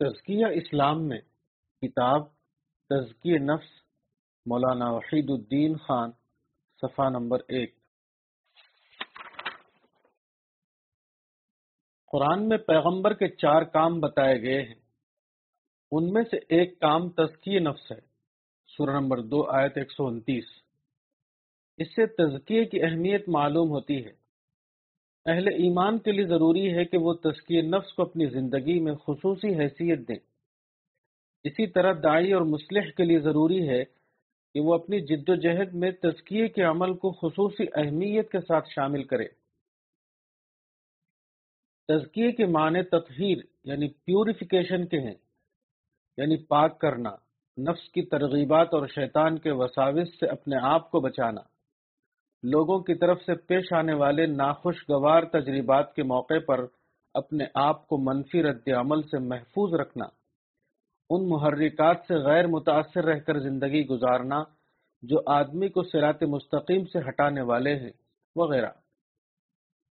تزکیہ اسلام میں کتاب تزکی نفس مولانا وحید الدین خان، صفحہ نمبر ایک۔ قرآن میں پیغمبر کے چار کام بتائے گئے ہیں۔ ان میں سے ایک کام تزکی نفس ہے۔ سورہ نمبر دو، آیت ایک سو انتیس۔ اس سے تزکیے کی اہمیت معلوم ہوتی ہے۔ اہل ایمان کے لیے ضروری ہے کہ وہ تزکیہ نفس کو اپنی زندگی میں خصوصی حیثیت دیں۔ اسی طرح دائی اور مسلح کے لیے ضروری ہے کہ وہ اپنی جد و جہد میں تزکیے کے عمل کو خصوصی اہمیت کے ساتھ شامل کرے۔ تزکیے کے معنی تطہیر یعنی پیوریفیکیشن کے ہیں یعنی پاک کرنا، نفس کی ترغیبات اور شیطان کے وساوس سے اپنے آپ کو بچانا۔ لوگوں کی طرف سے پیش آنے والے ناخوشگوار تجربات کے موقع پر اپنے آپ کو منفی رد عمل سے محفوظ رکھنا، ان محرکات سے غیر متاثر رہ کر زندگی گزارنا جو آدمی کو سرات مستقیم سے ہٹانے والے ہیں، وغیرہ۔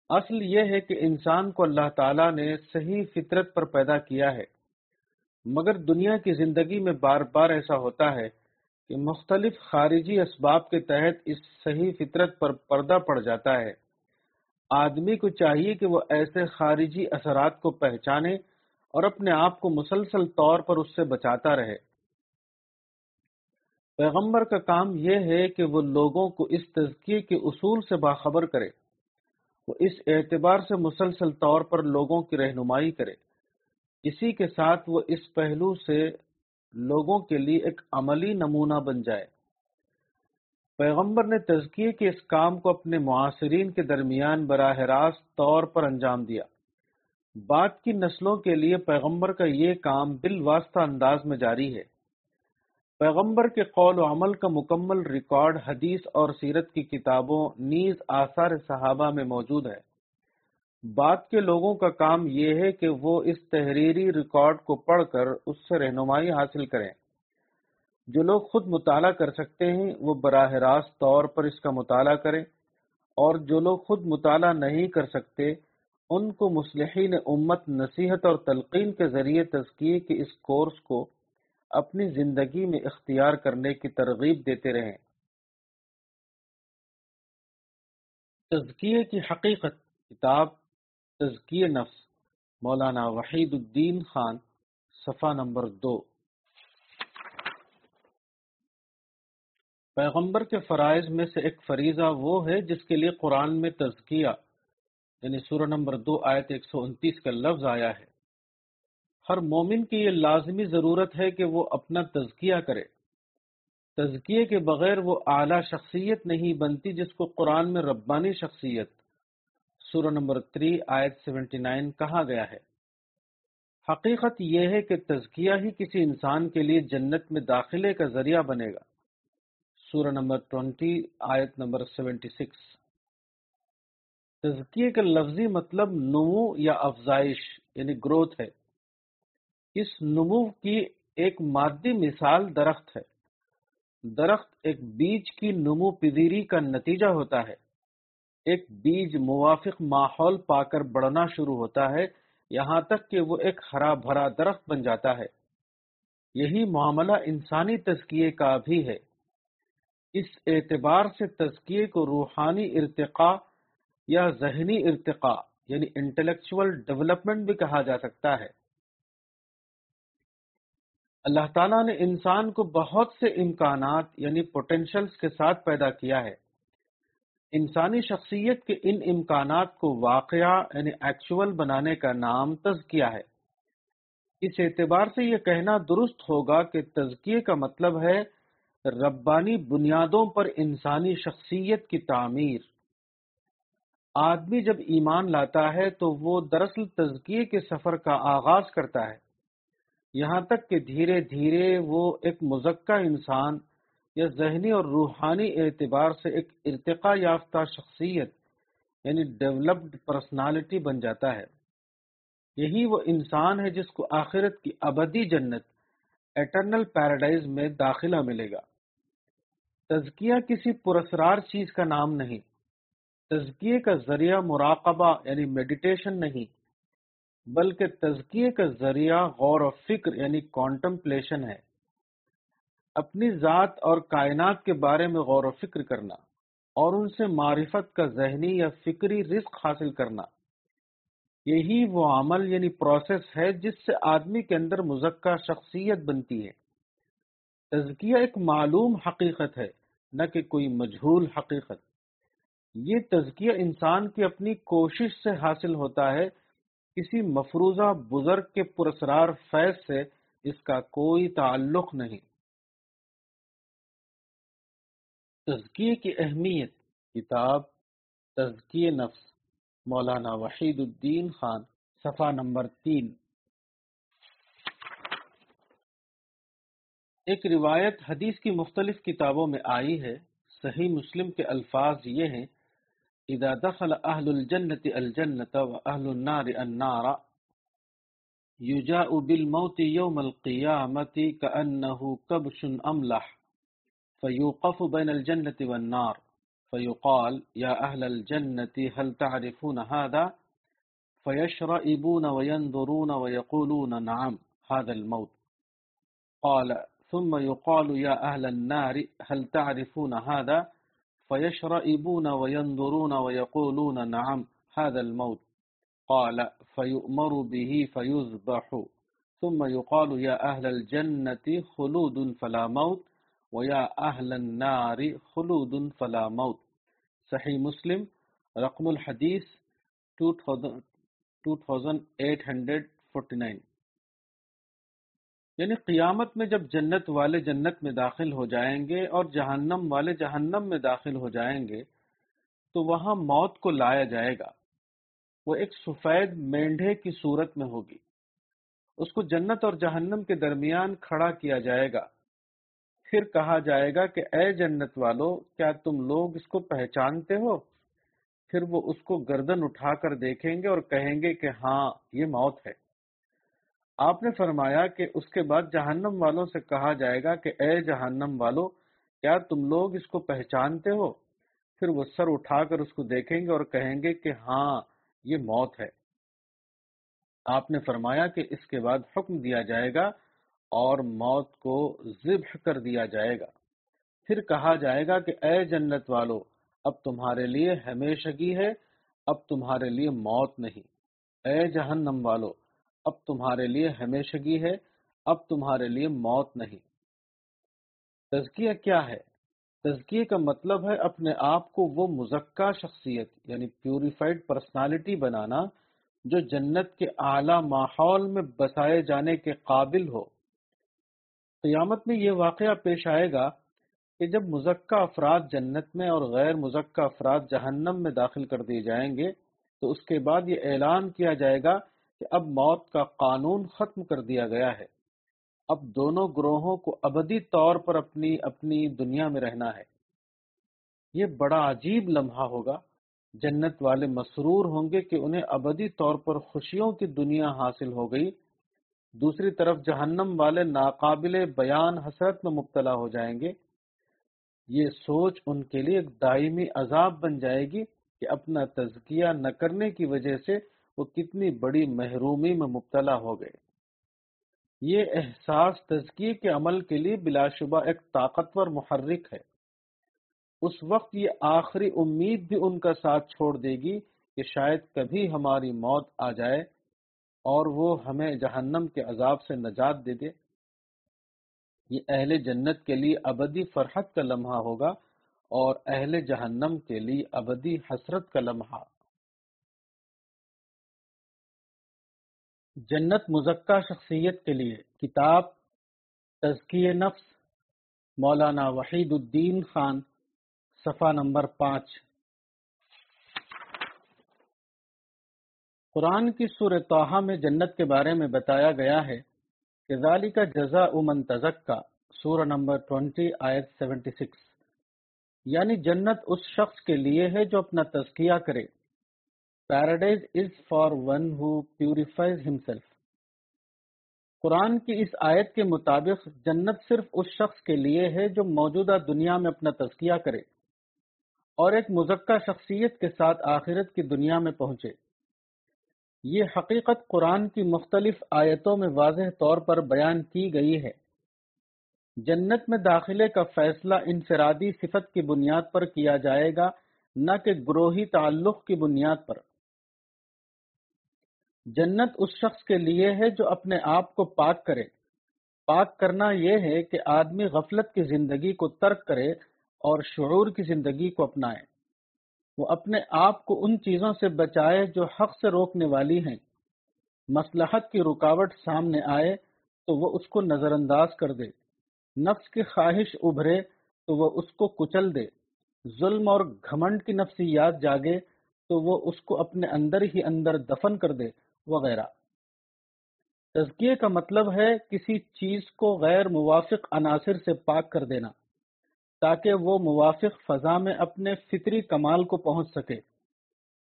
اصل یہ ہے کہ انسان کو اللہ تعالیٰ نے صحیح فطرت پر پیدا کیا ہے، مگر دنیا کی زندگی میں بار بار ایسا ہوتا ہے کہ مختلف خارجی اسباب کے تحت اس صحیح فطرت پر پردہ پڑ جاتا ہے۔ آدمی کو چاہیے کہ وہ ایسے خارجی اثرات کو پہچانے اور اپنے آپ کو مسلسل طور پر اس سے بچاتا رہے۔ پیغمبر کا کام یہ ہے کہ وہ لوگوں کو اس تزکیے کے اصول سے باخبر کرے۔ وہ اس اعتبار سے مسلسل طور پر لوگوں کی رہنمائی کرے۔ اسی کے ساتھ وہ اس پہلو سے لوگوں کے لیے ایک عملی نمونہ بن جائے۔ پیغمبر نے تزکیے کے اس کام کو اپنے معاصرین کے درمیان براہ راست طور پر انجام دیا۔ بعد کی نسلوں کے لیے پیغمبر کا یہ کام بالواسطہ انداز میں جاری ہے۔ پیغمبر کے قول و عمل کا مکمل ریکارڈ حدیث اور سیرت کی کتابوں نیز آثار صحابہ میں موجود ہے۔ بعد کے لوگوں کا کام یہ ہے کہ وہ اس تحریری ریکارڈ کو پڑھ کر اس سے رہنمائی حاصل کریں۔ جو لوگ خود مطالعہ کر سکتے ہیں، وہ براہ راست طور پر اس کا مطالعہ کریں۔ اور جو لوگ خود مطالعہ نہیں کر سکتے، ان کو مسلحین امت نصیحت اور تلقین کے ذریعے تزکیے کے اس کورس کو اپنی زندگی میں اختیار کرنے کی ترغیب دیتے رہیں۔ تزکیے کی حقیقت کتاب تزکی نفس، مولانا وحید الدین خان، صفحہ نمبر دو۔ پیغمبر کے فرائض میں سے ایک فریضہ وہ ہے جس کے لیے قرآن میں تزکیہ یعنی سورہ نمبر دو، آیت ایک سو انتیس کا لفظ آیا ہے۔ ہر مومن کی یہ لازمی ضرورت ہے کہ وہ اپنا تزکیہ کرے۔ تزکیے کے بغیر وہ اعلیٰ شخصیت نہیں بنتی جس کو قرآن میں ربانی شخصیت سورہ نمبر 3 آیت 79 کہا گیا ہے۔ حقیقت یہ ہے کہ تزکیہ ہی کسی انسان کے لیے جنت میں داخلے کا ذریعہ بنے گا۔ سورہ نمبر 20 آیت نمبر 76 تزکیے کا لفظی مطلب نمو یا افزائش یعنی گروتھ ہے۔ اس نمو کی ایک مادی مثال درخت ہے۔ درخت ایک بیج کی نمو پذیری کا نتیجہ ہوتا ہے۔ ایک بیج موافق ماحول پا کر بڑھنا شروع ہوتا ہے، یہاں تک کہ وہ ایک ہرا بھرا درخت بن جاتا ہے۔ یہی معاملہ انسانی تزکیے کا بھی ہے۔ اس اعتبار سے تزکیے کو روحانی ارتقاء یا ذہنی ارتقاء یعنی انٹلیکچول ڈیولپمنٹ بھی کہا جا سکتا ہے۔ اللہ تعالیٰ نے انسان کو بہت سے امکانات یعنی پوٹینشلز کے ساتھ پیدا کیا ہے۔ انسانی شخصیت کے ان امکانات کو واقعہ یعنی ایکچول بنانے کا نام تزکیہ ہے۔ اس اعتبار سے یہ کہنا درست ہوگا کہ تزکیے کا مطلب ہے ربانی بنیادوں پر انسانی شخصیت کی تعمیر۔ آدمی جب ایمان لاتا ہے تو وہ دراصل تزکیے کے سفر کا آغاز کرتا ہے۔ یہاں تک کہ دھیرے دھیرے وہ ایک مزکہ انسان یا ذہنی اور روحانی اعتبار سے ایک ارتقا یافتہ شخصیت یعنی ڈیولپڈ پرسنالٹی بن جاتا ہے۔ یہی وہ انسان ہے جس کو آخرت کی ابدی جنت ایٹرنل پیراڈائز میں داخلہ ملے گا۔ تزکیہ کسی پرسرار چیز کا نام نہیں۔ تزکیے کا ذریعہ مراقبہ یعنی میڈیٹیشن نہیں، بلکہ تزکیے کا ذریعہ غور و فکر یعنی کانٹمپلیشن ہے۔ اپنی ذات اور کائنات کے بارے میں غور و فکر کرنا اور ان سے معرفت کا ذہنی یا فکری رزق حاصل کرنا۔ یہی وہ عمل یعنی پروسیس ہے جس سے آدمی کے اندر مزکہ شخصیت بنتی ہے۔ تزکیہ ایک معلوم حقیقت ہے، نہ کہ کوئی مجہول حقیقت۔ یہ تزکیہ انسان کی اپنی کوشش سے حاصل ہوتا ہے، کسی مفروضہ بزرگ کے پرسرار فیض سے اس کا کوئی تعلق نہیں۔ تزکیے کی اہمیت، کتاب تزکی نفس، مولانا وحید الدین خان، صفحہ نمبر تین۔ ایک روایت حدیث کی مختلف کتابوں میں آئی ہے۔ صحیح مسلم کے الفاظ یہ ہیں، اذا دخل اہل الجنت الجنت و اہل النار النار يجاء بالموت يوم القيامة كأنه كبش أملح فيوقف بين الجنة والنار فيقال يا أهل الجنة هل تعرفون هذا؟ فيشرئبون وينظرون ويقولون نعم، هذا الموت. قال، ثم يقال يا أهل النار هل تعرفون هذا؟ فيشرئبون وينظرون ويقولون نعم، هذا الموت. قال، فيؤمر به فيذبح. ثم يقال يا أهل الجنة خلود فلا موت. ويا أهل النار خلود فلا موت صحیح مسلم، رقم الحدیث 2849 یعنی قیامت میں جب جنت والے جنت میں داخل ہو جائیں گے اور جہنم والے جہنم میں داخل ہو جائیں گے، تو وہاں موت کو لایا جائے گا۔ وہ ایک سفید مینڈے کی صورت میں ہوگی۔ اس کو جنت اور جہنم کے درمیان کھڑا کیا جائے گا۔ پھر کہا جائے گا کہ اے جنت والو، کیا تم لوگ اس کو پہچانتے ہو؟ پھر وہ اس کو گردن اٹھا کر دیکھیں گے اور کہیں گے کہ ہاں یہ موت ہے۔ آپ نے فرمایا کہ اس کے بعد جہنم والوں سے کہا جائے گا کہ اے جہنم والو، کیا تم لوگ اس کو پہچانتے ہو؟ پھر وہ سر اٹھا کر اس کو دیکھیں گے اور کہیں گے کہ ہاں یہ موت ہے۔ آپ نے فرمایا کہ اس کے بعد حکم دیا جائے گا اور موت کو ذبح کر دیا جائے گا۔ پھر کہا جائے گا کہ اے جنت والو، اب تمہارے لیے ہمیشگی ہے، اب تمہارے لیے موت نہیں۔ اے جہنم والو، اب تمہارے لیے ہمیشگی ہے، اب تمہارے لیے موت نہیں۔ تزکیہ کیا ہے؟ تزکیے کا مطلب ہے اپنے آپ کو وہ مزکہ شخصیت یعنی پیوریفائڈ پرسنالٹی بنانا، جو جنت کے اعلی ماحول میں بسائے جانے کے قابل ہو۔ قیامت میں یہ واقعہ پیش آئے گا کہ جب مزکہ افراد جنت میں اور غیر مزکہ افراد جہنم میں داخل کر دیے جائیں گے، تو اس کے بعد یہ اعلان کیا جائے گا کہ اب موت کا قانون ختم کر دیا گیا ہے۔ اب دونوں گروہوں کو ابدی طور پر اپنی اپنی دنیا میں رہنا ہے۔ یہ بڑا عجیب لمحہ ہوگا۔ جنت والے مسرور ہوں گے کہ انہیں ابدی طور پر خوشیوں کی دنیا حاصل ہو گئی۔ دوسری طرف جہنم والے ناقابل بیان حسرت میں مبتلا ہو جائیں گے۔ یہ سوچ ان کے لیے ایک دائمی عذاب بن جائے گی کہ اپنا تزکیہ نہ کرنے کی وجہ سے وہ کتنی بڑی محرومی میں مبتلا ہو گئے۔ یہ احساس تزکیے کے عمل کے لیے بلا شبہ ایک طاقتور محرک ہے۔ اس وقت یہ آخری امید بھی ان کا ساتھ چھوڑ دے گی کہ شاید کبھی ہماری موت آ جائے۔ اور وہ ہمیں جہنم کے عذاب سے نجات دے دے۔ یہ اہل جنت کے لیے ابدی فرحت کا لمحہ ہوگا اور اہل جہنم کے لیے ابدی حسرت کا لمحہ۔ جنت مزکہ شخصیت کے لیے۔ کتاب تزکی نفس، مولانا وحید الدین خان، صفحہ نمبر پانچ۔ قرآن کی سور توحہ میں جنت کے بارے میں بتایا گیا ہے کہ ذالی کا جزا امن تزکا، سورہ نمبر 20 آیت 76 یعنی جنت اس شخص کے لیے ہے جو اپنا تزکیہ کرے۔ Paradise is for one who purifies himself Quran کی اس آیت کے مطابق جنت صرف اس شخص کے لیے ہے جو موجودہ دنیا میں اپنا تزکیہ کرے اور ایک مزکہ شخصیت کے ساتھ آخرت کی دنیا میں پہنچے۔ یہ حقیقت قرآن کی مختلف آیتوں میں واضح طور پر بیان کی گئی ہے۔ جنت میں داخلے کا فیصلہ انفرادی صفت کی بنیاد پر کیا جائے گا، نہ کہ گروہی تعلق کی بنیاد پر۔ جنت اس شخص کے لیے ہے جو اپنے آپ کو پاک کرے۔ پاک کرنا یہ ہے کہ آدمی غفلت کی زندگی کو ترک کرے اور شعور کی زندگی کو اپنائے۔ وہ اپنے آپ کو ان چیزوں سے بچائے جو حق سے روکنے والی ہیں۔ مسلحت کی رکاوٹ سامنے آئے تو وہ اس کو نظر انداز کر دے۔ نفس کی خواہش ابھرے تو وہ اس کو کچل دے۔ ظلم اور گھمنڈ کی نفسیات جاگے تو وہ اس کو اپنے اندر ہی اندر دفن کر دے، وغیرہ۔ تزکیے کا مطلب ہے کسی چیز کو غیر موافق عناصر سے پاک کر دینا۔ تاکہ وہ موافق فضا میں اپنے فطری کمال کو پہنچ سکے۔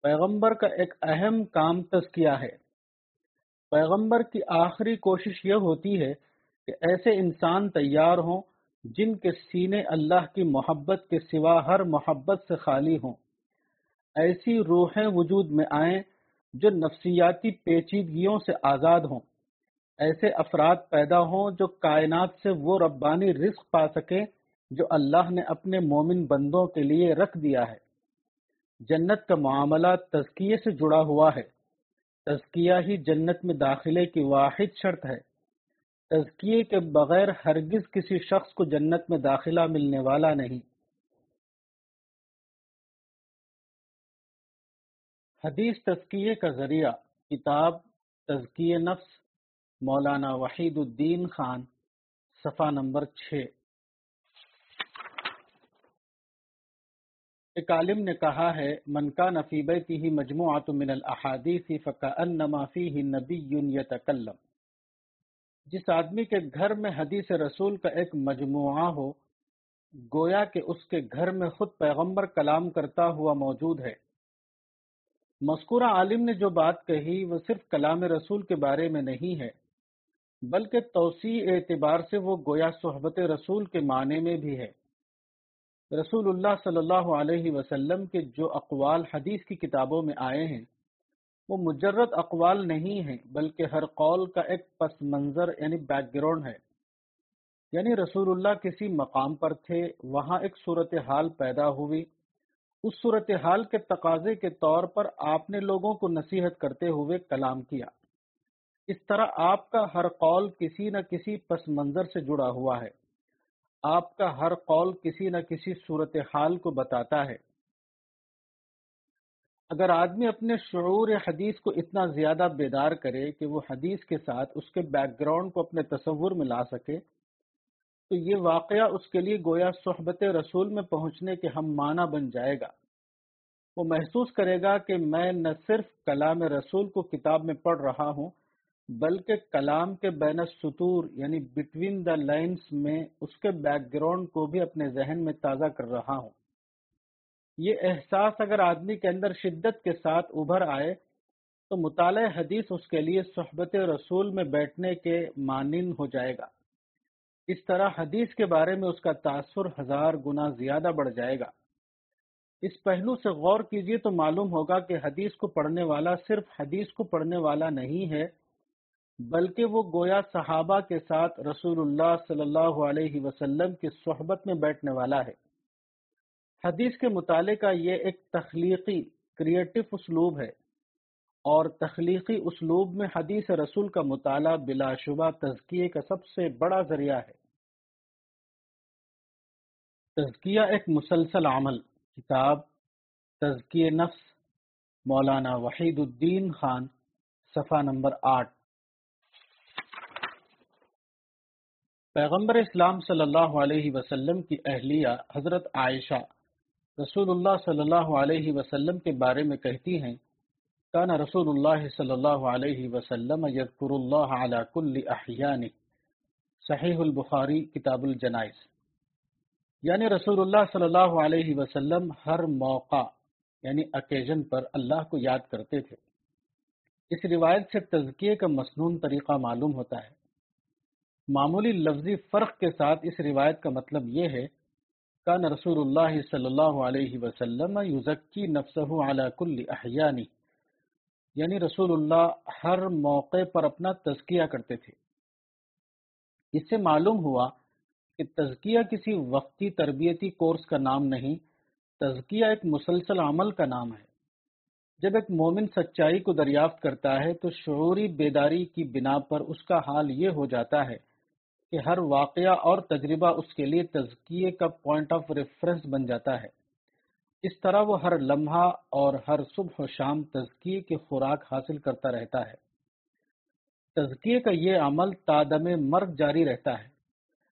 پیغمبر کا ایک اہم کام تزکیہ ہے۔ پیغمبر کی آخری کوشش یہ ہوتی ہے کہ ایسے انسان تیار ہوں جن کے سینے اللہ کی محبت کے سوا ہر محبت سے خالی ہوں۔ ایسی روحیں وجود میں آئیں جو نفسیاتی پیچیدگیوں سے آزاد ہوں۔ ایسے افراد پیدا ہوں جو کائنات سے وہ ربانی رزق پا سکیں جو اللہ نے اپنے مومن بندوں کے لیے رکھ دیا ہے۔ جنت کا معاملہ تزکیے سے جڑا ہوا ہے۔ تزکیہ ہی جنت میں داخلے کی واحد شرط ہے۔ تزکیے کے بغیر ہرگز کسی شخص کو جنت میں داخلہ ملنے والا نہیں۔ حدیث تزکیے کا ذریعہ، کتاب تزکیے نفس، مولانا وحید الدین خان، صفحہ نمبر چھ۔ ایک عالم نے کہا ہے، من کا نفیبتی ہی مجموعات من الاحادیث فکأنما فیہ نبی یتکلم. جس آدمی کے گھر میں حدیث رسول کا ایک مجموعہ ہو، گویا کہ اس کے گھر میں خود پیغمبر کلام کرتا ہوا موجود ہے۔ مذکورہ عالم نے جو بات کہی، وہ صرف کلام رسول کے بارے میں نہیں ہے، بلکہ توسیع اعتبار سے وہ گویا صحبت رسول کے معنی میں بھی ہے۔ رسول اللہ صلی اللہ علیہ وسلم کے جو اقوال حدیث کی کتابوں میں آئے ہیں، وہ مجرد اقوال نہیں ہیں، بلکہ ہر قول کا ایک پس منظر یعنی بیک گراؤنڈ ہے۔ یعنی رسول اللہ کسی مقام پر تھے، وہاں ایک صورتحال پیدا ہوئی۔ اس صورتحال کے تقاضے کے طور پر آپ نے لوگوں کو نصیحت کرتے ہوئے کلام کیا۔ اس طرح آپ کا ہر قول کسی نہ کسی پس منظر سے جڑا ہوا ہے۔ آپ کا ہر قول کسی نہ کسی صورتحال کو بتاتا ہے۔ اگر آدمی اپنے شعور حدیث کو اتنا زیادہ بیدار کرے کہ وہ حدیث کے ساتھ اس کے بیک گراؤنڈ کو اپنے تصور میں لا سکے، تو یہ واقعہ اس کے لیے گویا صحبت رسول میں پہنچنے کے ہم معنی بن جائے گا۔ وہ محسوس کرے گا کہ میں نہ صرف کلام رسول کو کتاب میں پڑھ رہا ہوں بلکہ کلام کے بین سطور یعنی بٹوین دا لائنز میں اس کے بیک گراؤنڈ کو بھی اپنے ذہن میں تازہ کر رہا ہوں۔ یہ احساس اگر آدمی کے اندر شدت کے ساتھ ابھر آئے، تو مطالعہ حدیث اس کے لیے صحبت رسول میں بیٹھنے کے مانند ہو جائے گا۔ اس طرح حدیث کے بارے میں اس کا تاثر ہزار گنا زیادہ بڑھ جائے گا۔ اس پہلو سے غور کیجیے تو معلوم ہوگا کہ حدیث کو پڑھنے والا صرف حدیث کو پڑھنے والا نہیں ہے بلکہ وہ گویا صحابہ کے ساتھ رسول اللہ صلی اللہ علیہ وسلم کی صحبت میں بیٹھنے والا ہے۔ حدیث کے مطالعے کا یہ ایک تخلیقی کریٹو اسلوب ہے اور تخلیقی اسلوب میں حدیث رسول کا مطالعہ بلا شبہ تزکیے کا سب سے بڑا ذریعہ ہے۔ تزکیہ ایک مسلسل عمل، کتاب تزکی نفس، مولانا وحید الدین خان، صفحہ نمبر آٹھ۔ پیغمبر اسلام صلی اللہ علیہ وسلم کی اہلیہ حضرت عائشہ رسول اللہ صلی اللہ علیہ وسلم کے بارے میں کہتی ہیں، کان رسول اللہ صلی اللہ علیہ وسلم یذکر اللہ علی کل احیان. صحیح البخاری، کتاب الجنائز۔ یعنی رسول اللہ صلی اللہ علیہ وسلم ہر موقع یعنی اکیجن پر اللہ کو یاد کرتے تھے۔ اس روایت سے تزکیے کا مسنون طریقہ معلوم ہوتا ہے۔ معمولی لفظی فرق کے ساتھ اس روایت کا مطلب یہ ہے، کان رسول اللہ صلی اللہ علیہ وسلم یزکی نفسہ علی کل احیانی۔ یعنی رسول اللہ ہر موقع پر اپنا تزکیہ کرتے تھے۔ اس سے معلوم ہوا کہ تزکیہ کسی وقتی تربیتی کورس کا نام نہیں، تزکیہ ایک مسلسل عمل کا نام ہے۔ جب ایک مومن سچائی کو دریافت کرتا ہے تو شعوری بیداری کی بنا پر اس کا حال یہ ہو جاتا ہے کہ ہر واقعہ اور تجربہ اس کے لیے تزکیے کا پوائنٹ آف ریفرنس بن جاتا ہے۔ اس طرح وہ ہر لمحہ اور ہر صبح و شام تزکیے کی خوراک حاصل کرتا رہتا ہے۔ تزکیے کا یہ عمل تادم مرگ جاری رہتا ہے۔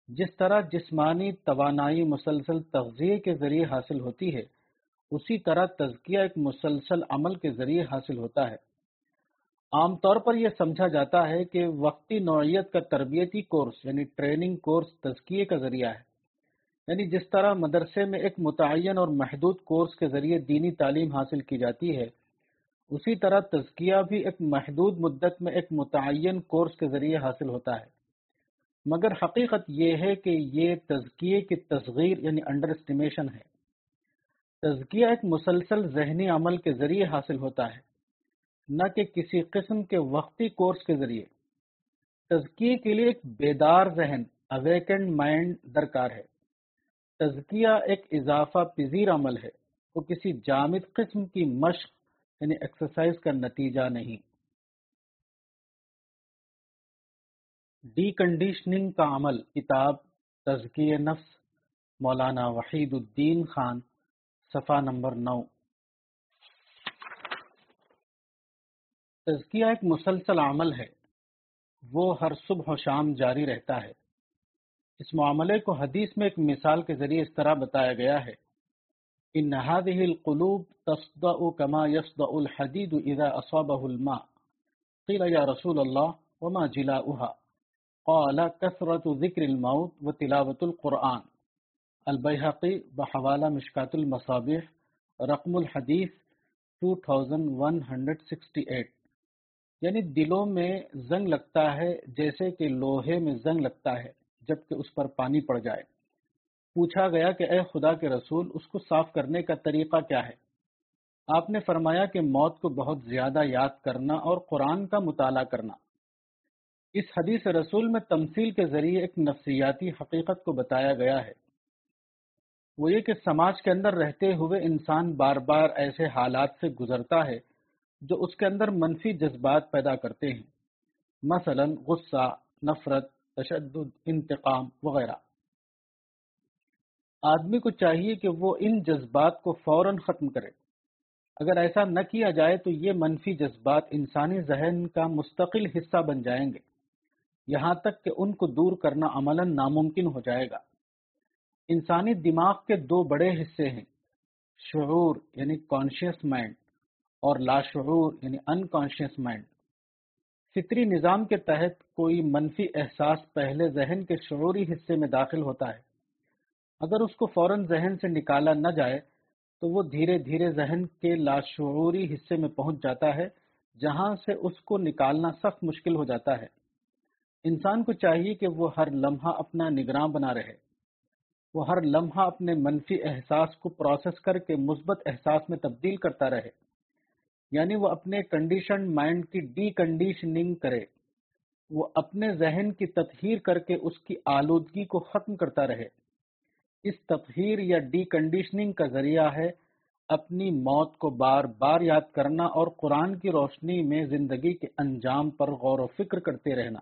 جس طرح جسمانی توانائی مسلسل تغذیے کے ذریعے حاصل ہوتی ہے، اسی طرح تزکیہ ایک مسلسل عمل کے ذریعے حاصل ہوتا ہے۔ عام طور پر یہ سمجھا جاتا ہے کہ وقتی نوعیت کا تربیتی کورس یعنی ٹریننگ کورس تزکیے کا ذریعہ ہے۔ یعنی جس طرح مدرسے میں ایک متعین اور محدود کورس کے ذریعے دینی تعلیم حاصل کی جاتی ہے، اسی طرح تزکیہ بھی ایک محدود مدت میں ایک متعین کورس کے ذریعے حاصل ہوتا ہے۔ مگر حقیقت یہ ہے کہ یہ تزکیے کی تصغیر یعنی انڈر اسٹیمیشن ہے۔ تزکیہ ایک مسلسل ذہنی عمل کے ذریعے حاصل ہوتا ہے۔ نہ کہ کسی قسم کے وقتی کورس کے ذریعے۔ تزکیے کے لیے ایک بیدار ذہن اویکنڈ مائنڈ درکار ہے۔ تزکیہ ایک اضافہ پذیر عمل ہے۔ وہ کسی جامد قسم کی مشق یعنی ایکسرسائز کا نتیجہ نہیں۔ ڈی کنڈیشننگ کا عمل، کتاب تزکی نفس، مولانا وحید الدین خان، صفحہ نمبر نو۔ تزکیہ ایک مسلسل عمل ہے۔ وہ ہر صبح و شام جاری رہتا ہے۔ اس معاملے کو حدیث میں ایک مثال کے ذریعے اس طرح بتایا گیا ہے۔ ان هذه القلوب تصدأ كما يصدأ الحديد اذا اصابه الماء۔ قيل يا رسول الله وما جلاؤها قال كثرة ذكر الموت وتلاوة القرآن۔ البحقی بحوالہ مشکات المصابیح، رقم الحدیث 2168 یعنی دلوں میں زنگ لگتا ہے جیسے کہ لوہے میں زنگ لگتا ہے جبکہ اس پر پانی پڑ جائے۔ پوچھا گیا کہ اے خدا کے رسول، اس کو صاف کرنے کا طریقہ کیا ہے؟ آپ نے فرمایا کہ موت کو بہت زیادہ یاد کرنا اور قرآن کا مطالعہ کرنا۔ اس حدیث رسول میں تمثیل کے ذریعے ایک نفسیاتی حقیقت کو بتایا گیا ہے۔ وہ یہ کہ سماج کے اندر رہتے ہوئے انسان بار بار ایسے حالات سے گزرتا ہے جو اس کے اندر منفی جذبات پیدا کرتے ہیں۔ مثلا غصہ، نفرت، تشدد، انتقام وغیرہ۔ آدمی کو چاہیے کہ وہ ان جذبات کو فوراً ختم کرے۔ اگر ایسا نہ کیا جائے تو یہ منفی جذبات انسانی ذہن کا مستقل حصہ بن جائیں گے۔ یہاں تک کہ ان کو دور کرنا عملاً ناممکن ہو جائے گا۔ انسانی دماغ کے دو بڑے حصے ہیں۔ شعور یعنی کانشیس مائنڈ اور لاشعور یعنی انکانشیس مائنڈ فطری نظام کے تحت کوئی منفی احساس پہلے ذہن کے شعوری حصے میں داخل ہوتا ہے۔ اگر اس کو فوراً ذہن سے نکالا نہ جائے، تو وہ دھیرے دھیرے ذہن کے لاشعوری حصے میں پہنچ جاتا ہے، جہاں سے اس کو نکالنا سخت مشکل ہو جاتا ہے۔ انسان کو چاہیے کہ وہ ہر لمحہ اپنا نگراں بنا رہے۔ وہ ہر لمحہ اپنے منفی احساس کو پروسیس کر کے مثبت احساس میں تبدیل کرتا رہے۔ یعنی وہ اپنے کنڈیشن مائنڈ کی ڈی کنڈیشننگ کرے۔ وہ اپنے ذہن کی تطہیر کر کے اس کی آلودگی کو ختم کرتا رہے۔ اس تطہیر یا ڈی کنڈیشننگ کا ذریعہ ہے اپنی موت کو بار بار یاد کرنا اور قرآن کی روشنی میں زندگی کے انجام پر غور و فکر کرتے رہنا۔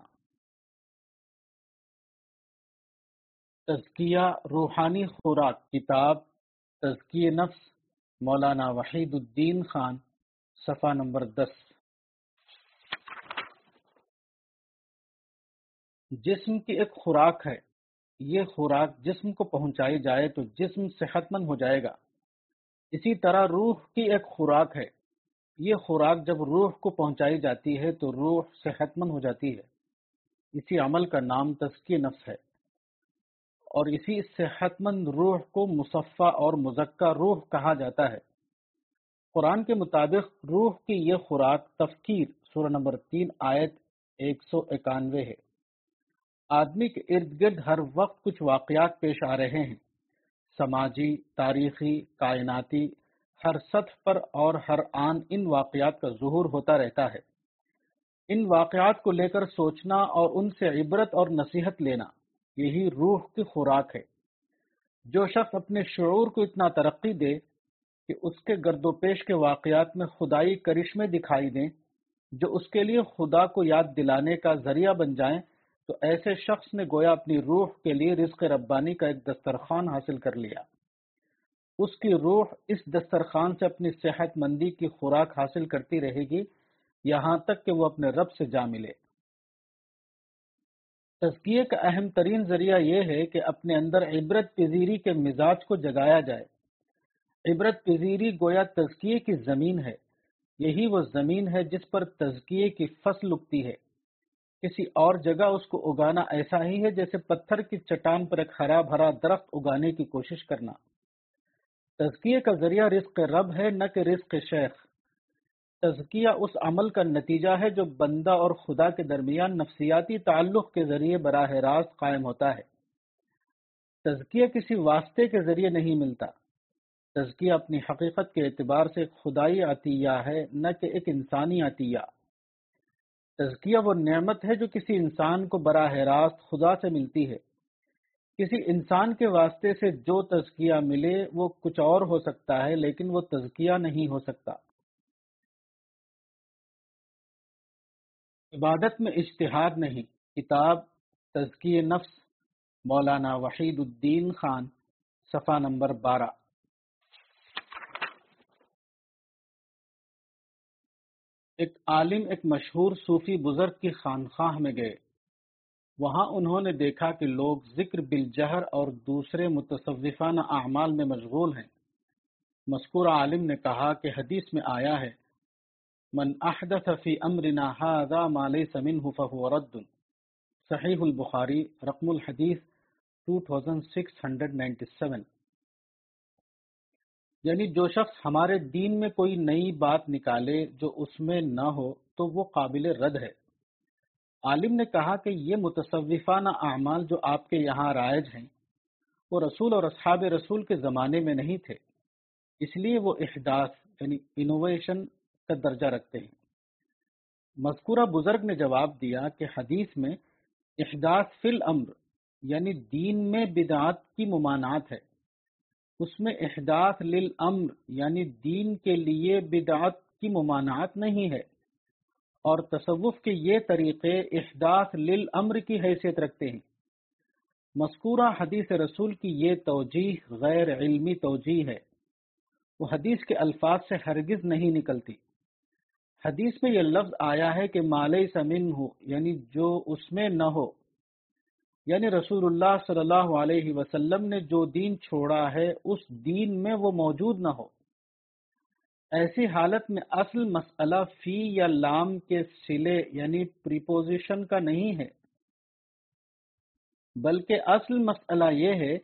تزکیہ روحانی خوراک، کتاب تزکی نفس، مولانا وحید الدین خان۔ صفحہ نمبر دس۔ جسم کی ایک خوراک ہے۔ یہ خوراک جسم کو پہنچائی جائے تو جسم صحت مند ہو جائے گا۔ اسی طرح روح کی ایک خوراک ہے۔ یہ خوراک جب روح کو پہنچائی جاتی ہے تو روح صحت مند ہو جاتی ہے۔ اسی عمل کا نام تزکی نفس ہے۔ اور اسی صحت مند روح کو مصفہ اور مزکہ روح کہا جاتا ہے۔ قرآن کے مطابق روح کی یہ خوراک تفکیر، سورہ نمبر تین، آیت ایک سو اکانوے ہے۔ آدمی کے ارد گرد ہر وقت کچھ واقعات پیش آ رہے ہیں۔ سماجی، تاریخی، کائناتی، ہر سطح پر اور ہر آن ان واقعات کا ظہور ہوتا رہتا ہے۔ ان واقعات کو لے کر سوچنا اور ان سے عبرت اور نصیحت لینا، یہی روح کی خوراک ہے۔ جو شخص اپنے شعور کو اتنا ترقی دے کہ اس کے گرد و پیش کے واقعات میں خدائی کرشمے دکھائی دیں، جو اس کے لیے خدا کو یاد دلانے کا ذریعہ بن جائیں، تو ایسے شخص نے گویا اپنی روح کے لیے رزق ربانی کا ایک دسترخوان حاصل کر لیا۔ اس کی روح اس دسترخوان سے اپنی صحت مندی کی خوراک حاصل کرتی رہے گی، یہاں تک کہ وہ اپنے رب سے جا ملے۔ تزکیے کا اہم ترین ذریعہ یہ ہے کہ اپنے اندر عبرت پذیری کے مزاج کو جگایا جائے۔ عبرت پذیری گویا تزکیے کی زمین ہے۔ یہی وہ زمین ہے جس پر تزکیے کی فصل اگتی ہے۔ کسی اور جگہ اس کو اگانا ایسا ہی ہے جیسے پتھر کی چٹان پر ایک ہرا بھرا درخت اگانے کی کوشش کرنا۔ تزکیے کا ذریعہ رزق رب ہے، نہ کہ رزق شیخ۔ تزکیہ اس عمل کا نتیجہ ہے جو بندہ اور خدا کے درمیان نفسیاتی تعلق کے ذریعے براہ راست قائم ہوتا ہے۔ تزکیہ کسی واسطے کے ذریعے نہیں ملتا۔ تزکیہ اپنی حقیقت کے اعتبار سے خدائی عطیہ ہے، نہ کہ ایک انسانی عطیہ۔ تزکیہ وہ نعمت ہے جو کسی انسان کو براہ راست خدا سے ملتی ہے۔ کسی انسان کے واسطے سے جو تزکیہ ملے وہ کچھ اور ہو سکتا ہے، لیکن وہ تزکیہ نہیں ہو سکتا۔ عبادت میں اشتہار نہیں۔ کتاب تزکی نفس، مولانا وحید الدین خان، صفحہ نمبر بارہ۔ ایک عالم، ایک مشہور صوفی بزرگ کی خانخواہ میں گئے۔ وہاں انہوں نے دیکھا کہ لوگ ذکر بالجہر اور دوسرے متصوفانہ اعمال میں مشغول ہیں۔ مذکور عالم نے کہا کہ حدیث میں آیا ہے، من احدث فی امرنا هذا ما ليس منه فهو رد۔ صحیح البخاری، رقم الحدیث 2697 یعنی جو شخص ہمارے دین میں کوئی نئی بات نکالے جو اس میں نہ ہو، تو وہ قابل رد ہے۔ عالم نے کہا کہ یہ متصوفانہ اعمال جو آپ کے یہاں رائج ہیں، وہ رسول اور اصحاب رسول کے زمانے میں نہیں تھے۔ اس لیے وہ احداث یعنی انوویشن کا درجہ رکھتے ہیں۔ مذکورہ بزرگ نے جواب دیا کہ حدیث میں احداث فی الامر یعنی دین میں بدعات کی ممانعت ہے۔ اس میں احداث للامر یعنی دین کے لیے بدعات کی ممانعت نہیں ہے۔ اور تصوف کے یہ طریقے احداث للامر کی حیثیت رکھتے ہیں۔ مذکورہ حدیث رسول کی یہ توجیح غیر علمی توجیح ہے۔ وہ حدیث کے الفاظ سے ہرگز نہیں نکلتی۔ حدیث میں یہ لفظ آیا ہے کہ مالئی سمن ہو یعنی جو اس میں نہ ہو۔ یعنی رسول اللہ صلی اللہ علیہ وسلم نے جو دین چھوڑا ہے، اس دین میں وہ موجود نہ ہو۔ ایسی حالت میں اصل مسئلہ فی یا لام کے سلے یعنی پریپوزیشن کا نہیں ہے۔ بلکہ اصل مسئلہ یہ ہے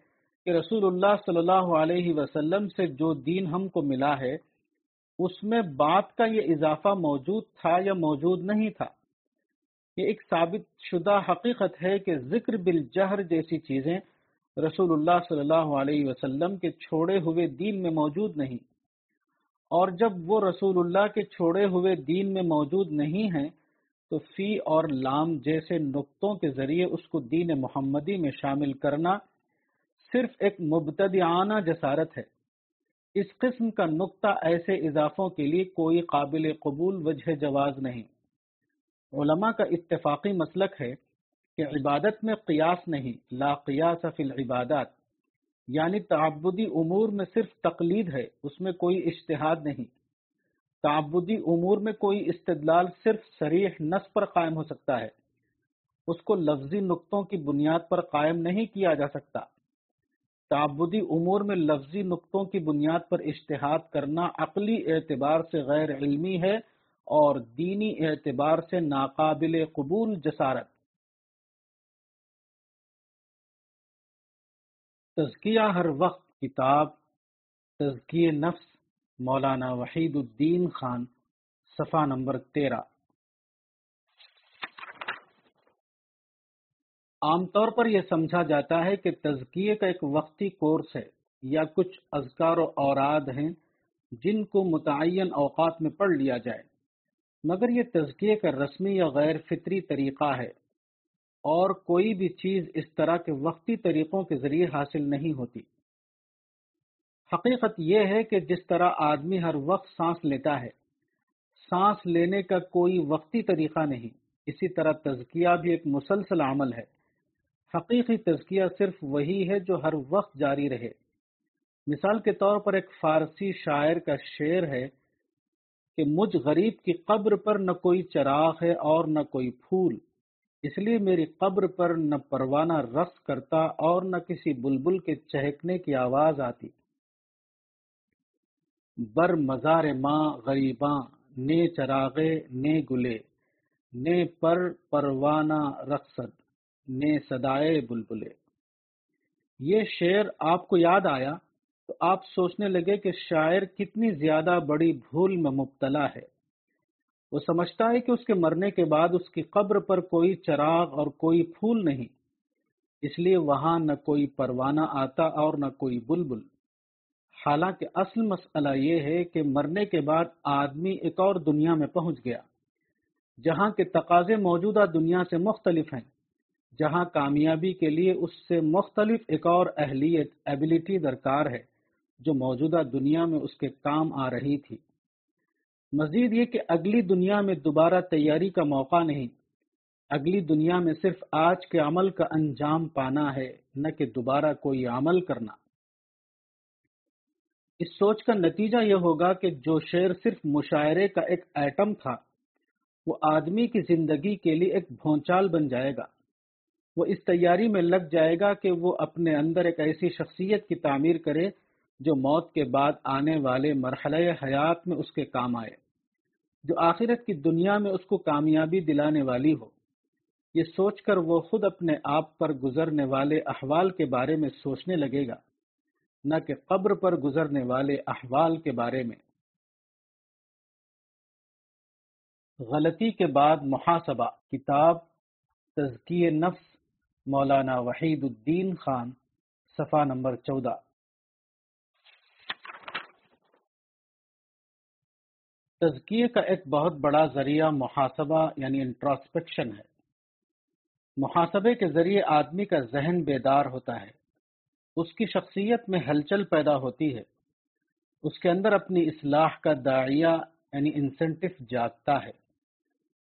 کہ رسول اللہ صلی اللہ علیہ وسلم سے جو دین ہم کو ملا ہے، اس میں بات کا یہ اضافہ موجود تھا یا موجود نہیں تھا۔ یہ ایک ثابت شدہ حقیقت ہے کہ ذکر بالجہر جیسی چیزیں رسول اللہ صلی اللہ علیہ وسلم کے چھوڑے ہوئے دین میں موجود نہیں۔ اور جب وہ رسول اللہ کے چھوڑے ہوئے دین میں موجود نہیں ہیں، تو فی اور لام جیسے نقطوں کے ذریعے اس کو دین محمدی میں شامل کرنا صرف ایک مبتدیانہ جسارت ہے۔ اس قسم کا نقطہ ایسے اضافوں کے لیے کوئی قابل قبول وجہ جواز نہیں۔ علماء کا اتفاقی مسلک ہے کہ عبادت میں قیاس نہیں، لا قیاس فی العبادات یعنی تعبدی امور میں صرف تقلید ہے، اس میں کوئی اشتہاد نہیں۔ تعبدی امور میں کوئی استدلال صرف سریح نس پر قائم ہو سکتا ہے۔ اس کو لفظی نقطوں کی بنیاد پر قائم نہیں کیا جا سکتا۔ تعبدی امور میں لفظی نقطوں کی بنیاد پر اشتہاد کرنا عقلی اعتبار سے غیر علمی ہے اور دینی اعتبار سے ناقابل قبول جسارت۔ تزکیہ ہر وقت کتاب تزکی نفس، مولانا وحید الدین خان، صفحہ نمبر تیرہ۔ عام طور پر یہ سمجھا جاتا ہے کہ تزکیے کا ایک وقتی کورس ہے یا کچھ اذکار و اوراد ہیں جن کو متعین اوقات میں پڑھ لیا جائے۔ مگر یہ تزکیے کا رسمی یا غیر فطری طریقہ ہے اور کوئی بھی چیز اس طرح کے وقتی طریقوں کے ذریعے حاصل نہیں ہوتی۔ حقیقت یہ ہے کہ جس طرح آدمی ہر وقت سانس لیتا ہے، سانس لینے کا کوئی وقتی طریقہ نہیں، اسی طرح تزکیہ بھی ایک مسلسل عمل ہے۔ حقیقی تزکیہ صرف وہی ہے جو ہر وقت جاری رہے۔ مثال کے طور پر ایک فارسی شاعر کا شعر ہے کہ مجھ غریب کی قبر پر نہ کوئی چراغ ہے اور نہ کوئی پھول۔ اس لیے میری قبر پر نہ پروانہ رقص کرتا اور نہ کسی بلبل کے چہکنے کی آواز آتی۔ بر مزار ماں غریباں نے چراغے نے گلے نے پر پروانہ رقصد نے صدائے بلبلے۔ یہ شعر آپ کو یاد آیا؟ تو آپ سوچنے لگے کہ شاعر کتنی زیادہ بڑی بھول میں مبتلا ہے۔ وہ سمجھتا ہے کہ اس کے مرنے کے بعد اس کی قبر پر کوئی چراغ اور کوئی پھول نہیں، اس لیے وہاں نہ کوئی پروانہ آتا اور نہ کوئی بلبل۔ حالانکہ اصل مسئلہ یہ ہے کہ مرنے کے بعد آدمی ایک اور دنیا میں پہنچ گیا، جہاں کے تقاضے موجودہ دنیا سے مختلف ہیں، جہاں کامیابی کے لیے اس سے مختلف ایک اور اہلیت ایبلٹی درکار ہے۔ جو موجودہ دنیا میں اس کے کام آ رہی تھی۔ مزید یہ کہ اگلی دنیا میں دوبارہ تیاری کا موقع نہیں، اگلی دنیا میں صرف آج کے عمل کا انجام پانا ہے، نہ کہ دوبارہ کوئی عمل کرنا۔ اس سوچ کا نتیجہ یہ ہوگا کہ جو شعر صرف مشاعرے کا ایک ایٹم تھا، وہ آدمی کی زندگی کے لیے ایک بھونچال بن جائے گا۔ وہ اس تیاری میں لگ جائے گا کہ وہ اپنے اندر ایک ایسی شخصیت کی تعمیر کرے جو موت کے بعد آنے والے مرحلہ حیات میں اس کے کام آئے، جو آخرت کی دنیا میں اس کو کامیابی دلانے والی ہو۔ یہ سوچ کر وہ خود اپنے آپ پر گزرنے والے احوال کے بارے میں سوچنے لگے گا، نہ کہ قبر پر گزرنے والے احوال کے بارے میں۔ غلطی کے بعد محاسبہ۔ کتاب تزکی نفس، مولانا وحید الدین خان، صفحہ نمبر چودہ۔ تزکیے کا ایک بہت بڑا ذریعہ محاسبہ یعنی انٹراسپیکشن ہے۔ محاسبے کے ذریعے آدمی کا ذہن بیدار ہوتا ہے۔ اس کی شخصیت میں ہلچل پیدا ہوتی ہے۔ اس کے اندر اپنی اصلاح کا داعیہ یعنی انسینٹو جاگتا ہے۔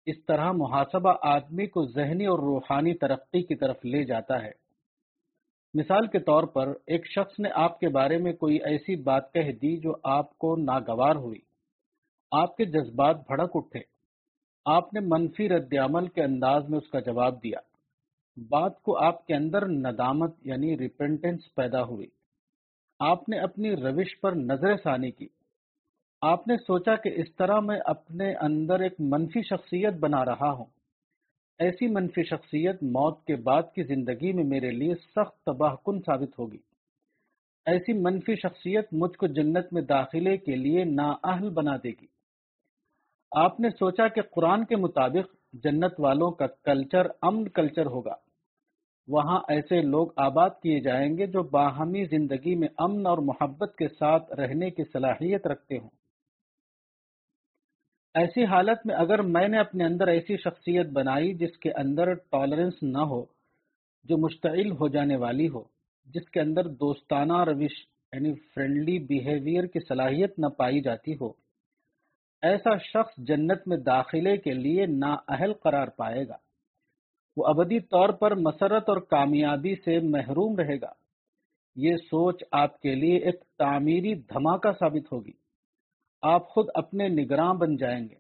اس طرح محاسبہ آدمی کو ذہنی اور روحانی ترقی کی طرف لے جاتا ہے۔ مثال کے طور پر، ایک شخص نے آپ کے بارے میں کوئی ایسی بات کہہ دی جو آپ کو ناگوار ہوئی۔ آپ کے جذبات بھڑک اٹھے۔ آپ نے منفی رد عمل کے انداز میں اس کا جواب دیا۔ بات کو آپ کے اندر ندامت یعنی ریپینٹنس پیدا ہوئی۔ آپ نے اپنی روش پر نظر ثانی کی۔ آپ نے سوچا کہ اس طرح میں اپنے اندر ایک منفی شخصیت بنا رہا ہوں۔ ایسی منفی شخصیت موت کے بعد کی زندگی میں میرے لیے سخت تباہ کن ثابت ہوگی۔ ایسی منفی شخصیت مجھ کو جنت میں داخلے کے لیے نااہل بنا دے گی۔ آپ نے سوچا کہ قرآن کے مطابق جنت والوں کا کلچر امن کلچر ہوگا۔ وہاں ایسے لوگ آباد کیے جائیں گے جو باہمی زندگی میں امن اور محبت کے ساتھ رہنے کی صلاحیت رکھتے ہوں۔ ایسی حالت میں اگر میں نے اپنے اندر ایسی شخصیت بنائی جس کے اندر ٹالرنس نہ ہو، جو مشتعل ہو جانے والی ہو، جس کے اندر دوستانہ روش یعنی فرینڈلی بیہیویئر کی صلاحیت نہ پائی جاتی ہو ایسا شخص جنت میں داخلے کے لیے نااہل قرار پائے گا۔ وہ ابدی طور پر مسرت اور کامیابی سے محروم رہے گا۔ یہ سوچ آپ کے لیے ایک تعمیری دھماکہ ثابت ہوگی۔ آپ خود اپنے نگراں بن جائیں گے۔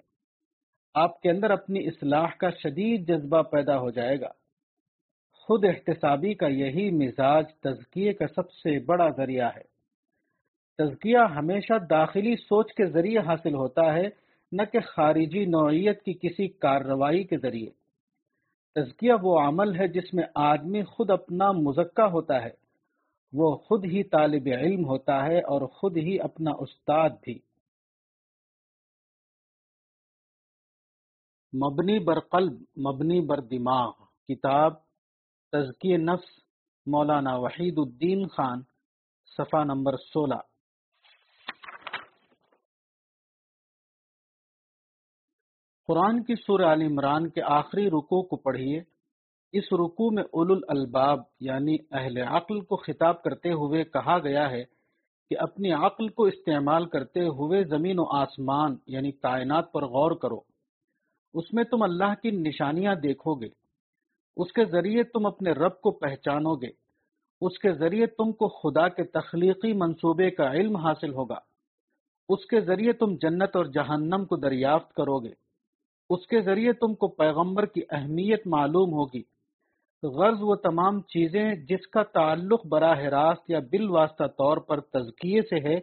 آپ کے اندر اپنی اصلاح کا شدید جذبہ پیدا ہو جائے گا۔ خود احتسابی کا یہی مزاج تزکیے کا سب سے بڑا ذریعہ ہے۔ تزکیہ ہمیشہ داخلی سوچ کے ذریعے حاصل ہوتا ہے، نہ کہ خارجی نوعیت کی کسی کارروائی کے ذریعے۔ تزکیہ وہ عمل ہے جس میں آدمی خود اپنا مزکہ ہوتا ہے۔ وہ خود ہی طالب علم ہوتا ہے اور خود ہی اپنا استاد بھی۔ مبنی بر قلب، مبنی بر دماغ۔ کتاب تزکی نفس، مولانا وحید الدین خان، صفحہ نمبر سولہ۔ قرآن کی سورہ عال عمران کے آخری رکو کو پڑھیے۔ اس رکو میں اول الالباب یعنی اہل عقل کو خطاب کرتے ہوئے کہا گیا ہے کہ اپنی عقل کو استعمال کرتے ہوئے زمین و آسمان یعنی کائنات پر غور کرو۔ اس میں تم اللہ کی نشانیاں دیکھو گے۔ اس کے ذریعے تم اپنے رب کو پہچانو گے۔ اس کے ذریعے تم کو خدا کے تخلیقی منصوبے کا علم حاصل ہوگا۔ اس کے ذریعے تم جنت اور جہنم کو دریافت کرو گے۔ اس کے ذریعے تم کو پیغمبر کی اہمیت معلوم ہوگی۔ غرض وہ تمام چیزیں جس کا تعلق براہ راست یا بالواسطہ طور پر تزکیے سے ہے،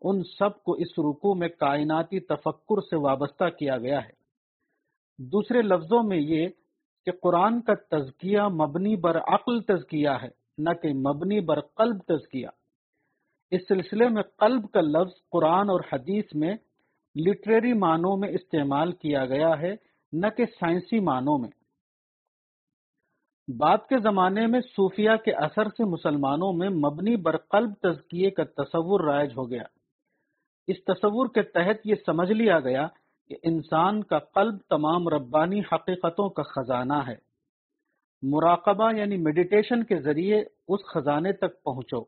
ان سب کو اس رکو میں کائناتی تفکر سے وابستہ کیا گیا ہے۔ دوسرے لفظوں میں یہ کہ قرآن کا تزکیہ مبنی بر عقل تزکیہ ہے، نہ کہ مبنی بر قلب تزکیہ۔ اس سلسلے میں قلب کا لفظ قرآن اور حدیث میں لٹریری معنوں میں استعمال کیا گیا ہے، نہ کہ سائنسی معنوں میں۔ بعد کے زمانے میں صوفیہ کے اثر سے مسلمانوں میں مبنی بر قلب تزکیے کا تصور رائج ہو گیا۔ اس تصور کے تحت یہ سمجھ لیا گیا کہ انسان کا قلب تمام ربانی حقیقتوں کا خزانہ ہے۔ مراقبہ یعنی میڈیٹیشن کے ذریعے اس خزانے تک پہنچو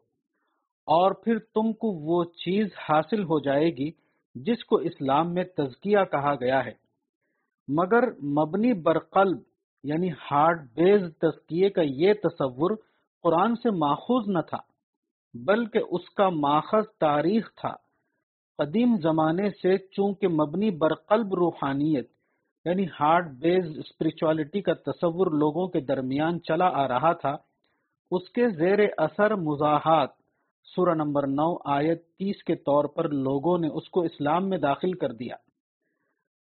اور پھر تم کو وہ چیز حاصل ہو جائے گی جس کو اسلام میں تزکیہ کہا گیا ہے۔ مگر مبنی برقلب یعنی ہارڈ بیز تزکیے کا یہ تصور قرآن سے ماخوذ نہ تھا، بلکہ اس کا ماخذ تاریخ تھا۔ قدیم زمانے سے چونکہ مبنی برقلب روحانیت یعنی ہارڈ بیز اسپرچولیٹی کا تصور لوگوں کے درمیان چلا آ رہا تھا، اس کے زیر اثر مزاحات سورہ نمبر نو آیت تیس کے طور پر لوگوں نے اس کو اسلام میں داخل کر دیا۔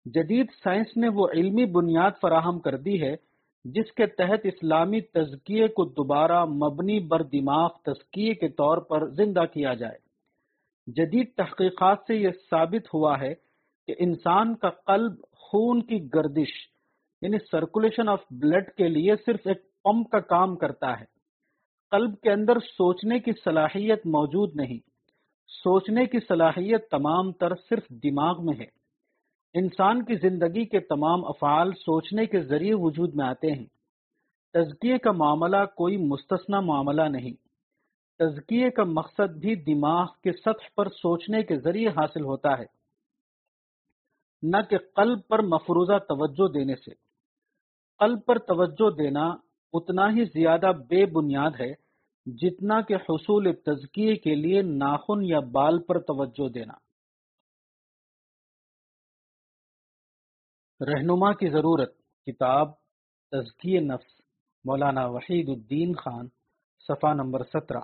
جدید سائنس نے وہ علمی بنیاد فراہم کر دی ہے، جس کے تحت اسلامی تزکیے کو دوبارہ مبنی بر دماغ تزکیے کے طور پر زندہ کیا جائے۔ جدید تحقیقات سے یہ ثابت ہوا ہے کہ انسان کا قلب خون کی گردش یعنی سرکولیشن آف بلڈ کے لیے صرف ایک پمپ کا کام کرتا ہے۔ قلب کے اندر سوچنے کی صلاحیت موجود نہیں۔ سوچنے کی صلاحیت تمام تر صرف دماغ میں ہے۔ انسان کی زندگی کے تمام افعال سوچنے کے ذریعے وجود میں آتے ہیں۔ تزکیے کا معاملہ کوئی مستثنا معاملہ نہیں۔ تزکیے کا مقصد بھی دماغ کے سطح پر سوچنے کے ذریعے حاصل ہوتا ہے۔ نہ کہ قلب پر مفروضہ توجہ دینے سے۔ قلب پر توجہ دینا اتنا ہی زیادہ بے بنیاد ہے جتنا کہ حصول تزکیے کے لیے ناخن یا بال پر توجہ دینا۔ رہنما کی ضرورت، کتاب تزکی نفس، مولانا وحید الدین خان، صفحہ نمبر سترہ۔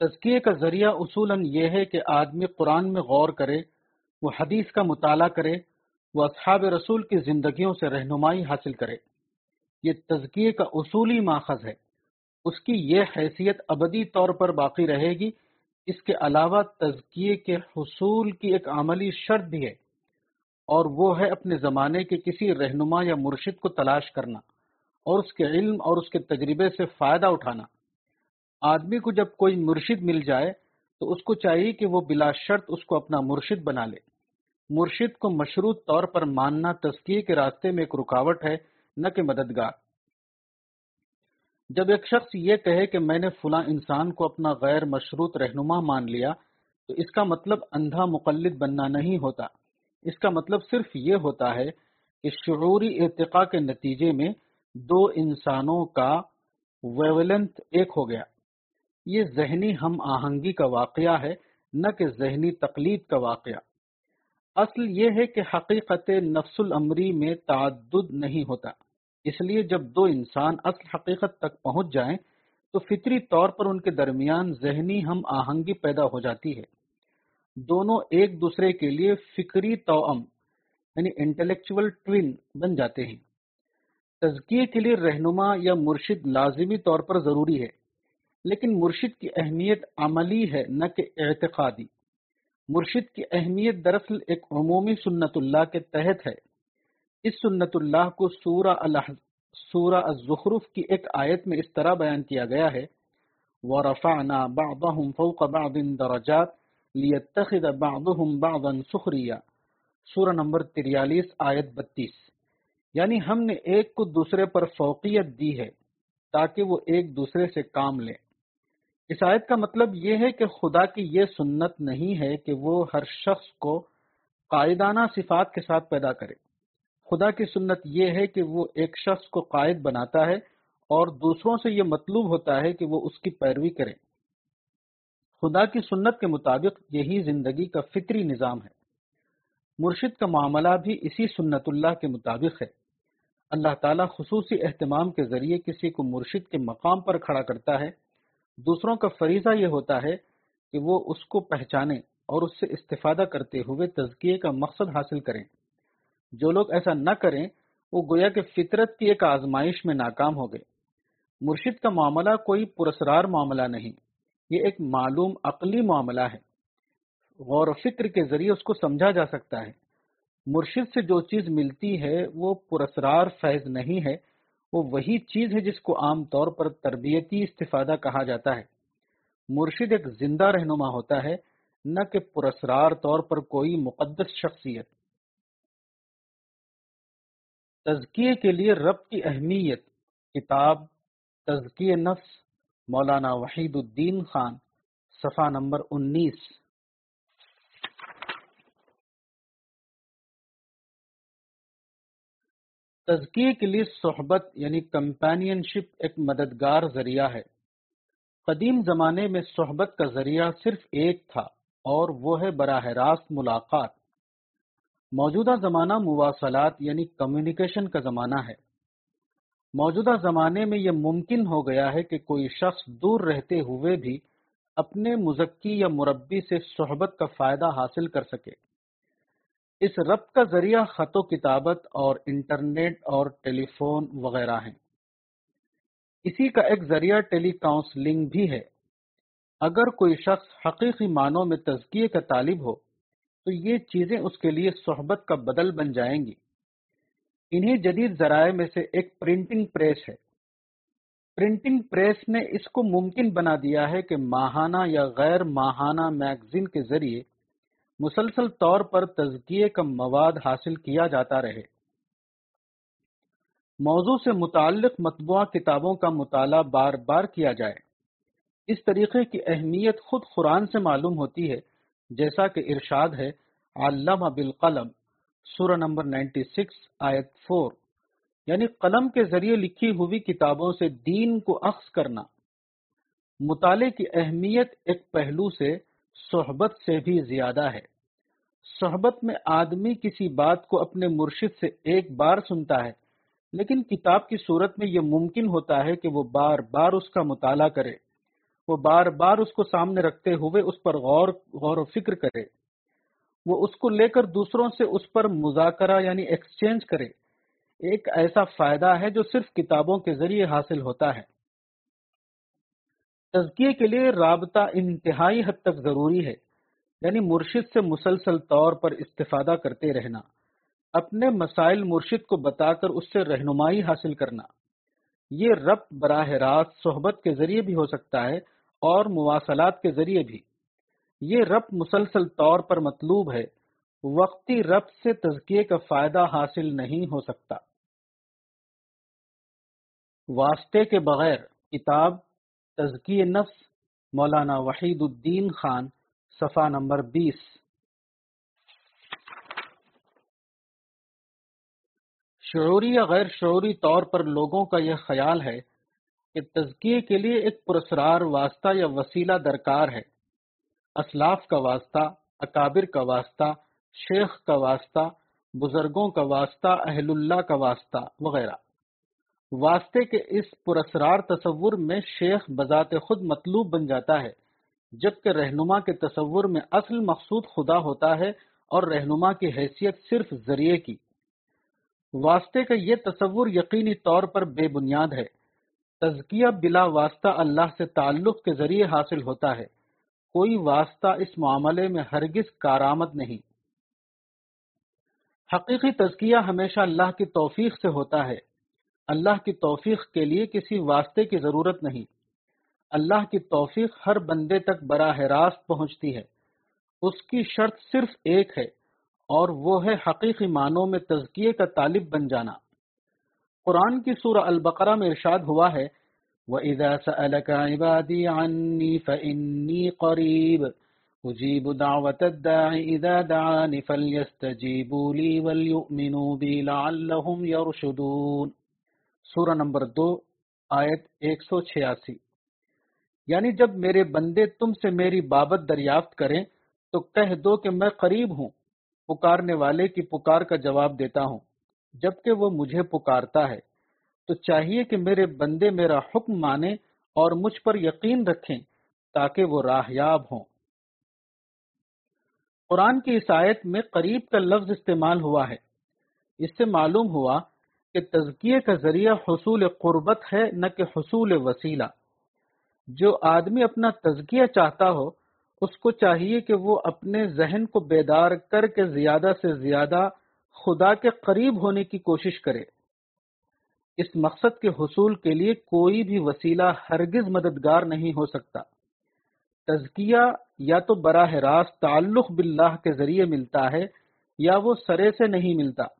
تزکیے کا ذریعہ اصولاً یہ ہے کہ آدمی قرآن میں غور کرے، وہ حدیث کا مطالعہ کرے وہ اصحاب رسول کی زندگیوں سے رہنمائی حاصل کرے۔ یہ تزکیے کا اصولی ماخذ ہے۔ اس کی یہ حیثیت ابدی طور پر باقی رہے گی۔ اس کے علاوہ تزکیے کے حصول کی ایک عملی شرط بھی ہے۔ اور وہ ہے اپنے زمانے کے کسی رہنما یا مرشد کو تلاش کرنا اور اس کے علم اور اس کے تجربے سے فائدہ اٹھانا۔ آدمی کو جب کوئی مرشد مل جائے تو اس کو چاہیے کہ وہ بلا شرط اس کو اپنا مرشد بنا لے۔ مرشد کو مشروط طور پر ماننا تزکیے کے راستے میں ایک رکاوٹ ہے، نہ کہ مددگار۔ جب ایک شخص یہ کہے کہ میں نے فلاں انسان کو اپنا غیر مشروط رہنما مان لیا، تو اس کا مطلب اندھا مقلد بننا نہیں ہوتا۔ اس کا مطلب صرف یہ ہوتا ہے کہ شعوری ارتقاء کے نتیجے میں دو انسانوں کا ویولنت ایک ہو گیا۔ یہ ذہنی ہم آہنگی کا واقعہ ہے، نہ کہ ذہنی تقلید کا واقعہ۔ اصل یہ ہے کہ حقیقت نفس العمری میں تعدد نہیں ہوتا۔ اس لیے جب دو انسان اصل حقیقت تک پہنچ جائیں، تو فطری طور پر ان کے درمیان ذہنی ہم آہنگی پیدا ہو جاتی ہے۔ دونوں ایک دوسرے کے لیے فکری توم یعنی انٹلیکچول ٹوین بن جاتے ہیں۔ تزکیے کے لیے رہنما یا مرشد لازمی طور پر ضروری ہے، لیکن مرشد کی اہمیت عملی ہے، نہ کہ اعتقادی۔ مرشد کی اہمیت دراصل ایک عمومی سنت اللہ کے تحت ہے۔ اس سنت اللہ کو سورہ سورہ الزخرف کی ایک آیت میں اس طرح بیان کیا گیا ہے۔ وَرَفَعْنَا بَعْضَهُمْ فَوْقَ بَعْضٍ دَرَجَاتٍ لیتخذ بعضهم بعضا سخریا سورہ نمبر تریالیس، آیت بتیس۔ یعنی ہم نے ایک کو دوسرے پر فوقیت دی ہے تاکہ وہ ایک دوسرے سے کام لیں۔ اس آیت کا مطلب یہ ہے کہ خدا کی یہ سنت نہیں ہے کہ وہ ہر شخص کو قائدانہ صفات کے ساتھ پیدا کرے۔ خدا کی سنت یہ ہے کہ وہ ایک شخص کو قائد بناتا ہے اور دوسروں سے یہ مطلوب ہوتا ہے کہ وہ اس کی پیروی کریں خدا کی سنت کے مطابق یہی زندگی کا فطری نظام ہے۔ مرشد کا معاملہ بھی اسی سنت اللہ کے مطابق ہے۔ اللہ تعالیٰ خصوصی اہتمام کے ذریعے کسی کو مرشد کے مقام پر کھڑا کرتا ہے۔ دوسروں کا فریضہ یہ ہوتا ہے کہ وہ اس کو پہچانے اور اس سے استفادہ کرتے ہوئے تزکیے کا مقصد حاصل کریں۔ جو لوگ ایسا نہ کریں، وہ گویا کہ فطرت کی ایک آزمائش میں ناکام ہو گئے۔ مرشد کا معاملہ کوئی پرسرار معاملہ نہیں، یہ ایک معلوم عقلی معاملہ ہے۔ غور و فکر کے ذریعے اس کو سمجھا جا سکتا ہے۔ مرشد سے جو چیز ملتی ہے، وہ پرسرار فیض نہیں ہے۔ وہ وہی چیز ہے جس کو عام طور پر تربیتی استفادہ کہا جاتا ہے۔ مرشد ایک زندہ رہنما ہوتا ہے، نہ کہ پرسرار طور پر کوئی مقدس شخصیت۔ تزکیے کے لیے رب کی اہمیت، کتاب تزکی نفس، مولانا وحید الدین خان، صفحہ نمبر انیس۔ تزکیے کے لیے صحبت یعنی کمپینین شپ ایک مددگار ذریعہ ہے۔ قدیم زمانے میں صحبت کا ذریعہ صرف ایک تھا اور وہ ہے براہ راست ملاقات۔ موجودہ زمانہ مواصلات یعنی کمیونیکیشن کا زمانہ ہے۔ موجودہ زمانے میں یہ ممکن ہو گیا ہے کہ کوئی شخص دور رہتے ہوئے بھی اپنے مزکی یا مربی سے صحبت کا فائدہ حاصل کر سکے۔ اس ربط کا ذریعہ خط و کتابت اور انٹرنیٹ اور ٹیلی فون وغیرہ ہیں۔ اسی کا ایک ذریعہ ٹیلی کاؤنسلنگ بھی ہے۔ اگر کوئی شخص حقیقی معنوں میں تزکیے کا طالب ہو، تو یہ چیزیں اس کے لیے صحبت کا بدل بن جائیں گی۔ انہیں جدید ذرائع میں سے ایک پرنٹنگ پریس ہے۔ پرنٹنگ پریس نے اس کو ممکن بنا دیا ہے کہ ماہانہ یا غیر ماہانہ میگزین کے ذریعے مسلسل طور پر تزکیے کا مواد حاصل کیا جاتا رہے۔ موضوع سے متعلق مطبوعہ کتابوں کا مطالعہ بار بار کیا جائے۔ اس طریقے کی اہمیت خود قرآن سے معلوم ہوتی ہے، جیسا کہ ارشاد ہے علامہ بالقلم، سورہ نمبر 96 آیت 4 یعنی قلم کے ذریعے لکھی ہوئی کتابوں سے دین کو اخذ کرنا۔ مطالعے کی اہمیت ایک پہلو سے صحبت سے بھی زیادہ ہے۔ صحبت میں آدمی کسی بات کو اپنے مرشد سے ایک بار سنتا ہے، لیکن کتاب کی صورت میں یہ ممکن ہوتا ہے کہ وہ بار بار اس کا مطالعہ کرے۔ وہ بار بار اس کو سامنے رکھتے ہوئے اس پر غور غور و فکر کرے۔ وہ اس کو لے کر دوسروں سے اس پر مذاکرہ یعنی ایکسچینج کرے۔ ایک ایسا فائدہ ہے جو صرف کتابوں کے ذریعے حاصل ہوتا ہے۔ تزکیے کے لیے رابطہ انتہائی حد تک ضروری ہے یعنی مرشد سے مسلسل طور پر استفادہ کرتے رہنا، اپنے مسائل مرشد کو بتا کر اس سے رہنمائی حاصل کرنا۔ یہ ربط براہ راست صحبت کے ذریعے بھی ہو سکتا ہے اور مواصلات کے ذریعے بھی۔ یہ ربط مسلسل طور پر مطلوب ہے، وقتی ربط سے تزکیے کا فائدہ حاصل نہیں ہو سکتا۔ واسطے کے بغیر کتاب تزکی نفس، مولانا وحید الدین خان، صفحہ نمبر بیس۔ شعوری یا غیر شعوری طور پر لوگوں کا یہ خیال ہے کہ تزکیے کے لیے ایک پرسرار واسطہ یا وسیلہ درکار ہے۔ اسلاف کا واسطہ، اکابر کا واسطہ، شیخ کا واسطہ، بزرگوں کا واسطہ، اہل اللہ کا واسطہ، وغیرہ۔ واسطے کے اس پرسرار تصور میں شیخ بذات خود مطلوب بن جاتا ہے، جبکہ رہنما کے تصور میں اصل مقصود خدا ہوتا ہے اور رہنما کی حیثیت صرف ذریعے کی۔ واسطے کا یہ تصور یقینی طور پر بے بنیاد ہے۔ تزکیہ بلا واسطہ اللہ سے تعلق کے ذریعے حاصل ہوتا ہے۔ کوئی واسطہ اس معاملے میں ہرگز کارآمد نہیں۔ حقیقی تزکیہ ہمیشہ اللہ کی توفیق سے ہوتا ہے۔ اللہ کی توفیق کے لیے کسی واسطے کی ضرورت نہیں۔ اللہ کی توفیق ہر بندے تک براہ راست پہنچتی ہے۔ اس کی شرط صرف ایک ہے، اور وہ ہے حقیقی معنوں میں تزکیے کا طالب بن جانا۔ قرآن کی سورہ البقرہ میں ارشاد ہوا ہے، وَإِذَا سَأَلَكَ عِبَادِي عَنِّي فَإِنِّي قَرِيبٌ أُجِيبُ دَعْوَةَ الدَّاعِ إِذَا دَعَانِ فَلْيَسْتَجِيبُوا لِي وَلْيُؤْمِنُوا بِي لَعَلَّهُمْ يَرْشُدُونَ سورہ نمبر دو، آیت 186 یعنی جب میرے بندے تم سے میری بابت دریافت کریں، تو کہہ دو کہ میں قریب ہوں، پکارنے والے کی پکار کا جواب دیتا ہوں۔ جبکہ وہ مجھے پکارتا ہے، تو چاہیے کہ میرے بندے میرا حکم مانے اور مجھ پر یقین رکھیں تاکہ وہ راہیاب ہوں۔ قرآن کی عیسائیت میں قریب کا لفظ استعمال ہوا ہے۔ اس سے معلوم ہوا کہ تزکیے کا ذریعہ حصول قربت ہے، نہ کہ حصول وسیلہ۔ جو آدمی اپنا تزکیہ چاہتا ہو، اس کو چاہیے کہ وہ اپنے ذہن کو بیدار کر کے زیادہ سے زیادہ خدا کے قریب ہونے کی کوشش کرے۔ اس مقصد کے حصول کے لیے کوئی بھی وسیلہ ہرگز مددگار نہیں ہو سکتا۔ تزکیہ یا تو براہ راست تعلق باللہ کے ذریعے ملتا ہے، یا وہ سرے سے نہیں ملتا۔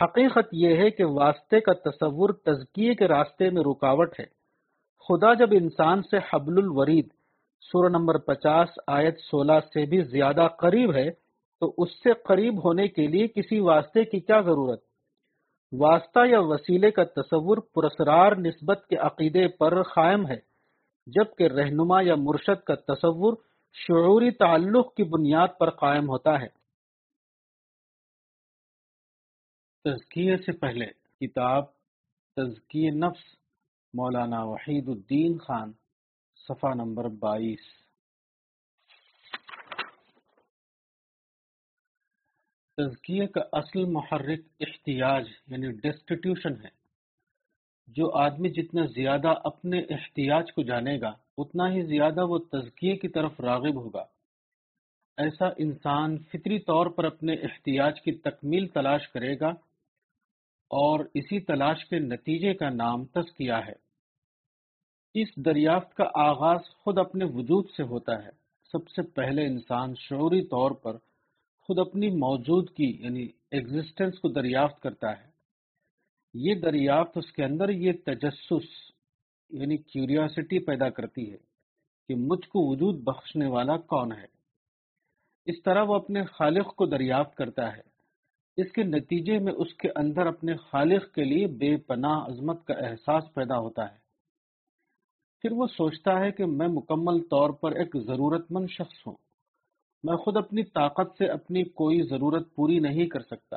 حقیقت یہ ہے کہ واسطے کا تصور تزکیے کے راستے میں رکاوٹ ہے۔ خدا جب انسان سے حبل الورید سورہ نمبر پچاس آیت سولہ سے بھی زیادہ قریب ہے، تو اس سے قریب ہونے کے لیے کسی واسطے کی کیا ضرورت؟ واسطہ یا وسیلے کا تصور پرسرار نسبت کے عقیدے پر قائم ہے، جبکہ رہنما یا مرشد کا تصور شعوری تعلق کی بنیاد پر قائم ہوتا ہے۔ تزکیے سے پہلے کتاب تزکی نفس مولانا وحید الدین خان، صفحہ نمبر بائیس۔ تزکیے کا اصل محرک احتیاج یعنی ڈسٹیٹیوشن ہے۔ جو آدمی جتنا زیادہ اپنے احتیاج کو جانے گا، اتنا ہی زیادہ وہ تزکیے کی طرف راغب ہوگا۔ ایسا انسان فطری طور پر اپنے احتیاج کی تکمیل تلاش کرے گا اور اسی تلاش کے نتیجے کا نام تزکیہ ہے۔ اس دریافت کا آغاز خود اپنے وجود سے ہوتا ہے۔ سب سے پہلے انسان شعوری طور پر خود اپنی موجودگی یعنی ایگزسٹنس کو دریافت کرتا ہے۔ یہ دریافت اس کے اندر یہ تجسس یعنی کیوریاسٹی پیدا کرتی ہے کہ مجھ کو وجود بخشنے والا کون ہے۔ اس طرح وہ اپنے خالق کو دریافت کرتا ہے۔ اس کے نتیجے میں اس کے اندر اپنے خالق کے لیے بے پناہ عظمت کا احساس پیدا ہوتا ہے۔ پھر وہ سوچتا ہے کہ میں مکمل طور پر ایک ضرورت مند شخص ہوں۔ میں خود اپنی طاقت سے اپنی کوئی ضرورت پوری نہیں کر سکتا۔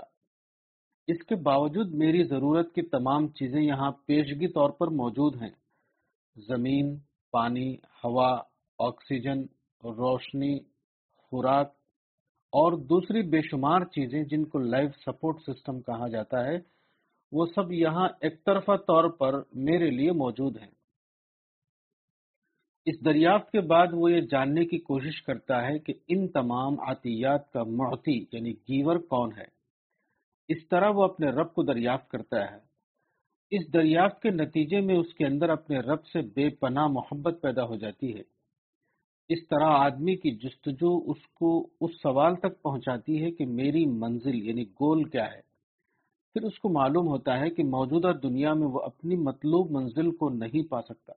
اس کے باوجود میری ضرورت کی تمام چیزیں یہاں پیشگی طور پر موجود ہیں۔ زمین، پانی، ہوا، آکسیجن، روشنی، خوراک اور دوسری بے شمار چیزیں جن کو لائف سپورٹ سسٹم کہا جاتا ہے، وہ سب یہاں ایک طرفہ طور پر میرے لیے موجود ہیں۔ اس دریافت کے بعد وہ یہ جاننے کی کوشش کرتا ہے کہ ان تمام عطیات کا معطی یعنی گیور کون ہے؟ اس طرح وہ اپنے رب کو دریافت کرتا ہے۔ اس دریافت کے نتیجے میں اس کے اندر اپنے رب سے بے پناہ محبت پیدا ہو جاتی ہے۔ اس طرح آدمی کی جستجو اس کو اس سوال تک پہنچاتی ہے کہ میری منزل یعنی گول کیا ہے۔ پھر اس کو معلوم ہوتا ہے کہ موجودہ دنیا میں وہ اپنی مطلوب منزل کو نہیں پا سکتا۔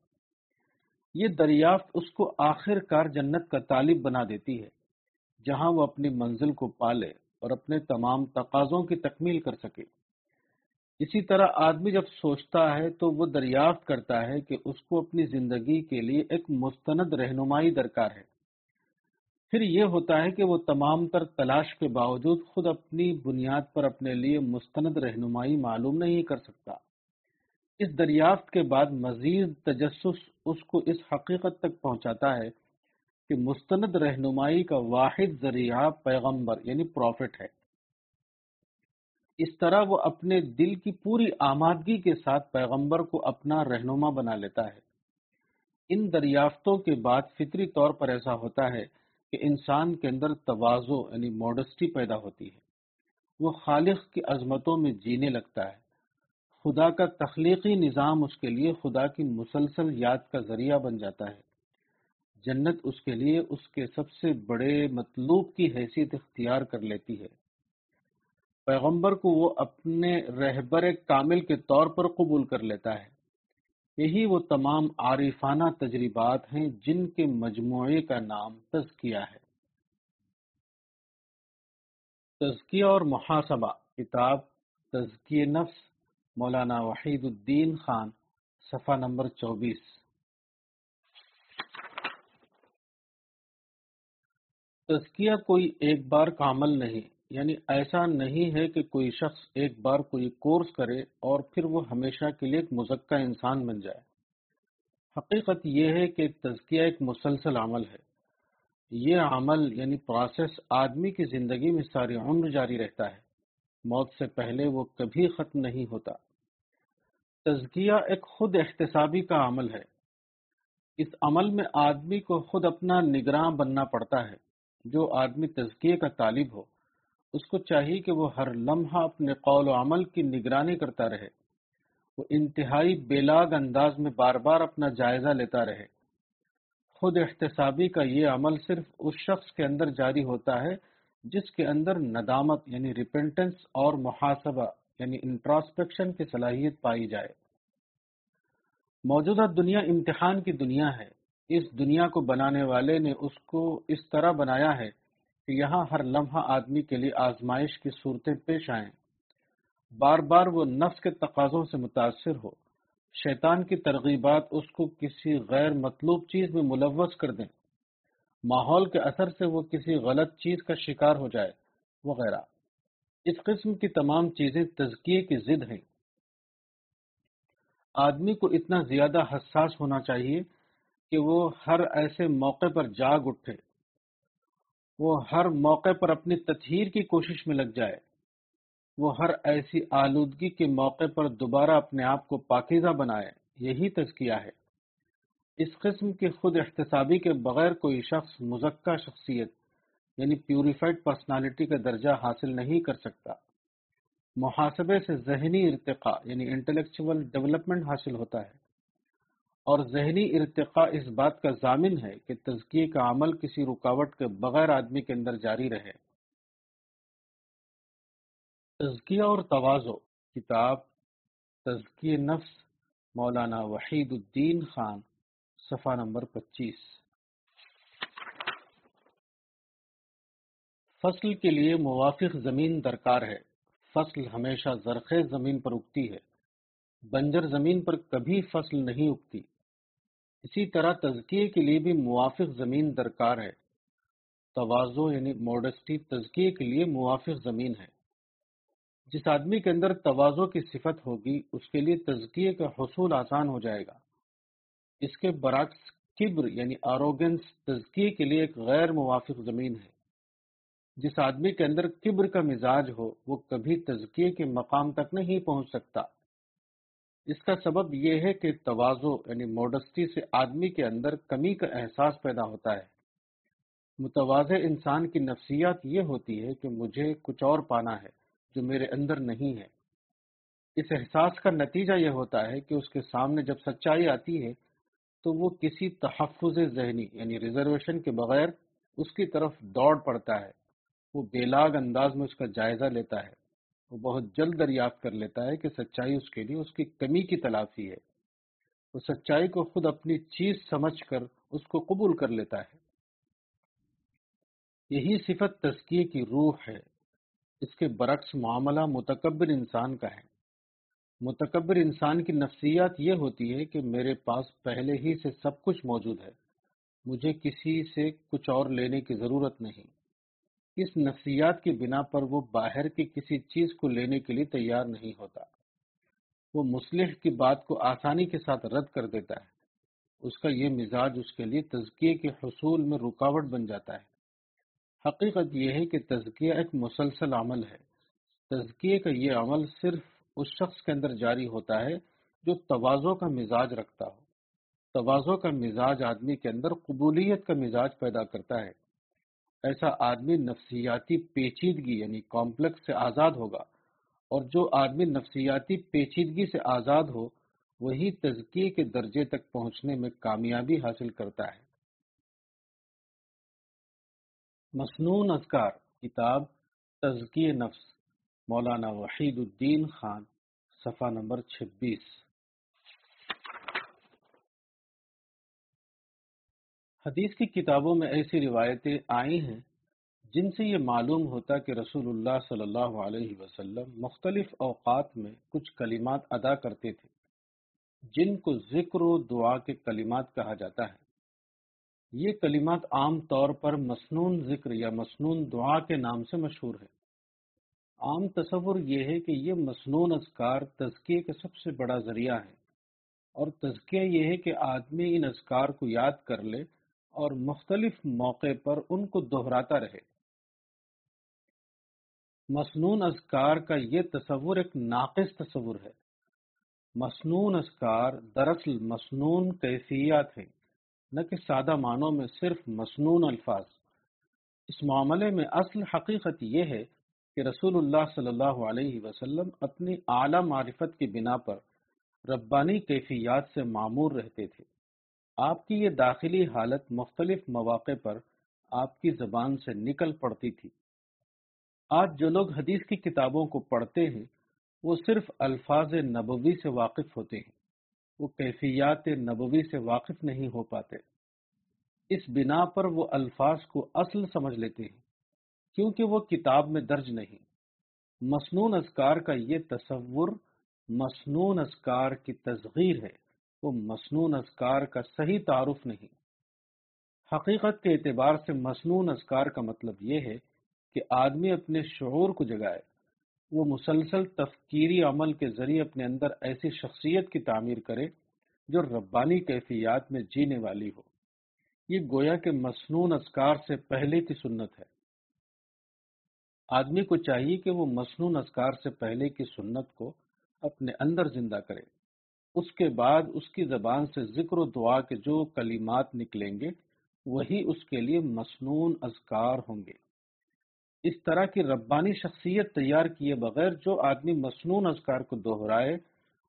یہ دریافت اس کو آخر کار جنت کا طالب بنا دیتی ہے، جہاں وہ اپنی منزل کو پالے اور اپنے تمام تقاضوں کی تکمیل کر سکے۔ اسی طرح آدمی جب سوچتا ہے تو وہ دریافت کرتا ہے کہ اس کو اپنی زندگی کے لیے ایک مستند رہنمائی درکار ہے۔ پھر یہ ہوتا ہے کہ وہ تمام تر تلاش کے باوجود خود اپنی بنیاد پر اپنے لیے مستند رہنمائی معلوم نہیں کر سکتا۔ اس دریافت کے بعد مزید تجسس اس کو اس حقیقت تک پہنچاتا ہے کہ مستند رہنمائی کا واحد ذریعہ پیغمبر یعنی پروفٹ ہے۔ اس طرح وہ اپنے دل کی پوری آمادگی کے ساتھ پیغمبر کو اپنا رہنما بنا لیتا ہے۔ ان دریافتوں کے بعد فطری طور پر ایسا ہوتا ہے کہ انسان کے اندر توازو یعنی موڈسٹی پیدا ہوتی ہے۔ وہ خالق کی عظمتوں میں جینے لگتا ہے۔ خدا کا تخلیقی نظام اس کے لیے خدا کی مسلسل یاد کا ذریعہ بن جاتا ہے۔ جنت اس کے لیے اس کے سب سے بڑے مطلوب کی حیثیت اختیار کر لیتی ہے۔ پیغمبر کو وہ اپنے رہبر کامل کے طور پر قبول کر لیتا ہے۔ یہی وہ تمام عارفانہ تجربات ہیں جن کے مجموعے کا نام تزکیہ ہے۔ تزکیہ اور محاسبہ، کتاب تزکی نفس، مولانا وحید الدین خان، صفحہ نمبر چوبیس۔ تزکیہ کوئی ایک بار کا عمل نہیں۔ یعنی ایسا نہیں ہے کہ کوئی شخص ایک بار کوئی کورس کرے اور پھر وہ ہمیشہ کے لیے ایک مزکہ انسان بن جائے۔ حقیقت یہ ہے کہ تزکیہ ایک مسلسل عمل ہے۔ یہ عمل یعنی پروسیس آدمی کی زندگی میں ساری عمر جاری رہتا ہے۔ موت سے پہلے وہ کبھی ختم نہیں ہوتا۔ تزکیہ ایک خود احتسابی کا عمل ہے۔ اس عمل میں آدمی کو خود اپنا نگراں بننا پڑتا ہے، جو آدمی تزکیے کا طالب ہو۔ اس کو چاہیے کہ وہ ہر لمحہ اپنے قول و عمل کی نگرانی کرتا رہے۔ وہ انتہائی بیلاگ انداز میں بار بار اپنا جائزہ لیتا رہے۔ خود احتسابی کا یہ عمل صرف اس شخص کے اندر جاری ہوتا ہے جس کے اندر ندامت یعنی ریپنٹنس اور محاسبہ یعنی انٹراسپیکشن کی صلاحیت پائی جائے۔ موجودہ دنیا امتحان کی دنیا ہے۔ اس دنیا کو بنانے والے نے اس کو اس طرح بنایا ہے کہ یہاں ہر لمحہ آدمی کے لیے آزمائش کی صورتیں پیش آئیں۔ بار بار وہ نفس کے تقاضوں سے متاثر ہو۔ شیطان کی ترغیبات اس کو کسی غیر مطلوب چیز میں ملوث کر دیں۔ ماحول کے اثر سے وہ کسی غلط چیز کا شکار ہو جائے وغیرہ۔ اس قسم کی تمام چیزیں تزکیے کی ضد ہیں۔ آدمی کو اتنا زیادہ حساس ہونا چاہیے کہ وہ ہر ایسے موقع پر جاگ اٹھے۔ وہ ہر موقع پر اپنی تطہیر کی کوشش میں لگ جائے۔ وہ ہر ایسی آلودگی کے موقع پر دوبارہ اپنے آپ کو پاکیزہ بنائے، یہی تزکیہ ہے۔ اس قسم کی خود احتسابی کے بغیر کوئی شخص مزکہ شخصیت یعنی پیوریفائڈ پرسنالٹی کا درجہ حاصل نہیں کر سکتا۔ محاسبے سے ذہنی ارتقاء یعنی انٹلیکچول ڈیولپمنٹ حاصل ہوتا ہے۔ اور ذہنی ارتقاء اس بات کا ضامن ہے کہ تزکیے کا عمل کسی رکاوٹ کے بغیر آدمی کے اندر جاری رہے۔ تزکیہ اور توازو۔ کتاب تزکی نفس، مولانا وحید الدین خان، صفحہ نمبر پچیس۔ فصل کے لیے موافق زمین درکار ہے۔ فصل ہمیشہ زرخیز زمین پر اگتی ہے۔ بنجر زمین پر کبھی فصل نہیں اگتی۔ اسی طرح تزکیے کے لیے بھی موافق زمین درکار ہے۔ توازو یعنی موڈسٹی تزکیے کے لیے موافق زمین ہے۔ جس آدمی کے اندر توازو کی صفت ہوگی، اس کے لیے تزکیے کا حصول آسان ہو جائے گا۔ اس کے برعکس کبر یعنی آروگنس تزکیے کے لیے ایک غیر موافق زمین ہے۔ جس آدمی کے اندر کبر کا مزاج ہو، وہ کبھی تزکیے کے مقام تک نہیں پہنچ سکتا۔ اس کا سبب یہ ہے کہ توازو یعنی موڈسٹی سے آدمی کے اندر کمی کا احساس پیدا ہوتا ہے۔ متوازہ انسان کی نفسیات یہ ہوتی ہے کہ مجھے کچھ اور پانا ہے جو میرے اندر نہیں ہے۔ اس احساس کا نتیجہ یہ ہوتا ہے کہ اس کے سامنے جب سچائی آتی ہے تو وہ کسی تحفظ ذہنی یعنی ریزرویشن کے بغیر اس کی طرف دوڑ پڑتا ہے۔ وہ بے لاگ انداز میں اس کا جائزہ لیتا ہے۔ وہ بہت جلد دریافت کر لیتا ہے کہ سچائی اس کے لیے اس کی کمی کی تلافی ہے۔ وہ سچائی کو خود اپنی چیز سمجھ کر اس کو قبول کر لیتا ہے۔ یہی صفت تزکیے کی روح ہے۔ اس کے برعکس معاملہ متکبر انسان کا ہے۔ متکبر انسان کی نفسیات یہ ہوتی ہے کہ میرے پاس پہلے ہی سے سب کچھ موجود ہے۔ مجھے کسی سے کچھ اور لینے کی ضرورت نہیں۔ اس نفسیات کی بنا پر وہ باہر کی کسی چیز کو لینے کے لیے تیار نہیں ہوتا۔ وہ مسلح کی بات کو آسانی کے ساتھ رد کر دیتا ہے۔ اس کا یہ مزاج اس کے لیے تزکیے کے حصول میں رکاوٹ بن جاتا ہے۔ حقیقت یہ ہے کہ تزکیہ ایک مسلسل عمل ہے۔ تزکیے کا یہ عمل صرف اس شخص کے اندر جاری ہوتا ہے جو توازوں کا مزاج رکھتا ہو۔ توازوں کا مزاج آدمی کے اندر قبولیت کا مزاج پیدا کرتا ہے۔ ایسا آدمی نفسیاتی پیچیدگی یعنی کمپلیکس سے آزاد ہوگا اور جو آدمی نفسیاتی پیچیدگی سے آزاد ہو، وہی تزکیے کے درجے تک پہنچنے میں کامیابی حاصل کرتا ہے۔ مصنون اذکار، کتاب تزکیے نفس، مولانا وحید الدین خان، صفحہ نمبر چھبیس۔ حدیث کی کتابوں میں ایسی روایتیں آئی ہیں جن سے یہ معلوم ہوتا کہ رسول اللہ صلی اللہ علیہ وسلم مختلف اوقات میں کچھ کلمات ادا کرتے تھے، جن کو ذکر و دعا کے کلمات کہا جاتا ہے۔ یہ کلمات عام طور پر مسنون ذکر یا مسنون دعا کے نام سے مشہور ہے عام تصور یہ ہے کہ یہ مسنون اذکار تزکیے کا سب سے بڑا ذریعہ ہے اور تزکیہ یہ ہے کہ آدمی ان اذکار کو یاد کر لے اور مختلف موقع پر ان کو دہراتا رہے۔ مسنون اذکار کا یہ تصور ایک ناقص تصور ہے۔ مسنون اذکار دراصل مسنون کیفیات ہیں، نہ کہ سادہ معنوں میں صرف مسنون الفاظ۔ اس معاملے میں اصل حقیقت یہ ہے کہ رسول اللہ صلی اللہ علیہ وسلم اپنی اعلی معرفت کی بنا پر ربانی کیفیات سے معمور رہتے تھے۔ آپ کی یہ داخلی حالت مختلف مواقع پر آپ کی زبان سے نکل پڑتی تھی۔ آج جو لوگ حدیث کی کتابوں کو پڑھتے ہیں، وہ صرف الفاظ نبوی سے واقف ہوتے ہیں۔ وہ کیفیات نبوی سے واقف نہیں ہو پاتے۔ اس بنا پر وہ الفاظ کو اصل سمجھ لیتے ہیں، کیونکہ وہ کتاب میں درج نہیں۔ مسنون اذکار کا یہ تصور مسنون اذکار کی تصغیر ہے۔ وہ مسنون اذکار کا صحیح تعارف نہیں۔ حقیقت کے اعتبار سے مسنون اذکار کا مطلب یہ ہے کہ آدمی اپنے شعور کو جگائے، وہ مسلسل تفکیری عمل کے ذریعے اپنے اندر ایسی شخصیت کی تعمیر کرے جو ربانی کیفیات میں جینے والی ہو۔ یہ گویا کہ مصنون اذکار سے پہلے کی سنت ہے۔ آدمی کو چاہیے کہ وہ مصنون اذکار سے پہلے کی سنت کو اپنے اندر زندہ کرے۔ اس کے بعد اس کی زبان سے ذکر و دعا کے جو کلمات نکلیں گے، وہی اس کے لیے مصنون اذکار ہوں گے۔ اس طرح کی ربانی شخصیت تیار کیے بغیر جو آدمی مصنون اذکار کو دہرائے،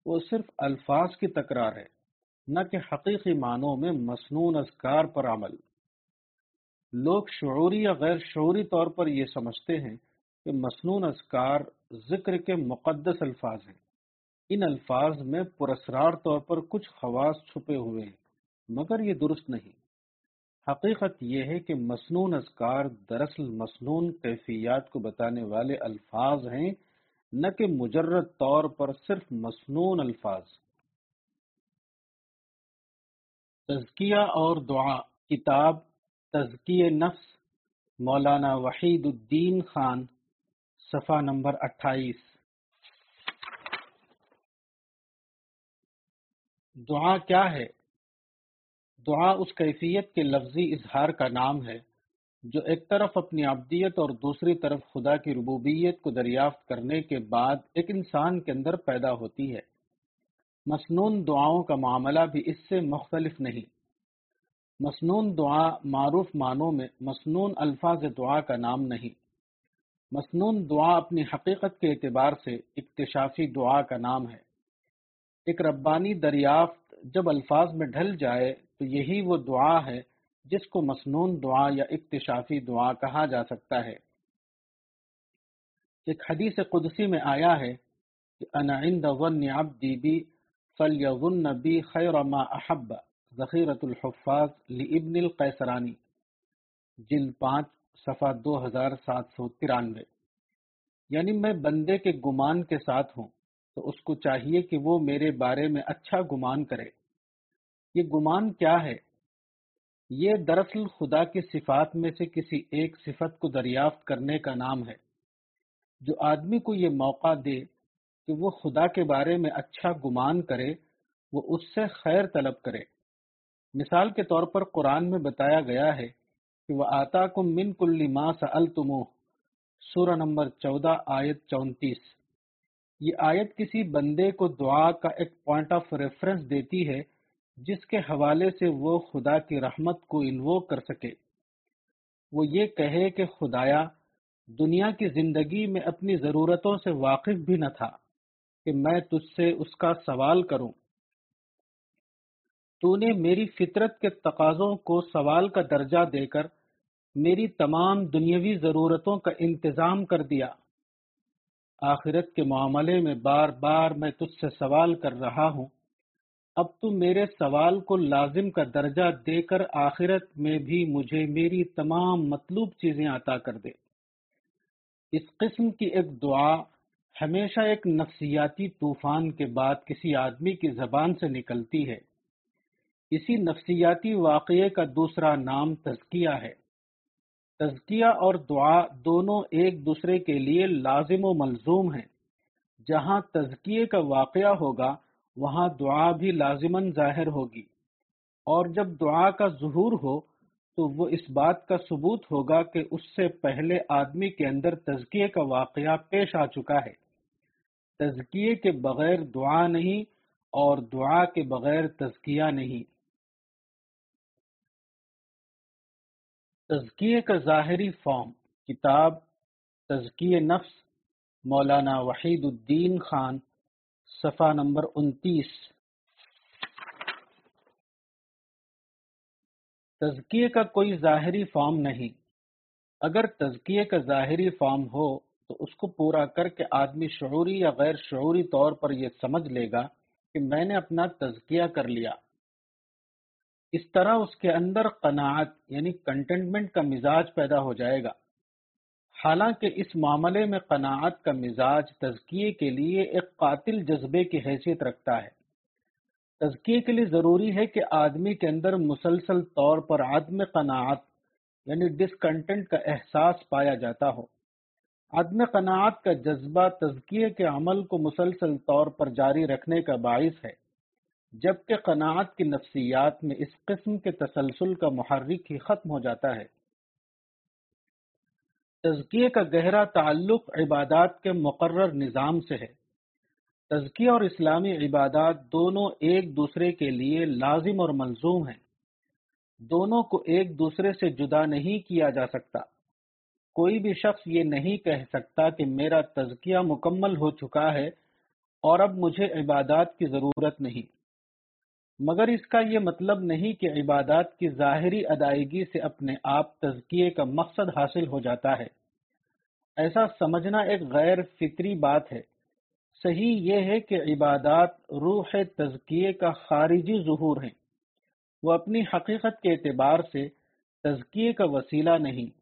وہ صرف الفاظ کی تکرار ہے، نہ کہ حقیقی معنوں میں مصنون اذکار پر عمل۔ لوگ شعوری یا غیر شعوری طور پر یہ سمجھتے ہیں کہ مصنون اذکار ذکر کے مقدس الفاظ ہیں۔ ان الفاظ میں پرسرار طور پر کچھ خواص چھپے ہوئے ہیں، مگر یہ درست نہیں۔ حقیقت یہ ہے کہ مسنون اذکار دراصل مسنون کیفیات کو بتانے والے الفاظ ہیں، نہ کہ مجرد طور پر صرف مسنون الفاظ۔ تزکیہ اور دعا۔ کتاب تزکی نفس، مولانا وحید الدین خان، صفحہ نمبر اٹھائیس۔ دعا کیا ہے؟ دعا اس کیفیت کے لفظی اظہار کا نام ہے، جو ایک طرف اپنی عبدیت اور دوسری طرف خدا کی ربوبیت کو دریافت کرنے کے بعد ایک انسان کے اندر پیدا ہوتی ہے۔ مسنون دعاؤں کا معاملہ بھی اس سے مختلف نہیں۔ مسنون دعا معروف معنوں میں مسنون الفاظ دعا کا نام نہیں۔ مسنون دعا اپنی حقیقت کے اعتبار سے اکتشافی دعا کا نام ہے۔ ایک ربانی دریافت جب الفاظ میں ڈھل جائے تو یہی وہ دعا ہے جس کو مسنون دعا یا اکتشافی دعا کہا جا سکتا ہے۔ ایک حدیث قدسی میں آیا ہے کہ انا عند ظن عبدی بی فلیظن بی خیر ما احب ذخیرت الحفاظ لابن القیسرانی جلد پانچ، صفحہ دو ہزار سات سو ترانوے۔ یعنی میں بندے کے گمان کے ساتھ ہوں۔ تو اس کو چاہیے کہ وہ میرے بارے میں اچھا گمان کرے۔ یہ گمان کیا ہے؟ یہ دراصل خدا کی صفات میں سے کسی ایک صفت کو دریافت کرنے کا نام ہے۔ جو آدمی کو یہ موقع دے کہ وہ خدا کے بارے میں اچھا گمان کرے، وہ اس سے خیر طلب کرے۔ مثال کے طور پر قرآن میں بتایا گیا ہے کہ وہ آتا کم من کل ماں سلتمو سورہ نمبر چودہ، آیت چونتیس۔ یہ آیت کسی بندے کو دعا کا ایک پوائنٹ آف ریفرنس دیتی ہے، جس کے حوالے سے وہ خدا کی رحمت کو انوو کر سکے۔ وہ یہ کہے کہ خدایا، دنیا کی زندگی میں اپنی ضرورتوں سے واقف بھی نہ تھا کہ میں تجھ سے اس کا سوال کروں۔ تو نے میری فطرت کے تقاضوں کو سوال کا درجہ دے کر میری تمام دنیاوی ضرورتوں کا انتظام کر دیا۔ آخرت کے معاملے میں بار بار میں تجھ سے سوال کر رہا ہوں۔ اب تو میرے سوال کو لازم کا درجہ دے کر آخرت میں بھی مجھے میری تمام مطلوب چیزیں عطا کر دے۔ اس قسم کی ایک دعا ہمیشہ ایک نفسیاتی طوفان کے بعد کسی آدمی کی زبان سے نکلتی ہے۔ اسی نفسیاتی واقعے کا دوسرا نام تزکیہ ہے۔ تزکیہ اور دعا دونوں ایک دوسرے کے لیے لازم و ملزوم ہیں۔ جہاں تزکیے کا واقعہ ہوگا، وہاں دعا بھی لازماً ظاہر ہوگی۔ اور جب دعا کا ظہور ہو، تو وہ اس بات کا ثبوت ہوگا کہ اس سے پہلے آدمی کے اندر تزکیے کا واقعہ پیش آ چکا ہے۔ تزکیے کے بغیر دعا نہیں اور دعا کے بغیر تزکیہ نہیں۔ تزکیے کا ظاہری فارم، کتاب تزکیے نفس، مولانا وحید الدین خان، صفحہ نمبر انتیس۔ تزکیے کا کوئی ظاہری فارم نہیں۔ اگر تزکیے کا ظاہری فارم ہو تو اس کو پورا کر کے آدمی شعوری یا غیر شعوری طور پر یہ سمجھ لے گا کہ میں نے اپنا تزکیہ کر لیا۔ اس طرح اس کے اندر قناعت یعنی کنٹینٹمنٹ کا مزاج پیدا ہو جائے گا۔ حالانکہ اس معاملے میں قناعت کا مزاج تزکیے کے لیے ایک قاتل جذبے کی حیثیت رکھتا ہے۔ تزکیے کے لیے ضروری ہے کہ آدمی کے اندر مسلسل طور پر عدم قناعت یعنی ڈسکنٹنٹ کا احساس پایا جاتا ہو۔ عدم قناعت کا جذبہ تزکیے کے عمل کو مسلسل طور پر جاری رکھنے کا باعث ہے۔ جبکہ قناعت کی نفسیات میں اس قسم کے تسلسل کا محرک ہی ختم ہو جاتا ہے۔ تزکیے کا گہرا تعلق عبادات کے مقرر نظام سے ہے۔ تزکیہ اور اسلامی عبادات دونوں ایک دوسرے کے لیے لازم اور ملزوم ہیں۔ دونوں کو ایک دوسرے سے جدا نہیں کیا جا سکتا۔ کوئی بھی شخص یہ نہیں کہہ سکتا کہ میرا تزکیہ مکمل ہو چکا ہے اور اب مجھے عبادات کی ضرورت نہیں۔ مگر اس کا یہ مطلب نہیں کہ عبادات کی ظاہری ادائیگی سے اپنے آپ تزکیے کا مقصد حاصل ہو جاتا ہے۔ ایسا سمجھنا ایک غیر فطری بات ہے۔ صحیح یہ ہے کہ عبادات روح تزکیے کا خارجی ظہور ہیں۔ وہ اپنی حقیقت کے اعتبار سے تزکیے کا وسیلہ نہیں۔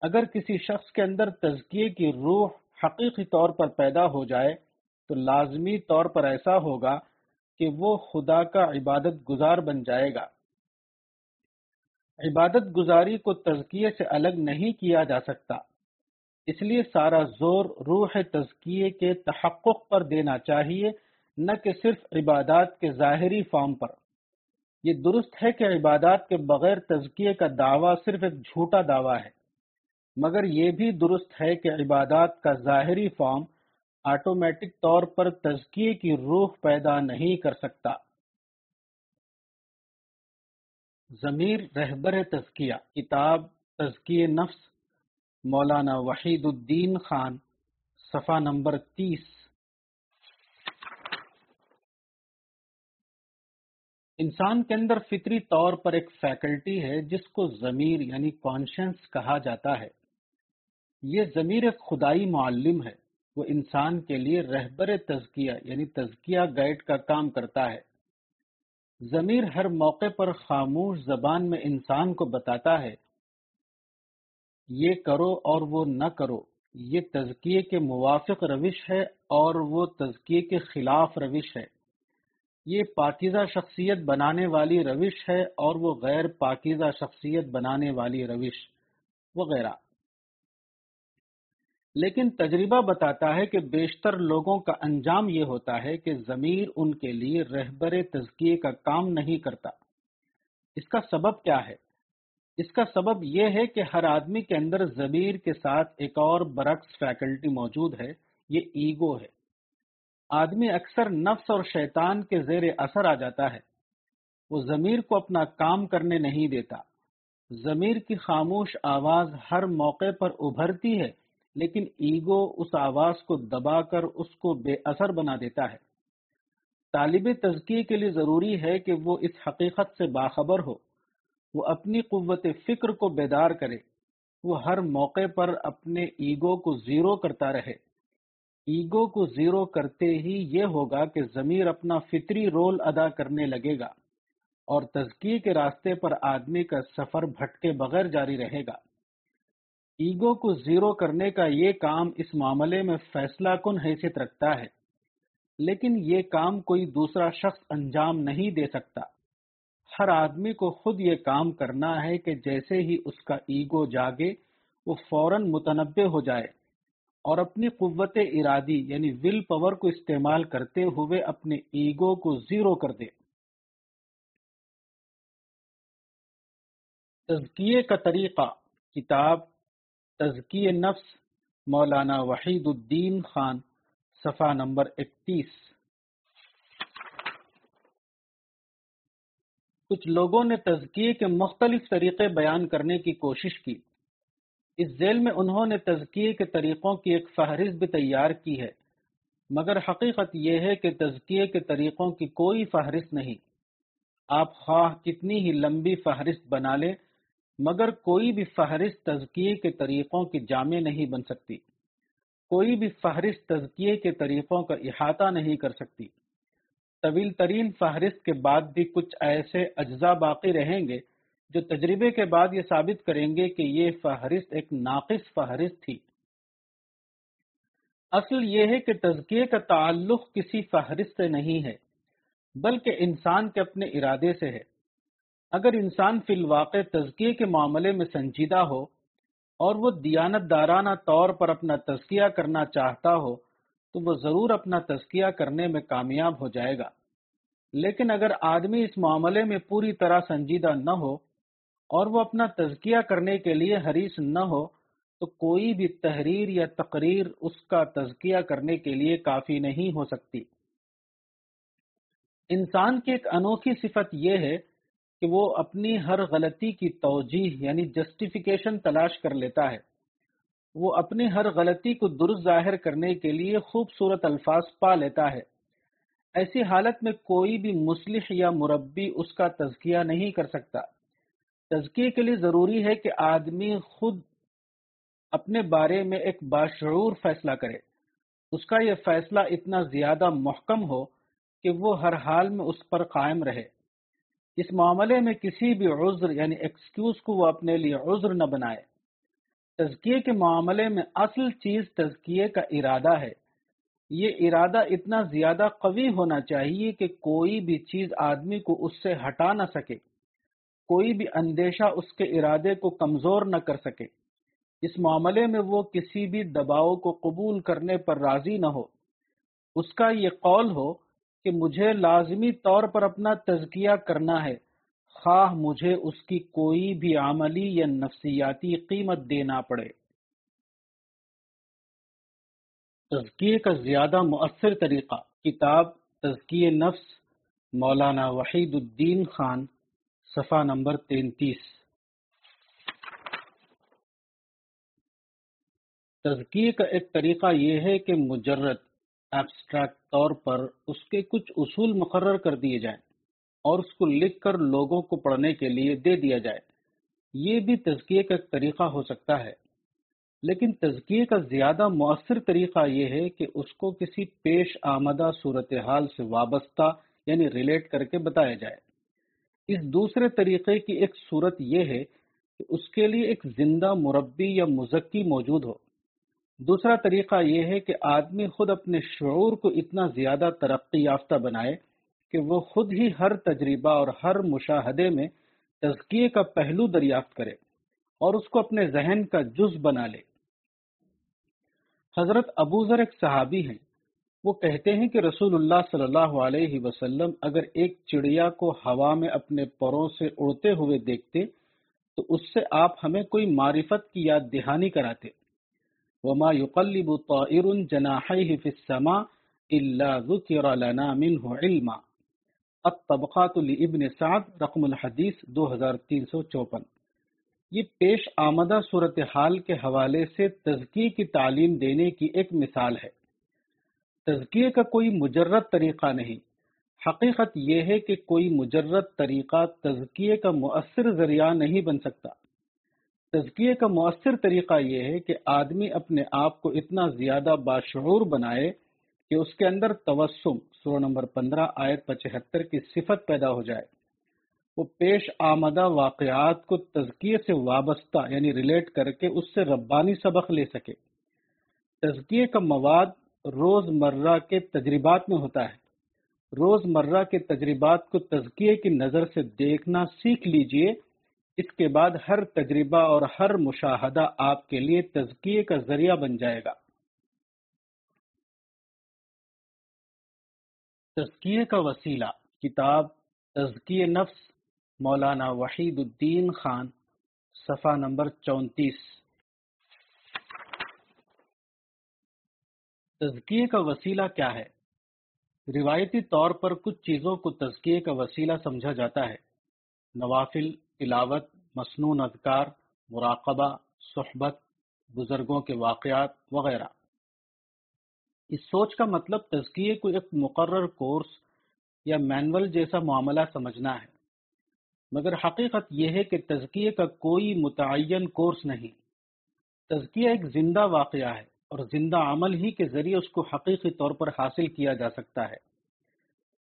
اگر کسی شخص کے اندر تزکیے کی روح حقیقی طور پر پیدا ہو جائے تو لازمی طور پر ایسا ہوگا کہ وہ خدا کا عبادت گزار بن جائے گا۔ عبادت گزاری کو تزکیے سے الگ نہیں کیا جا سکتا۔ اس لیے سارا زور روح تزکیے کے تحقق پر دینا چاہیے، نہ کہ صرف عبادات کے ظاہری فارم پر۔ یہ درست ہے کہ عبادات کے بغیر تزکیے کا دعویٰ صرف ایک جھوٹا دعویٰ ہے، مگر یہ بھی درست ہے کہ عبادات کا ظاہری فارم آٹومیٹک طور پر تزکیے کی روح پیدا نہیں کر سکتا۔ ضمیر رہبر تزکیہ۔ کتاب تزکیہ نفس، مولانا وحید الدین خان، صفحہ نمبر تیس۔ انسان کے اندر فطری طور پر ایک فیکلٹی ہے، جس کو ضمیر یعنی کانشنس کہا جاتا ہے۔ یہ ضمیر ایک خدائی معلم ہے۔ وہ انسان کے لیے رہبر تزکیہ یعنی تزکیہ گائیڈ کا کام کرتا ہے۔ ضمیر ہر موقع پر خاموش زبان میں انسان کو بتاتا ہے، یہ کرو اور وہ نہ کرو۔ یہ تزکیے کے موافق روش ہے اور وہ تزکیے کے خلاف روش ہے۔ یہ پاکیزہ شخصیت بنانے والی روش ہے اور وہ غیر پاکیزہ شخصیت بنانے والی روش۔ وغیرہ۔ لیکن تجربہ بتاتا ہے کہ بیشتر لوگوں کا انجام یہ ہوتا ہے کہ ضمیر ان کے لیے رہبر تزکیے کا کام نہیں کرتا۔ اس کا سبب کیا ہے؟ اس کا سبب یہ ہے کہ ہر آدمی کے اندر ضمیر کے ساتھ ایک اور برعکس فیکلٹی موجود ہے، یہ ایگو ہے۔ آدمی اکثر نفس اور شیطان کے زیر اثر آ جاتا ہے۔ وہ ضمیر کو اپنا کام کرنے نہیں دیتا۔ ضمیر کی خاموش آواز ہر موقع پر ابھرتی ہے۔ لیکن ایگو اس آواز کو دبا کر اس کو بے اثر بنا دیتا ہے۔ طالب تزکیے کے لیے ضروری ہے کہ وہ اس حقیقت سے باخبر ہو۔ وہ اپنی قوت فکر کو بیدار کرے۔ وہ ہر موقع پر اپنے ایگو کو زیرو کرتا رہے۔ ایگو کو زیرو کرتے ہی یہ ہوگا کہ ضمیر اپنا فطری رول ادا کرنے لگے گا اور تزکی کے راستے پر آدمی کا سفر بھٹکے بغیر جاری رہے گا۔ ایگو کو زیرو کرنے کا یہ کام اس معاملے میں فیصلہ کن حیثیت رکھتا ہے، لیکن یہ کام کوئی دوسرا شخص انجام نہیں دے سکتا۔ ہر آدمی کو خود یہ کام کرنا ہے کہ جیسے ہی اس کا ایگو جاگے، وہ فوراً متنوع ہو جائے اور اپنی قوت ارادی یعنی ول پاور کو استعمال کرتے ہوئے اپنے ایگو کو زیرو کر دے۔ تزکیے کا طریقہ، کتاب تزکی نفس، مولانا وحید الدین خان، صفحہ نمبر اکتیس۔ کچھ لوگوں نے تزکیے کے مختلف طریقے بیان کرنے کی کوشش کی۔ اس ذیل میں انہوں نے تزکیے کے طریقوں کی ایک فہرست بھی تیار کی ہے۔ مگر حقیقت یہ ہے کہ تزکیے کے طریقوں کی کوئی فہرست نہیں۔ آپ خواہ کتنی ہی لمبی فہرست بنا لیں مگر کوئی بھی فہرست تزکیے کے طریقوں کی جامع نہیں بن سکتی۔ کوئی بھی فہرست تزکیے کے طریقوں کا احاطہ نہیں کر سکتی۔ طویل ترین فہرست کے بعد بھی کچھ ایسے اجزاء باقی رہیں گے جو تجربے کے بعد یہ ثابت کریں گے کہ یہ فہرست ایک ناقص فہرست تھی۔ اصل یہ ہے کہ تزکیے کا تعلق کسی فہرست سے نہیں ہے، بلکہ انسان کے اپنے ارادے سے ہے۔ اگر انسان فی الواقع تزکیے کے معاملے میں سنجیدہ ہو اور وہ دیانت دارانہ طور پر اپنا تزکیہ کرنا چاہتا ہو، تو وہ ضرور اپنا تزکیہ کرنے میں کامیاب ہو جائے گا۔ لیکن اگر آدمی اس معاملے میں پوری طرح سنجیدہ نہ ہو اور وہ اپنا تزکیہ کرنے کے لیے حریص نہ ہو، تو کوئی بھی تحریر یا تقریر اس کا تزکیہ کرنے کے لیے کافی نہیں ہو سکتی۔ انسان کی ایک انوکھی صفت یہ ہے کہ وہ اپنی ہر غلطی کی توجیح یعنی جسٹیفیکیشن تلاش کر لیتا ہے۔ وہ اپنی ہر غلطی کو درست ظاہر کرنے کے لیے خوبصورت الفاظ پا لیتا ہے۔ ایسی حالت میں کوئی بھی مسلح یا مربی اس کا تزکیہ نہیں کر سکتا۔ تزکیے کے لیے ضروری ہے کہ آدمی خود اپنے بارے میں ایک باشعور فیصلہ کرے۔ اس کا یہ فیصلہ اتنا زیادہ محکم ہو کہ وہ ہر حال میں اس پر قائم رہے۔ اس معاملے میں کسی بھی عذر یعنی ایکسکیوز کو وہ اپنے لیے عذر نہ بنائے۔ تزکیے کے معاملے میں اصل چیز تزکیے کا ارادہ ہے۔ یہ ارادہ اتنا زیادہ قوی ہونا چاہیے کہ کوئی بھی چیز آدمی کو اس سے ہٹا نہ سکے۔ کوئی بھی اندیشہ اس کے ارادے کو کمزور نہ کر سکے۔ اس معاملے میں وہ کسی بھی دباؤ کو قبول کرنے پر راضی نہ ہو۔ اس کا یہ قول ہو کہ مجھے لازمی طور پر اپنا تزکیہ کرنا ہے۔ خواہ مجھے اس کی کوئی بھی عملی یا نفسیاتی قیمت دینا پڑے۔ تزکیے کا زیادہ مؤثر طریقہ کتاب تزکیے نفس، مولانا وحید الدین خان، صفحہ نمبر تینتیس۔ تزکیے کا ایک طریقہ یہ ہے کہ مجرد ایبسٹریکٹ طور پر اس کے کچھ اصول مقرر کر دیے جائیں اور اس کو لکھ کر لوگوں کو پڑھنے کے لیے دے دیا جائے۔ یہ بھی تزکیے کا ایک طریقہ ہو سکتا ہے۔ لیکن تزکیے کا زیادہ مؤثر طریقہ یہ ہے کہ اس کو کسی پیش آمدہ صورتحال سے وابستہ یعنی ریلیٹ کر کے بتایا جائے۔ اس دوسرے طریقے کی ایک صورت یہ ہے کہ اس کے لیے ایک زندہ مربی یا مزکی موجود ہو۔ دوسرا طریقہ یہ ہے کہ آدمی خود اپنے شعور کو اتنا زیادہ ترقی یافتہ بنائے کہ وہ خود ہی ہر تجربہ اور ہر مشاہدے میں تزکیے کا پہلو دریافت کرے اور اس کو اپنے ذہن کا جز بنا لے۔ حضرت ابو ذر ایک صحابی ہیں۔ وہ کہتے ہیں کہ رسول اللہ صلی اللہ علیہ وسلم اگر ایک چڑیا کو ہوا میں اپنے پروں سے اڑتے ہوئے دیکھتے تو اس سے آپ ہمیں کوئی معرفت کی یاد دہانی کراتے۔ وما يقلب طائر جناحيه في السماء الا ذكر لنا منه علما الطبقات لابن سعد، رقم الحدیث 2354 یہ پیش آمدہ صورتحال کے حوالے سے تزکی کی تعلیم دینے کی ایک مثال ہے۔ تزکیے کا کوئی مجرد طریقہ نہیں۔ حقیقت یہ ہے کہ کوئی مجرد طریقہ تزکیے کا مؤثر ذریعہ نہیں بن سکتا۔ تزکیے کا مؤثر طریقہ یہ ہے کہ آدمی اپنے آپ کو اتنا زیادہ باشعور بنائے کہ اس کے اندر توسم، سورہ نمبر پندرہ، آیت پچہتر کی صفت پیدا ہو جائے۔ وہ پیش آمدہ واقعات کو تزکیے سے وابستہ یعنی ریلیٹ کر کے اس سے ربانی سبق لے سکے۔ تزکیے کا مواد روز مرہ کے تجربات میں ہوتا ہے۔ روز مرہ کے تجربات کو تزکیے کی نظر سے دیکھنا سیکھ لیجیے۔ اس کے بعد ہر تجربہ اور ہر مشاہدہ آپ کے لیے تزکیے کا ذریعہ بن جائے گا۔ تزکیے کا وسیلہ، کتاب تزکیے نفس، مولانا وحید الدین خان، صفحہ نمبر چونتیس۔ تزکیے کا وسیلہ کیا ہے؟ روایتی طور پر کچھ چیزوں کو تزکیے کا وسیلہ سمجھا جاتا ہے۔ نوافل تلاوت مصنون اذکار، مراقبہ، صحبت، بزرگوں کے واقعات وغیرہ۔ اس سوچ کا مطلب تزکیے کو ایک مقرر کورس یا مینول جیسا معاملہ سمجھنا ہے۔ مگر حقیقت یہ ہے کہ تزکیے کا کوئی متعین کورس نہیں۔ تزکیہ ایک زندہ واقعہ ہے اور زندہ عمل ہی کے ذریعے اس کو حقیقی طور پر حاصل کیا جا سکتا ہے۔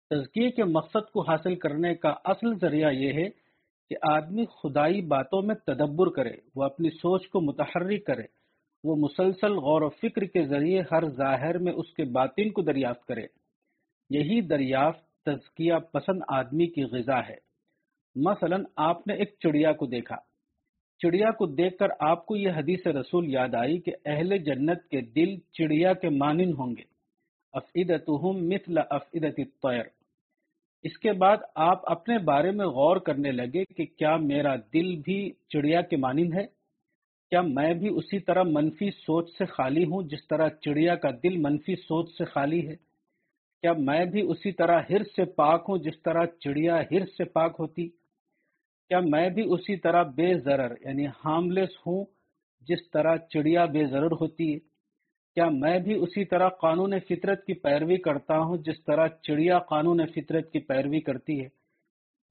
تزکیے کے مقصد کو حاصل کرنے کا اصل ذریعہ یہ ہے کہ آدمی خدائی باتوں میں تدبر کرے، وہ اپنی سوچ کو متحرک کرے، وہ مسلسل غور و فکر کے ذریعے ہر ظاہر میں اس کے باطن کو دریافت کرے۔ یہی دریافت تزکیہ پسند آدمی کی غذا ہے۔ مثلا آپ نے ایک چڑیا کو دیکھا۔ چڑیا کو دیکھ کر آپ کو یہ حدیث رسول یاد آئی کہ اہل جنت کے دل چڑیا کے مانند ہوں گے۔ افعدتہم مثل افعدت الطیر۔ اس کے بعد آپ اپنے بارے میں غور کرنے لگے کہ کیا میرا دل بھی چڑیا کے مانند ہے؟ کیا میں بھی اسی طرح منفی سوچ سے خالی ہوں جس طرح چڑیا کا دل منفی سوچ سے خالی ہے؟ کیا میں بھی اسی طرح ہرس سے پاک ہوں جس طرح چڑیا ہرس سے پاک ہوتی؟ کیا میں بھی اسی طرح بے ضرر یعنی ہارملیس ہوں جس طرح چڑیا بے ضرر ہوتی ہے؟ کیا میں بھی اسی طرح قانون فطرت کی پیروی کرتا ہوں جس طرح چڑیا قانون فطرت کی پیروی کرتی ہے؟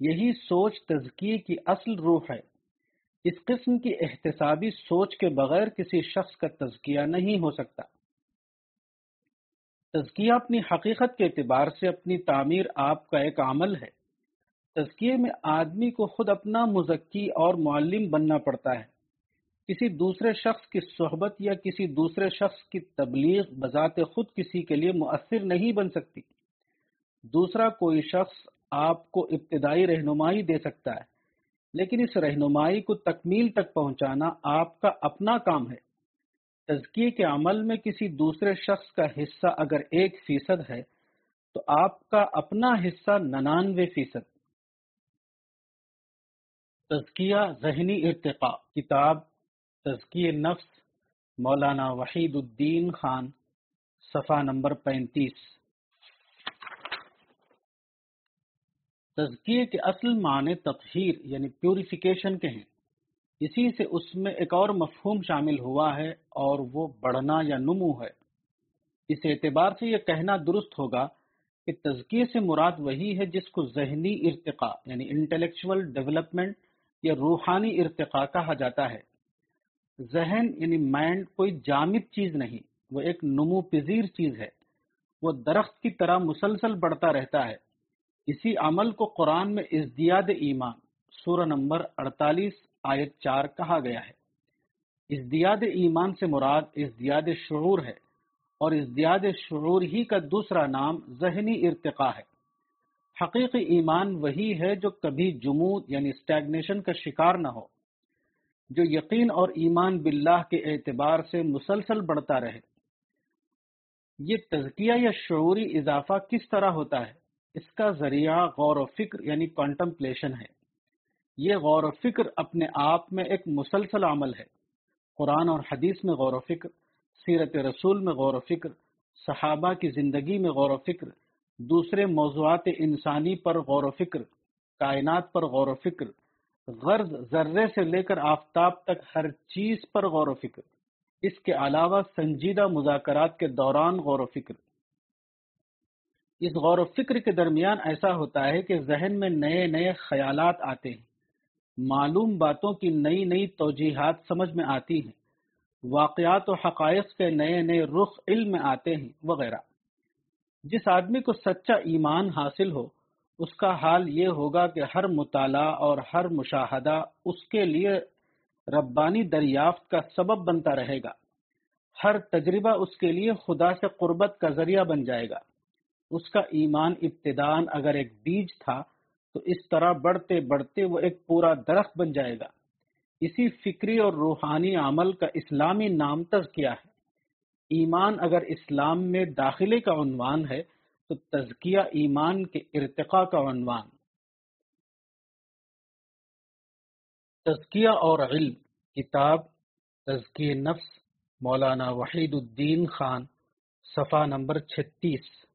یہی سوچ تزکیے کی اصل روح ہے۔ اس قسم کی احتسابی سوچ کے بغیر کسی شخص کا تزکیہ نہیں ہو سکتا۔ تزکیہ اپنی حقیقت کے اعتبار سے اپنی تعمیر آپ کا ایک عمل ہے۔ تزکیے میں آدمی کو خود اپنا مزکی اور معلم بننا پڑتا ہے۔ کسی دوسرے شخص کی صحبت یا کسی دوسرے شخص کی تبلیغ بذات خود کسی کے لیے مؤثر نہیں بن سکتی۔ دوسرا کوئی شخص آپ کو ابتدائی رہنمائی دے سکتا ہے، لیکن اس رہنمائی کو تکمیل تک پہنچانا آپ کا اپنا کام ہے۔ تزکیے کے عمل میں کسی دوسرے شخص کا حصہ اگر ایک فیصد ہے، تو آپ کا اپنا حصہ ننانوے فیصد۔ تزکیہ ذہنی ارتقاء، کتاب تزکی نفس، مولانا وحید الدین خان، صفحہ نمبر پینتیس۔ تزکیے کے اصل معنی تطہیر یعنی پیوریفیکیشن کے ہیں۔ اسی سے اس میں ایک اور مفہوم شامل ہوا ہے اور وہ بڑھنا یا نمو ہے۔ اس اعتبار سے یہ کہنا درست ہوگا کہ تزکیے سے مراد وہی ہے جس کو ذہنی ارتقاء یعنی انٹلیکچول ڈیولپمنٹ یا روحانی ارتقاء کہا جاتا ہے۔ ذہن یعنی مائنڈ کوئی جامد چیز نہیں، وہ ایک نمو پذیر چیز ہے۔ وہ درخت کی طرح مسلسل بڑھتا رہتا ہے۔ اسی عمل کو قرآن میں ازدیاد ایمان، سورہ نمبر 48 آیت چار کہا گیا ہے۔ ازدیاد ایمان سے مراد ازدیاد شعور ہے، اور ازدیاد شعور ہی کا دوسرا نام ذہنی ارتقاء ہے۔ حقیقی ایمان وہی ہے جو کبھی جمود یعنی اسٹیگنیشن کا شکار نہ ہو۔ جو یقین اور ایمان باللہ کے اعتبار سے مسلسل بڑھتا رہے۔ یہ تزکیہ یا شعوری اضافہ کس طرح ہوتا ہے؟ اس کا ذریعہ غور و فکر یعنی کانٹمپلیشن ہے۔ یہ غور و فکر اپنے آپ میں ایک مسلسل عمل ہے۔ قرآن اور حدیث میں غور و فکر، سیرت رسول میں غور و فکر، صحابہ کی زندگی میں غور و فکر، دوسرے موضوعات انسانی پر غور و فکر، کائنات پر غور و فکر غرض ذرے سے لے کر آفتاب تک ہر چیز پر غور و فکر۔ اس کے علاوہ سنجیدہ مذاکرات کے دوران غور و فکر۔ اس غور و فکر کے درمیان ایسا ہوتا ہے کہ ذہن میں نئے نئے خیالات آتے ہیں۔ معلوم باتوں کی نئی نئی توجیحات سمجھ میں آتی ہیں۔ واقعات و حقائق کے نئے نئے رخ علم میں آتے ہیں وغیرہ۔ جس آدمی کو سچا ایمان حاصل ہو اس کا حال یہ ہوگا کہ ہر مطالعہ اور ہر مشاہدہ اس کے لیے ربانی دریافت کا سبب بنتا رہے گا۔ ہر تجربہ اس کے لیے خدا سے قربت کا ذریعہ بن جائے گا۔ اس کا ایمان ابتدان اگر ایک بیج تھا تو اس طرح بڑھتے بڑھتے وہ ایک پورا درخت بن جائے گا۔ اسی فکری اور روحانی عمل کا اسلامی نام تزکیہ ہے۔ ایمان اگر اسلام میں داخلے کا عنوان ہے تو تزکیہ ایمان کے ارتقاء کا عنوان۔ تزکیہ اور علم، کتاب تزکی نفس، مولانا وحید الدین خان، صفحہ نمبر چھتیس۔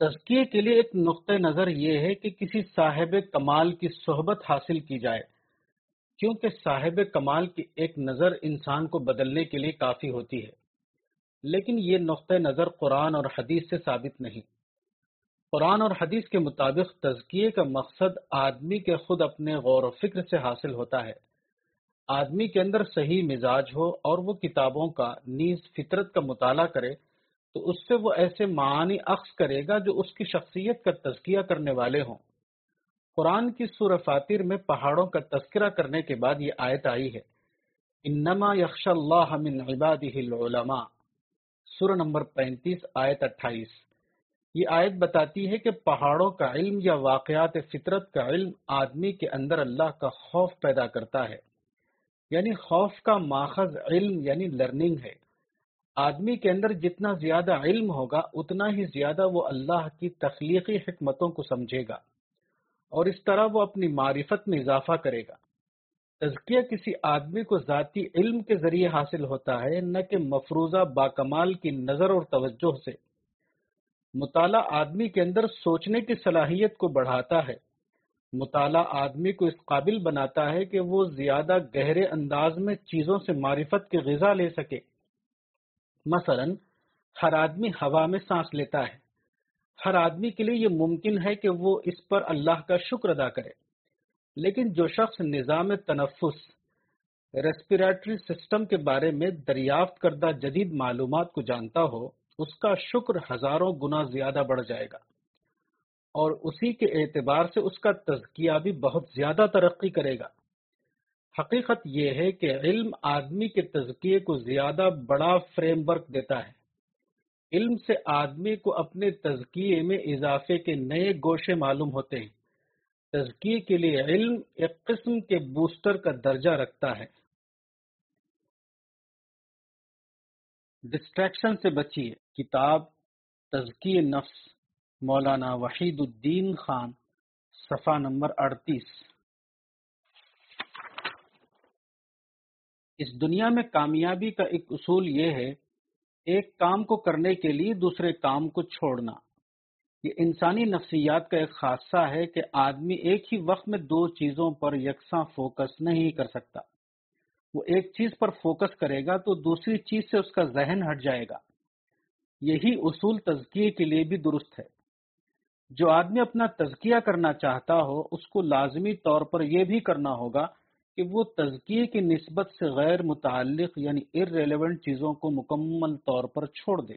تزکیے کے لیے ایک نقطۂ نظر یہ ہے کہ کسی صاحب کمال کی صحبت حاصل کی جائے۔ کیونکہ صاحب کمال کی ایک نظر انسان کو بدلنے کے لیے کافی ہوتی ہے، لیکن یہ نقطۂ نظر قرآن اور حدیث سے ثابت نہیں۔ قرآن اور حدیث کے مطابق تزکیے کا مقصد آدمی کے خود اپنے غور و فکر سے حاصل ہوتا ہے۔ آدمی کے اندر صحیح مزاج ہو اور وہ کتابوں کا نیز فطرت کا مطالعہ کرے، تو اس سے وہ ایسے معانی عکس کرے گا جو اس کی شخصیت کا تزکیہ کرنے والے ہوں۔ قرآن کی سورہ فاتر میں پہاڑوں کا تذکرہ کرنے کے بعد یہ آیت آئی ہے۔ انما یخش اللہ من عباده العلماء۔ سورہ نمبر پینتیس، آیت اٹھائیس۔ یہ آیت بتاتی ہے کہ پہاڑوں کا علم یا واقعات فطرت کا علم آدمی کے اندر اللہ کا خوف پیدا کرتا ہے۔ یعنی خوف کا ماخذ علم یعنی لرننگ ہے۔ آدمی کے اندر جتنا زیادہ علم ہوگا، اتنا ہی زیادہ وہ اللہ کی تخلیقی حکمتوں کو سمجھے گا۔ اور اس طرح وہ اپنی معرفت میں اضافہ کرے گا۔ تزکیہ کسی آدمی کو ذاتی علم کے ذریعے حاصل ہوتا ہے، نہ کہ مفروضہ باکمال کی نظر اور توجہ سے۔ مطالعہ آدمی کے اندر سوچنے کی صلاحیت کو بڑھاتا ہے۔ مطالعہ آدمی کو اس قابل بناتا ہے کہ وہ زیادہ گہرے انداز میں چیزوں سے معرفت کی غذا لے سکے۔ مثلا، ہر آدمی ہوا میں سانس لیتا ہے۔ ہر آدمی کے لیے یہ ممکن ہے کہ وہ اس پر اللہ کا شکر ادا کرے۔ لیکن جو شخص نظام تنفس ریسپیریٹری سسٹم کے بارے میں دریافت کردہ جدید معلومات کو جانتا ہو، اس کا شکر ہزاروں گنا زیادہ بڑھ جائے گا۔ اور اسی کے اعتبار سے اس کا تزکیہ بھی بہت زیادہ ترقی کرے گا۔ حقیقت یہ ہے کہ علم آدمی کے تزکیے کو زیادہ بڑا فریم ورک دیتا ہے۔ علم سے آدمی کو اپنے تزکیے میں اضافے کے نئے گوشے معلوم ہوتے ہیں۔ تزکیے کے لیے علم ایک قسم کے بوسٹر کا درجہ رکھتا ہے۔ ڈسٹریکشن سے بچیے۔ کتاب تزکی نفس، مولانا وحید الدین خان، صفحہ نمبر اڑتیس۔ اس دنیا میں کامیابی کا ایک اصول یہ ہے ایک کام کو کرنے کے لیے دوسرے کام کو چھوڑنا۔ یہ انسانی نفسیات کا ایک خاصہ ہے کہ آدمی ایک ہی وقت میں دو چیزوں پر یکساں فوکس نہیں کر سکتا۔ وہ ایک چیز پر فوکس کرے گا تو دوسری چیز سے اس کا ذہن ہٹ جائے گا۔ یہی اصول تزکیے کے لیے بھی درست ہے۔ جو آدمی اپنا تزکیہ کرنا چاہتا ہو، اس کو لازمی طور پر یہ بھی کرنا ہوگا کہ وہ تزکیے کی نسبت سے غیر متعلق یعنی ارریلیونٹ چیزوں کو مکمل طور پر چھوڑ دے۔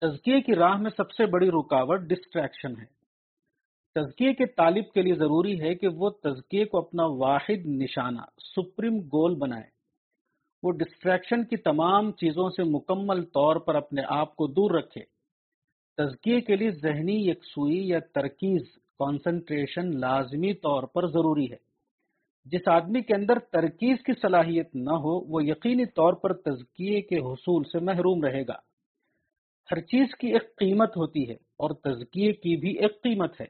تزکیے کی راہ میں سب سے بڑی رکاوٹ ڈسٹریکشن ہے۔ تزکیے کے طالب کے لیے ضروری ہے کہ وہ تزکیے کو اپنا واحد نشانہ، سپریم گول بنائے۔ وہ ڈسٹریکشن کی تمام چیزوں سے مکمل طور پر اپنے آپ کو دور رکھے۔ تزکیے کے لیے ذہنی یکسوئی یا ترکیز کانسنٹریشن لازمی طور پر ضروری ہے۔ جس آدمی کے اندر ترکیز کی صلاحیت نہ ہو، وہ یقینی طور پر تزکیے کے حصول سے محروم رہے گا۔ ہر چیز کی ایک قیمت ہوتی ہے اور تزکیے کی بھی ایک قیمت ہے۔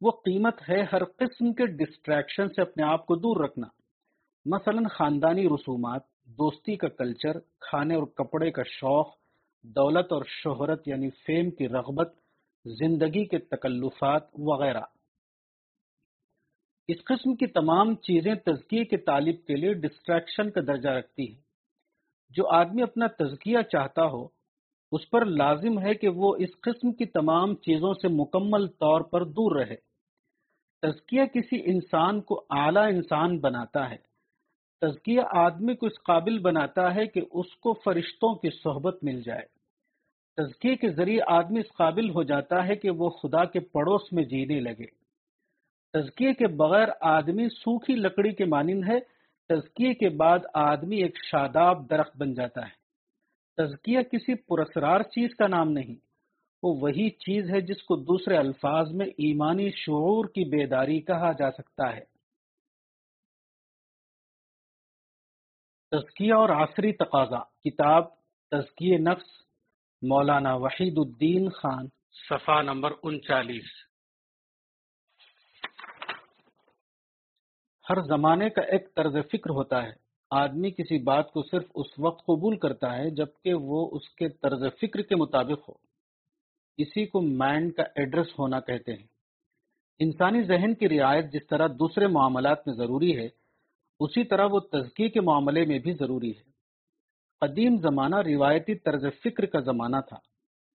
وہ قیمت ہے ہر قسم کے ڈسٹریکشن سے اپنے آپ کو دور رکھنا۔ مثلا خاندانی رسومات، دوستی کا کلچر کھانے اور کپڑے کا شوق، دولت اور شہرت یعنی فیم کی رغبت، زندگی کے تکلفات وغیرہ۔ اس قسم کی تمام چیزیں تزکیے کے طالب کے لیے ڈسٹریکشن کا درجہ رکھتی ہیں۔ جو آدمی اپنا تزکیہ چاہتا ہو، اس پر لازم ہے کہ وہ اس قسم کی تمام چیزوں سے مکمل طور پر دور رہے۔ تزکیہ کسی انسان کو اعلیٰ انسان بناتا ہے۔ تزکیہ آدمی کو اس قابل بناتا ہے کہ اس کو فرشتوں کی صحبت مل جائے۔ تزکیے کے ذریعے آدمی اس قابل ہو جاتا ہے کہ وہ خدا کے پڑوس میں جینے لگے۔ تزکیے کے بغیر آدمی سوکھی لکڑی کے مانند ہے، تزکیے کے بعد آدمی ایک شاداب درخت بن جاتا ہے۔ تزکیہ کسی پرسرار چیز کا نام نہیں، وہ وہی چیز ہے جس کو دوسرے الفاظ میں ایمانی شعور کی بیداری کہا جا سکتا ہے۔ تزکیہ اور عصری تقاضا۔ کتاب تزکیہ نفس، مولانا وحید الدین خان، صفحہ نمبر انچالیس۔ ہر زمانے کا ایک طرز فکر ہوتا ہے۔ آدمی کسی بات کو صرف اس وقت قبول کرتا ہے جبکہ وہ اس کے طرز فکر کے مطابق ہو۔ اسی کو مائنڈ کا ایڈریس ہونا کہتے ہیں۔ انسانی ذہن کی رعایت جس طرح دوسرے معاملات میں ضروری ہے، اسی طرح وہ تزکی کے معاملے میں بھی ضروری ہے۔ قدیم زمانہ روایتی طرز فکر کا زمانہ تھا،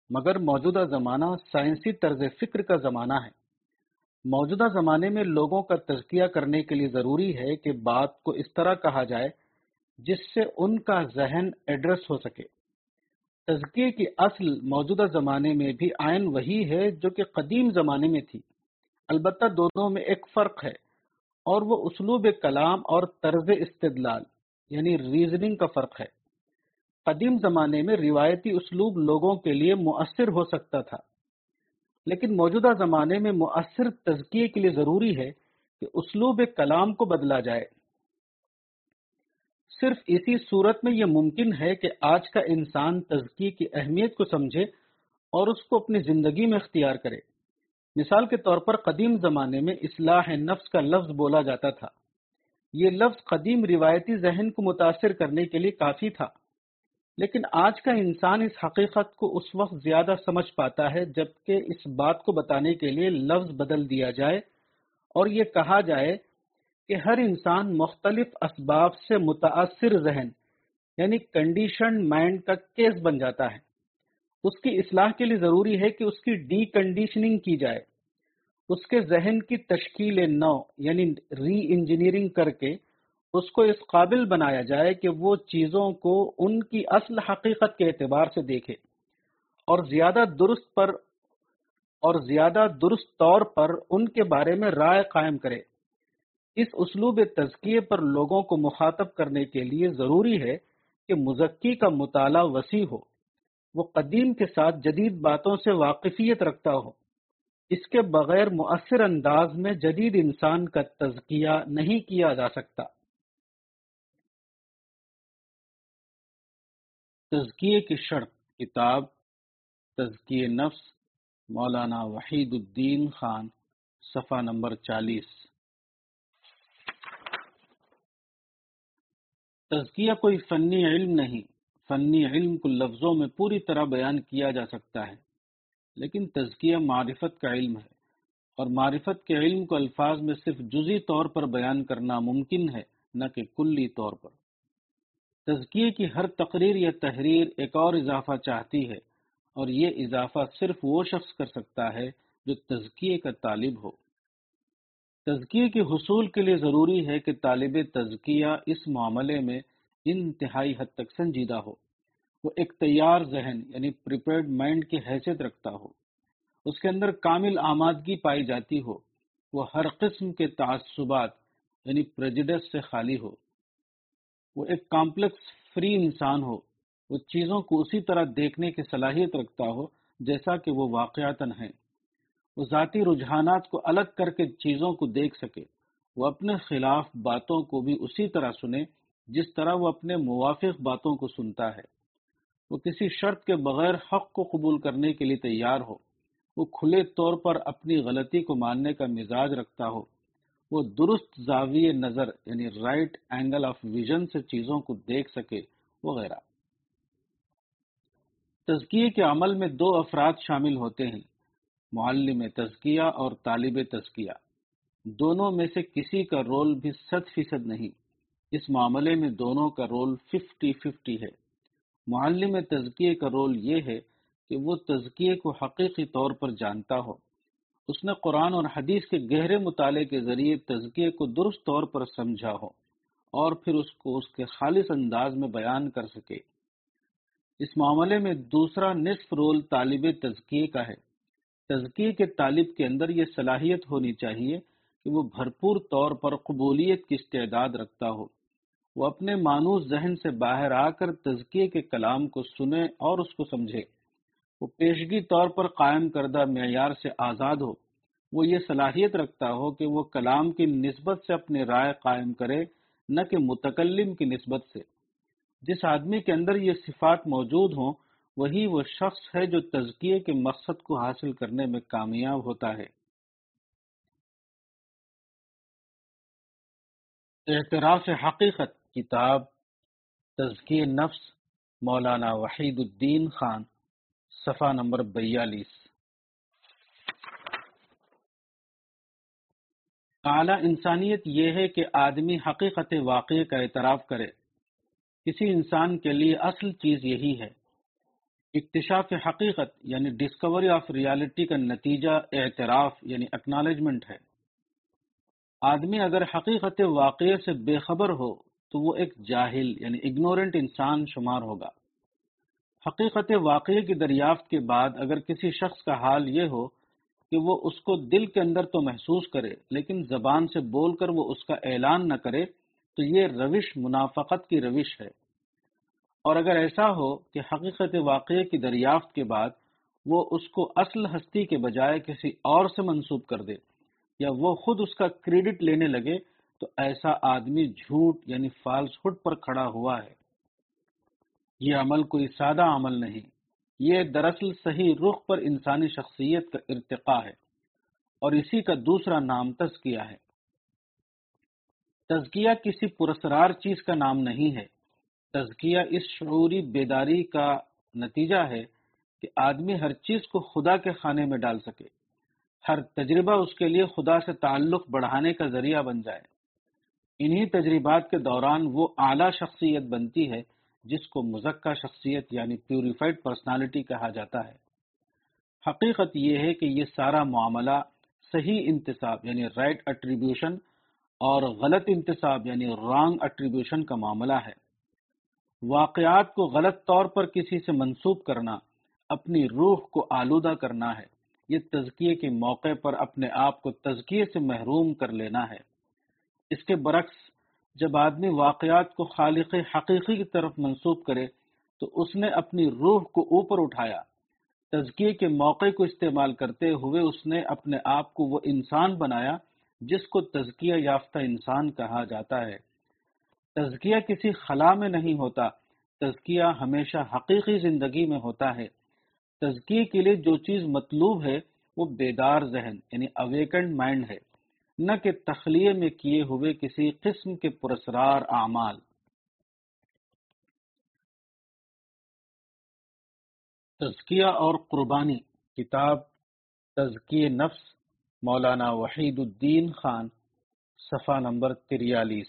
مگر موجودہ زمانہ سائنسی طرز فکر کا زمانہ ہے۔ موجودہ زمانے میں لوگوں کا تزکیہ کرنے کے لیے ضروری ہے کہ بات کو اس طرح کہا جائے جس سے ان کا ذہن ایڈریس ہو سکے۔ تزکیے کی اصل موجودہ زمانے میں بھی آئین وہی ہے جو کہ قدیم زمانے میں تھی۔ البتہ دونوں میں ایک فرق ہے اور وہ اسلوب کلام اور طرز استدلال یعنی ریزننگ کا فرق ہے۔ قدیم زمانے میں روایتی اسلوب لوگوں کے لیے مؤثر ہو سکتا تھا۔ لیکن موجودہ زمانے میں مؤثر تزکیے کے لیے ضروری ہے کہ اسلوب کلام کو بدلا جائے۔ صرف اسی صورت میں یہ ممکن ہے کہ آج کا انسان تزکی کی اہمیت کو سمجھے اور اس کو اپنی زندگی میں اختیار کرے۔ مثال کے طور پر قدیم زمانے میں اصلاح نفس کا لفظ بولا جاتا تھا۔ یہ لفظ قدیم روایتی ذہن کو متاثر کرنے کے لیے کافی تھا۔ لیکن آج کا انسان اس حقیقت کو اس وقت زیادہ سمجھ پاتا ہے جبکہ اس بات کو بتانے کے لیے لفظ بدل دیا جائے اور یہ کہا جائے کہ ہر انسان مختلف اسباب سے متاثر ذہن یعنی کنڈیشن مائنڈ کا کیس بن جاتا ہے۔ اس کی اصلاح کے لیے ضروری ہے کہ اس کی ڈی کنڈیشننگ کی جائے۔ اس کے ذہن کی تشکیل نو یعنی ری انجینئرنگ کر کے اس کو اس قابل بنایا جائے کہ وہ چیزوں کو ان کی اصل حقیقت کے اعتبار سے دیکھے اور زیادہ درست پر اور زیادہ درست طور پر ان کے بارے میں رائے قائم کرے۔ اس اسلوب تزکیے پر لوگوں کو مخاطب کرنے کے لیے ضروری ہے کہ مزکی کا مطالعہ وسیع ہو، وہ قدیم کے ساتھ جدید باتوں سے واقفیت رکھتا ہو۔ اس کے بغیر مؤثر انداز میں جدید انسان کا تزکیہ نہیں کیا جا سکتا۔ تزکیے کی شرط کتاب تزکیے نفس، مولانا وحید الدین خان، صفحہ نمبر چالیس۔ تزکیہ کوئی فنی علم نہیں، فنی علم کو لفظوں میں پوری طرح بیان کیا جا سکتا ہے، لیکن تزکیہ معرفت کا علم ہے، اور معرفت کے علم کو الفاظ میں صرف جزی طور پر بیان کرنا ممکن ہے، نہ کہ کلی طور پر۔ تزکیے کی ہر تقریر یا تحریر ایک اور اضافہ چاہتی ہے، اور یہ اضافہ صرف وہ شخص کر سکتا ہے جو تزکیے کا طالب ہو۔ تزکیے کے حصول کے لیے ضروری ہے کہ طالب تزکیہ اس معاملے میں انتہائی حد تک سنجیدہ ہو۔ وہ ایک تیار ذہن یعنی پریپیئرڈ مائنڈ کی حیثیت رکھتا ہو۔ اس کے اندر کامل آمادگی پائی جاتی ہو۔ وہ ہر قسم کے تعصبات یعنی پریجڈس سے خالی ہو۔ وہ ایک کامپلیکس فری انسان ہو، وہ چیزوں کو اسی طرح دیکھنے کی صلاحیت رکھتا ہو جیسا کہ وہ واقعات ہیں۔ وہ ذاتی رجحانات کو الگ کر کے چیزوں کو دیکھ سکے، وہ اپنے خلاف باتوں کو بھی اسی طرح سنے جس طرح وہ اپنے موافق باتوں کو سنتا ہے۔ وہ کسی شرط کے بغیر حق کو قبول کرنے کے لیے تیار ہو، وہ کھلے طور پر اپنی غلطی کو ماننے کا مزاج رکھتا ہو۔ وہ درست زاویہ نظر یعنی رائٹ اینگل آف ویژن سے چیزوں کو دیکھ سکے وغیرہ۔ تزکیے کے عمل میں دو افراد شامل ہوتے ہیں، معلم تزکیہ اور طالب تزکیہ۔ دونوں میں سے کسی کا رول بھی صد فیصد نہیں، اس معاملے میں دونوں کا رول ففٹی ففٹی ہے۔ معلم تزکیے کا رول یہ ہے کہ وہ تزکیے کو حقیقی طور پر جانتا ہو۔ اس نے قرآن اور حدیث کے گہرے مطالعے کے ذریعے تزکیے کو درست طور پر سمجھا ہو اور پھر اس کو اس کے خالص انداز میں بیان کر سکے۔ اس معاملے میں دوسرا نصف رول طالب تزکیے کا ہے۔ تزکیے کے طالب کے اندر یہ صلاحیت ہونی چاہیے کہ وہ بھرپور طور پر قبولیت کی استعداد رکھتا ہو۔ وہ اپنے مانوس ذہن سے باہر آ کر تزکیے کے کلام کو سنے اور اس کو سمجھے۔ وہ پیشگی طور پر قائم کردہ معیار سے آزاد ہو، وہ یہ صلاحیت رکھتا ہو کہ وہ کلام کی نسبت سے اپنی رائے قائم کرے، نہ کہ متکلم کی نسبت سے۔ جس آدمی کے اندر یہ صفات موجود ہوں، وہی وہ شخص ہے جو تزکیے کے مقصد کو حاصل کرنے میں کامیاب ہوتا ہے۔ اعتراف حقیقت، کتاب تزکی نفس مولانا وحید الدین خان۔ صفحہ نمبر بیالیس۔ اعلی انسانیت یہ ہے کہ آدمی حقیقت واقعے کا اعتراف کرے۔ کسی انسان کے لیے اصل چیز یہی ہے۔ اکتشاف حقیقت یعنی ڈسکوری آف ریالٹی کا نتیجہ اعتراف یعنی اکنالجمنٹ ہے۔ آدمی اگر حقیقت واقعے سے بے خبر ہو تو وہ ایک جاہل یعنی اگنورنٹ انسان شمار ہوگا۔ حقیقت واقعے کی دریافت کے بعد اگر کسی شخص کا حال یہ ہو کہ وہ اس کو دل کے اندر تو محسوس کرے، لیکن زبان سے بول کر وہ اس کا اعلان نہ کرے، تو یہ روش، منافقت کی روش ہے۔ اور اگر ایسا ہو کہ حقیقت واقعے کی دریافت کے بعد وہ اس کو اصل ہستی کے بجائے کسی اور سے منسوب کر دے، یا وہ خود اس کا کریڈٹ لینے لگے، تو ایسا آدمی جھوٹ یعنی فالس ہوڈ پر کھڑا ہوا ہے۔ یہ عمل کوئی سادہ عمل نہیں۔ یہ دراصل صحیح رخ پر انسانی شخصیت کا ارتقاء ہے اور اسی کا دوسرا نام تزکیہ ہے۔ تزکیہ کسی پرسرار چیز کا نام نہیں ہے۔ تزکیہ اس شعوری بیداری کا نتیجہ ہے کہ آدمی ہر چیز کو خدا کے خانے میں ڈال سکے۔ ہر تجربہ اس کے لیے خدا سے تعلق بڑھانے کا ذریعہ بن جائے۔ انہی تجربات کے دوران وہ اعلیٰ شخصیت بنتی ہے جس کو مزکہ شخصیت یعنی پیوریفائڈ پرسنالٹی کہا جاتا ہے۔ حقیقت یہ ہے کہ یہ سارا معاملہ صحیح انتصاب یعنی رائٹ اٹریبیوشن اور غلط انتصاب یعنی رانگ اٹریبیوشن کا معاملہ ہے۔ واقعات کو غلط طور پر کسی سے منسوب کرنا، اپنی روح کو آلودہ کرنا ہے۔ یہ تزکیے کے موقع پر اپنے آپ کو تزکیے سے محروم کر لینا ہے۔ اس کے برعکس جب آدمی واقعات کو خالق حقیقی کی طرف منسوب کرے، تو اس نے اپنی روح کو اوپر اٹھایا۔ تزکیے کے موقع کو استعمال کرتے ہوئے اس نے اپنے آپ کو وہ انسان بنایا جس کو تزکیہ یافتہ انسان کہا جاتا ہے۔ تزکیہ کسی خلا میں نہیں ہوتا، تزکیہ ہمیشہ حقیقی زندگی میں ہوتا ہے۔ تزکیے کے لیے جو چیز مطلوب ہے وہ بیدار ذہن یعنی اویکنڈ مائنڈ ہے۔ نہ کہ تخلیے میں کیے ہوئے کسی قسم کے پرسرار اعمال۔ تزکیہ اور قربانی۔ کتاب تزکی نفس، مولانا وحید الدین خان، صفحہ نمبر تریالیس۔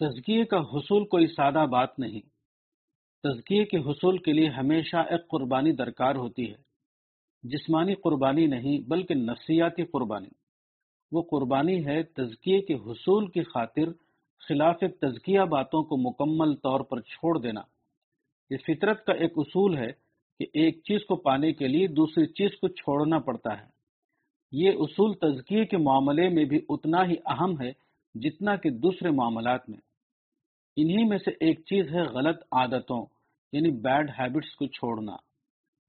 تزکیے کا حصول کوئی سادہ بات نہیں۔ تزکیے کے حصول کے لیے ہمیشہ ایک قربانی درکار ہوتی ہے۔ جسمانی قربانی نہیں بلکہ نفسیاتی قربانی۔ وہ قربانی ہے تزکیے کے حصول کی خاطر خلاف تزکیہ باتوں کو مکمل طور پر چھوڑ دینا۔ یہ فطرت کا ایک اصول ہے کہ ایک چیز کو پانے کے لیے دوسری چیز کو چھوڑنا پڑتا ہے۔ یہ اصول تزکیے کے معاملے میں بھی اتنا ہی اہم ہے جتنا کہ دوسرے معاملات میں۔ انہی میں سے ایک چیز ہے غلط عادتوں یعنی بیڈ ہیبٹس کو چھوڑنا۔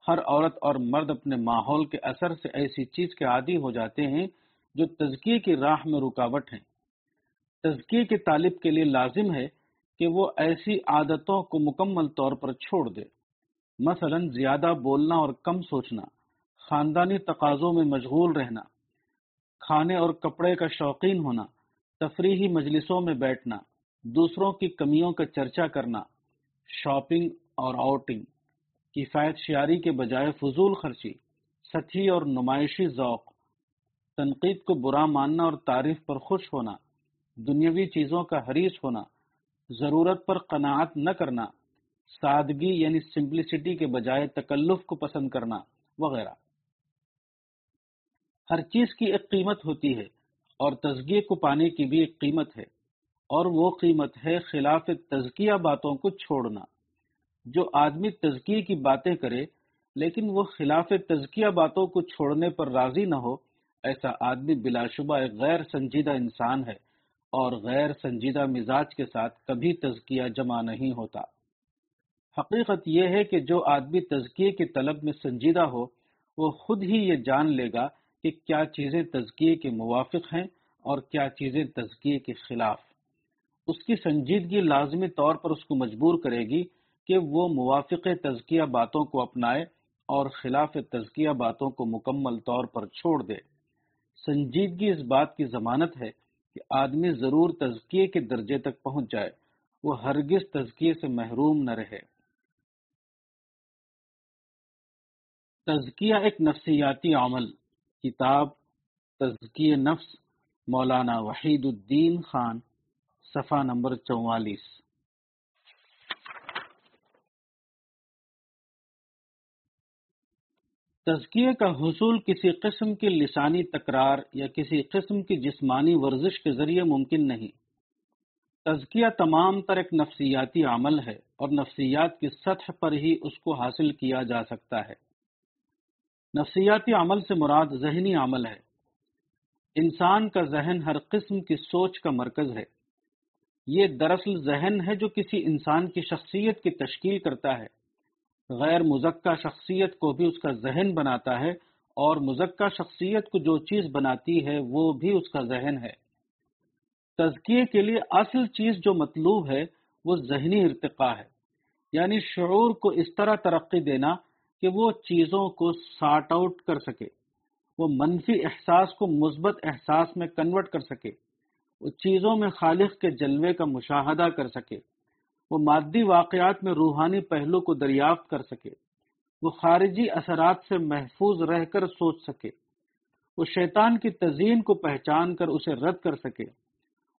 ہر عورت اور مرد اپنے ماحول کے اثر سے ایسی چیز کے عادی ہو جاتے ہیں جو تزکیے کی راہ میں رکاوٹ ہیں۔ تزکیے کے طالب کے لیے لازم ہے کہ وہ ایسی عادتوں کو مکمل طور پر چھوڑ دے۔ مثلا زیادہ بولنا اور کم سوچنا، خاندانی تقاضوں میں مشغول رہنا، کھانے اور کپڑے کا شوقین ہونا، تفریحی مجلسوں میں بیٹھنا، دوسروں کی کمیوں کا چرچا کرنا، شاپنگ اور آؤٹنگ۔ کفایت شیاری کے بجائے فضول خرچی، سچی اور نمائشی ذوق، تنقید کو برا ماننا اور تعریف پر خوش ہونا، دنیاوی چیزوں کا حریص ہونا، ضرورت پر قناعت نہ کرنا، سادگی یعنی سمپلسٹی کے بجائے تکلف کو پسند کرنا، وغیرہ۔ ہر چیز کی ایک قیمت ہوتی ہے اور تزکیے کو پانے کی بھی ایک قیمت ہے اور وہ قیمت ہے خلاف تزکیہ باتوں کو چھوڑنا۔ جو آدمی تزکیے کی باتیں کرے، لیکن وہ خلاف تزکیہ باتوں کو چھوڑنے پر راضی نہ ہو، ایسا آدمی بلا شبہ ایک غیر سنجیدہ انسان ہے اور غیر سنجیدہ مزاج کے ساتھ کبھی تزکیہ جمع نہیں ہوتا۔ حقیقت یہ ہے کہ جو آدمی تزکیے کی طلب میں سنجیدہ ہو، وہ خود ہی یہ جان لے گا کہ کیا چیزیں تزکیے کے موافق ہیں اور کیا چیزیں تزکیے کے خلاف۔ اس کی سنجیدگی لازمی طور پر اس کو مجبور کرے گی کہ وہ موافق تزکیہ باتوں کو اپنائے اور خلاف تزکیہ باتوں کو مکمل طور پر چھوڑ دے۔ سنجیدگی اس بات کی ضمانت ہے کہ آدمی ضرور تزکیے کے درجے تک پہنچ جائے، وہ ہرگز تزکیے سے محروم نہ رہے۔ تزکیہ ایک نفسیاتی عمل۔ کتاب تزکی نفس، مولانا وحید الدین خان، صفحہ نمبر چوالیس۔ تزکیے کا حصول کسی قسم کی لسانی تکرار یا کسی قسم کی جسمانی ورزش کے ذریعے ممکن نہیں۔ تزکیہ تمام تر ایک نفسیاتی عمل ہے اور نفسیات کی سطح پر ہی اس کو حاصل کیا جا سکتا ہے۔ نفسیاتی عمل سے مراد ذہنی عمل ہے۔ انسان کا ذہن ہر قسم کی سوچ کا مرکز ہے۔ یہ دراصل ذہن ہے جو کسی انسان کی شخصیت کی تشکیل کرتا ہے۔ غیر مزکہ شخصیت کو بھی اس کا ذہن بناتا ہے اور مزکہ شخصیت کو جو چیز بناتی ہے وہ بھی اس کا ذہن ہے۔ تزکیے کے لیے اصل چیز جو مطلوب ہے وہ ذہنی ارتقاء ہے۔ یعنی شعور کو اس طرح ترقی دینا کہ وہ چیزوں کو سارٹ آؤٹ کر سکے، وہ منفی احساس کو مثبت احساس میں کنورٹ کر سکے، وہ چیزوں میں خالق کے جلوے کا مشاہدہ کر سکے۔ وہ مادی واقعات میں روحانی پہلو کو دریافت کر سکے، وہ خارجی اثرات سے محفوظ رہ کر سوچ سکے، وہ شیطان کی تزئین کو پہچان کر اسے رد کر سکے،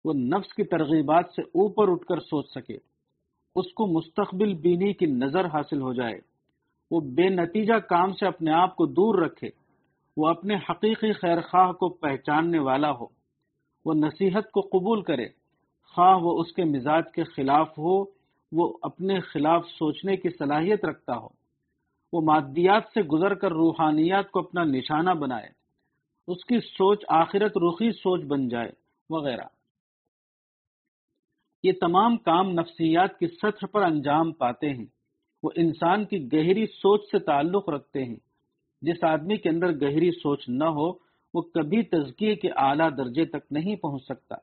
وہ نفس کی ترغیبات سے اوپر اٹھ کر سوچ سکے، اس کو مستقبل بینی کی نظر حاصل ہو جائے، وہ بے نتیجہ کام سے اپنے آپ کو دور رکھے، وہ اپنے حقیقی خیر خواہ کو پہچاننے والا ہو، وہ نصیحت کو قبول کرے، خواہ وہ اس کے مزاج کے خلاف ہو وہ اپنے خلاف سوچنے کی صلاحیت رکھتا ہو۔ وہ مادیات سے گزر کر روحانیات کو اپنا نشانہ بنائے۔ اس کی سوچ آخرت رخی سوچ بن جائے وغیرہ۔ یہ تمام کام نفسیات کی سطح پر انجام پاتے ہیں۔ وہ انسان کی گہری سوچ سے تعلق رکھتے ہیں۔ جس آدمی کے اندر گہری سوچ نہ ہو، وہ کبھی تزکیے کے اعلیٰ درجے تک نہیں پہنچ سکتا۔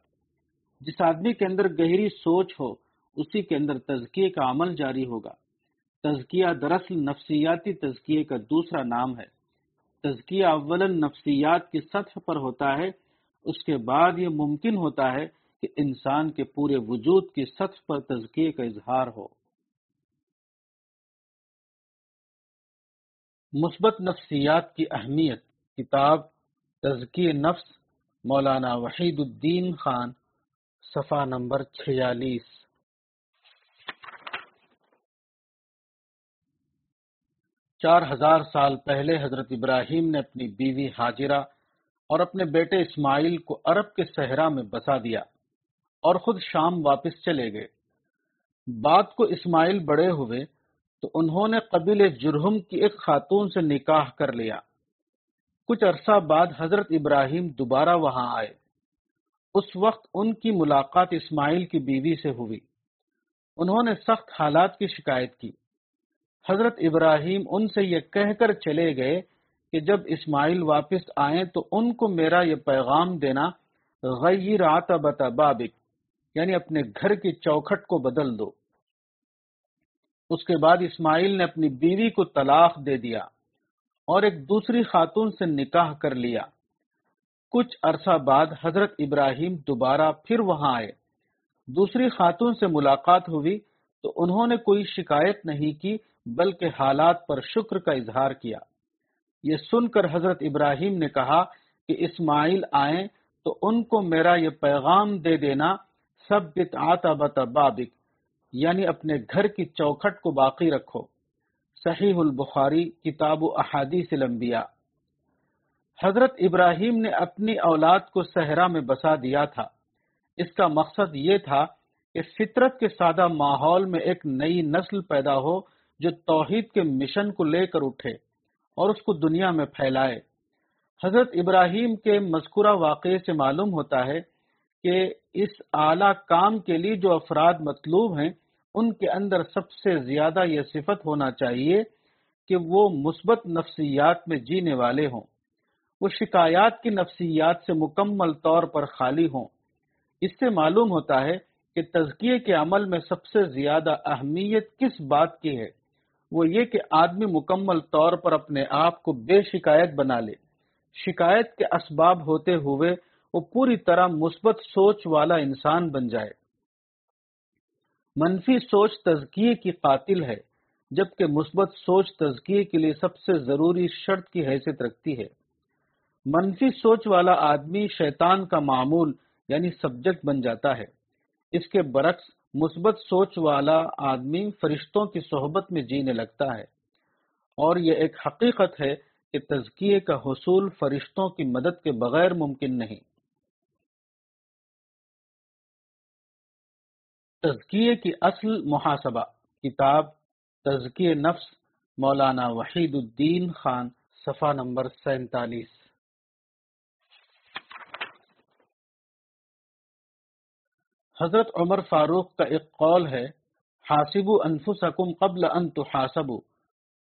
جس آدمی کے اندر گہری سوچ ہو اسی کے اندر تزکیے کا عمل جاری ہوگا۔ تزکیہ دراصل نفسیاتی تزکیے کا دوسرا نام ہے۔ تزکیہ اول نفسیات کی سطح پر ہوتا ہے۔ اس کے بعد یہ ممکن ہوتا ہے کہ انسان کے پورے وجود کی سطح پر تزکیے کا اظہار ہو۔ مثبت نفسیات کی اہمیت۔ کتاب تزکی نفس مولانا وحید الدین خان، صفحہ نمبر چھیالیس۔ چار ہزار سال پہلے حضرت ابراہیم نے اپنی بیوی حاجرہ اور اپنے بیٹے اسماعیل کو عرب کے صحرا میں بسا دیا اور خود شام واپس چلے گئے۔ بات کو اسماعیل بڑے ہوئے تو انہوں نے قبیل جرہم کی ایک خاتون سے نکاح کر لیا۔ کچھ عرصہ بعد حضرت ابراہیم دوبارہ وہاں آئے۔ اس وقت ان کی ملاقات اسماعیل کی بیوی سے ہوئی۔ انہوں نے سخت حالات کی شکایت کی۔ حضرت ابراہیم ان سے یہ کہہ کر چلے گئے کہ جب اسماعیل واپس آئیں تو ان کو میرا یہ پیغام دینا غیر عتبت بابک یعنی اپنے گھر کی چوکھٹ کو بدل دو۔ اس کے بعد اسماعیل نے اپنی بیوی کو طلاق دے دیا اور ایک دوسری خاتون سے نکاح کر لیا۔ کچھ عرصہ بعد حضرت ابراہیم دوبارہ پھر وہاں آئے۔ دوسری خاتون سے ملاقات ہوئی تو انہوں نے کوئی شکایت نہیں کی بلکہ حالات پر شکر کا اظہار کیا۔ یہ سن کر حضرت ابراہیم نے کہا کہ اسماعیل آئیں تو ان کو میرا یہ پیغام دے دینا سب بتعاتا بابک یعنی اپنے گھر کی چوکھٹ کو باقی رکھو۔ صحیح البخاری، کتاب و احادیث الانبیاء۔ حضرت ابراہیم نے اپنی اولاد کو صحرا میں بسا دیا تھا۔ اس کا مقصد یہ تھا کہ فطرت کے سادہ ماحول میں ایک نئی نسل پیدا ہو جو توحید کے مشن کو لے کر اٹھے اور اس کو دنیا میں پھیلائے۔ حضرت ابراہیم کے مذکورہ واقعے سے معلوم ہوتا ہے کہ اس اعلی کام کے لیے جو افراد مطلوب ہیں، ان کے اندر سب سے زیادہ یہ صفت ہونا چاہیے کہ وہ مثبت نفسیات میں جینے والے ہوں۔ وہ شکایات کی نفسیات سے مکمل طور پر خالی ہوں۔ اس سے معلوم ہوتا ہے کہ تزکیے کے عمل میں سب سے زیادہ اہمیت کس بات کی ہے۔ وہ یہ کہ آدمی مکمل طور پر اپنے آپ کو بے شکایت بنا لے۔ شکایت کے اسباب ہوتے ہوئے وہ پوری طرح مثبت سوچ والا انسان بن جائے۔ منفی سوچ تزکیے کی قاتل ہے، جبکہ مثبت سوچ تزکیے کے لیے سب سے ضروری شرط کی حیثیت رکھتی ہے۔ منفی سوچ والا آدمی شیطان کا معمول یعنی سبجیکٹ بن جاتا ہے۔ اس کے برعکس مثبت سوچ والا آدمی فرشتوں کی صحبت میں جینے لگتا ہے۔ اور یہ ایک حقیقت ہے کہ تزکیے کا حصول فرشتوں کی مدد کے بغیر ممکن نہیں۔ تزکیے کی اصل محاسبہ، کتاب تزکیے نفس، مولانا وحید الدین خان، صفحہ نمبر سینتالیس۔ حضرت عمر فاروق کا ایک قول ہے حاسب انفسکم قبل ان تحاسبوا.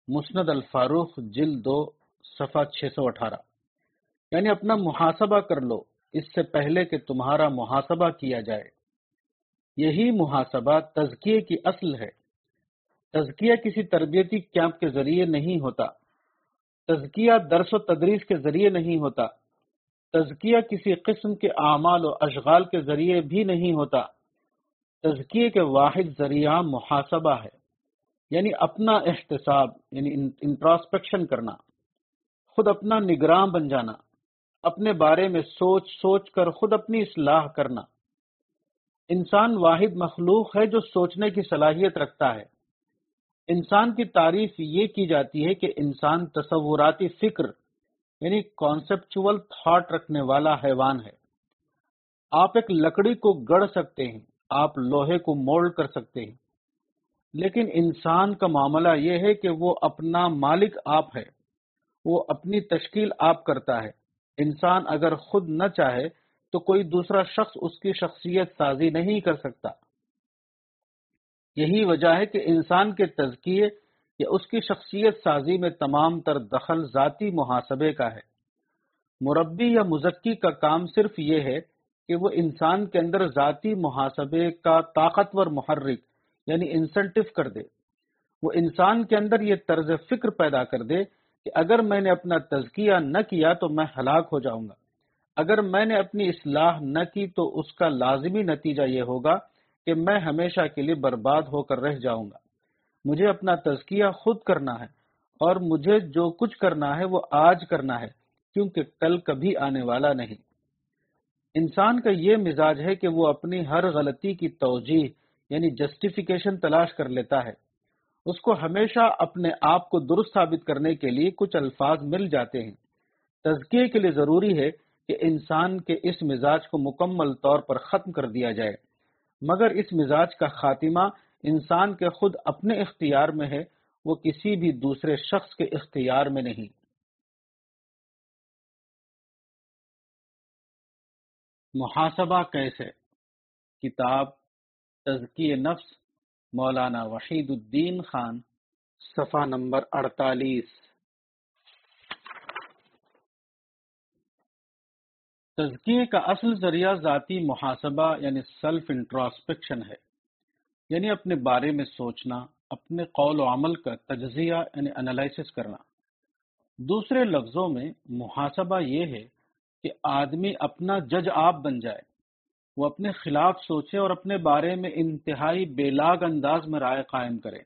مسند الفاروق، جلد دو، صفحہ 618 یعنی اپنا محاسبہ کر لو، اس سے پہلے کہ تمہارا محاسبہ کیا جائے۔ یہی محاسبہ تزکیے کی اصل ہے۔ تزکیہ کسی تربیتی کیمپ کے ذریعے نہیں ہوتا۔ تزکیہ درس و تدریس کے ذریعے نہیں ہوتا۔ تزکیہ کسی قسم کے اعمال و اشغال کے ذریعے بھی نہیں ہوتا۔ تزکیے کے واحد ذریعہ محاسبہ ہے یعنی اپنا احتساب یعنی انٹراسپیکشن کرنا، خود اپنا نگراں بن جانا، اپنے بارے میں سوچ سوچ کر خود اپنی اصلاح کرنا۔ انسان واحد مخلوق ہے جو سوچنے کی صلاحیت رکھتا ہے۔ انسان کی تعریف یہ کی جاتی ہے کہ انسان تصوراتی فکر یعنی کانسیپچول تھاٹ رکھنے والا حیوان ہے۔ آپ ایک لکڑی کو گڑ سکتے ہیں، آپ لوہے کو مولڈ کر سکتے ہیں۔ لیکن انسان کا معاملہ یہ ہے کہ وہ اپنا مالک آپ ہے، وہ اپنی تشکیل آپ کرتا ہے۔ انسان اگر خود نہ چاہے تو کوئی دوسرا شخص اس کی شخصیت سازی نہیں کر سکتا۔ یہی وجہ ہے کہ انسان کے تزکیے یا اس کی شخصیت سازی میں تمام تر دخل ذاتی محاسبے کا ہے۔ مربی یا مزکی کا کام صرف یہ ہے کہ وہ انسان کے اندر ذاتی محاسبے کا طاقتور محرک یعنی انسنٹو کر دے۔ وہ انسان کے اندر یہ طرز فکر پیدا کر دے کہ اگر میں نے اپنا تزکیہ نہ کیا تو میں ہلاک ہو جاؤں گا۔ اگر میں نے اپنی اصلاح نہ کی تو اس کا لازمی نتیجہ یہ ہوگا کہ میں ہمیشہ کے لیے برباد ہو کر رہ جاؤں گا۔ مجھے اپنا تزکیہ خود کرنا ہے اور مجھے جو کچھ کرنا ہے وہ آج کرنا ہے، کیونکہ کل کبھی آنے والا نہیں۔ انسان کا یہ مزاج ہے کہ وہ اپنی ہر غلطی کی توجہ یعنی جسٹیفیکیشن تلاش کر لیتا ہے۔ اس کو ہمیشہ اپنے آپ کو درست ثابت کرنے کے لیے کچھ الفاظ مل جاتے ہیں۔ تزکیے کے لیے ضروری ہے کہ انسان کے اس مزاج کو مکمل طور پر ختم کر دیا جائے۔ مگر اس مزاج کا خاتمہ انسان کے خود اپنے اختیار میں ہے، وہ کسی بھی دوسرے شخص کے اختیار میں نہیں۔ محاسبہ کیسے؟ کتاب تزکی نفس، مولانا وحید الدین خان، صفحہ نمبر اڑتالیس۔ تزکیے کا اصل ذریعہ ذاتی محاسبہ یعنی سیلف انٹراسپیکشن ہے۔ یعنی اپنے بارے میں سوچنا، اپنے قول و عمل کا تجزیہ یعنی انالائسس کرنا۔ دوسرے لفظوں میں محاسبہ یہ ہے کہ آدمی اپنا جج آپ بن جائے۔ وہ اپنے خلاف سوچے اور اپنے بارے میں انتہائی بے لاگ انداز میں رائے قائم کرے۔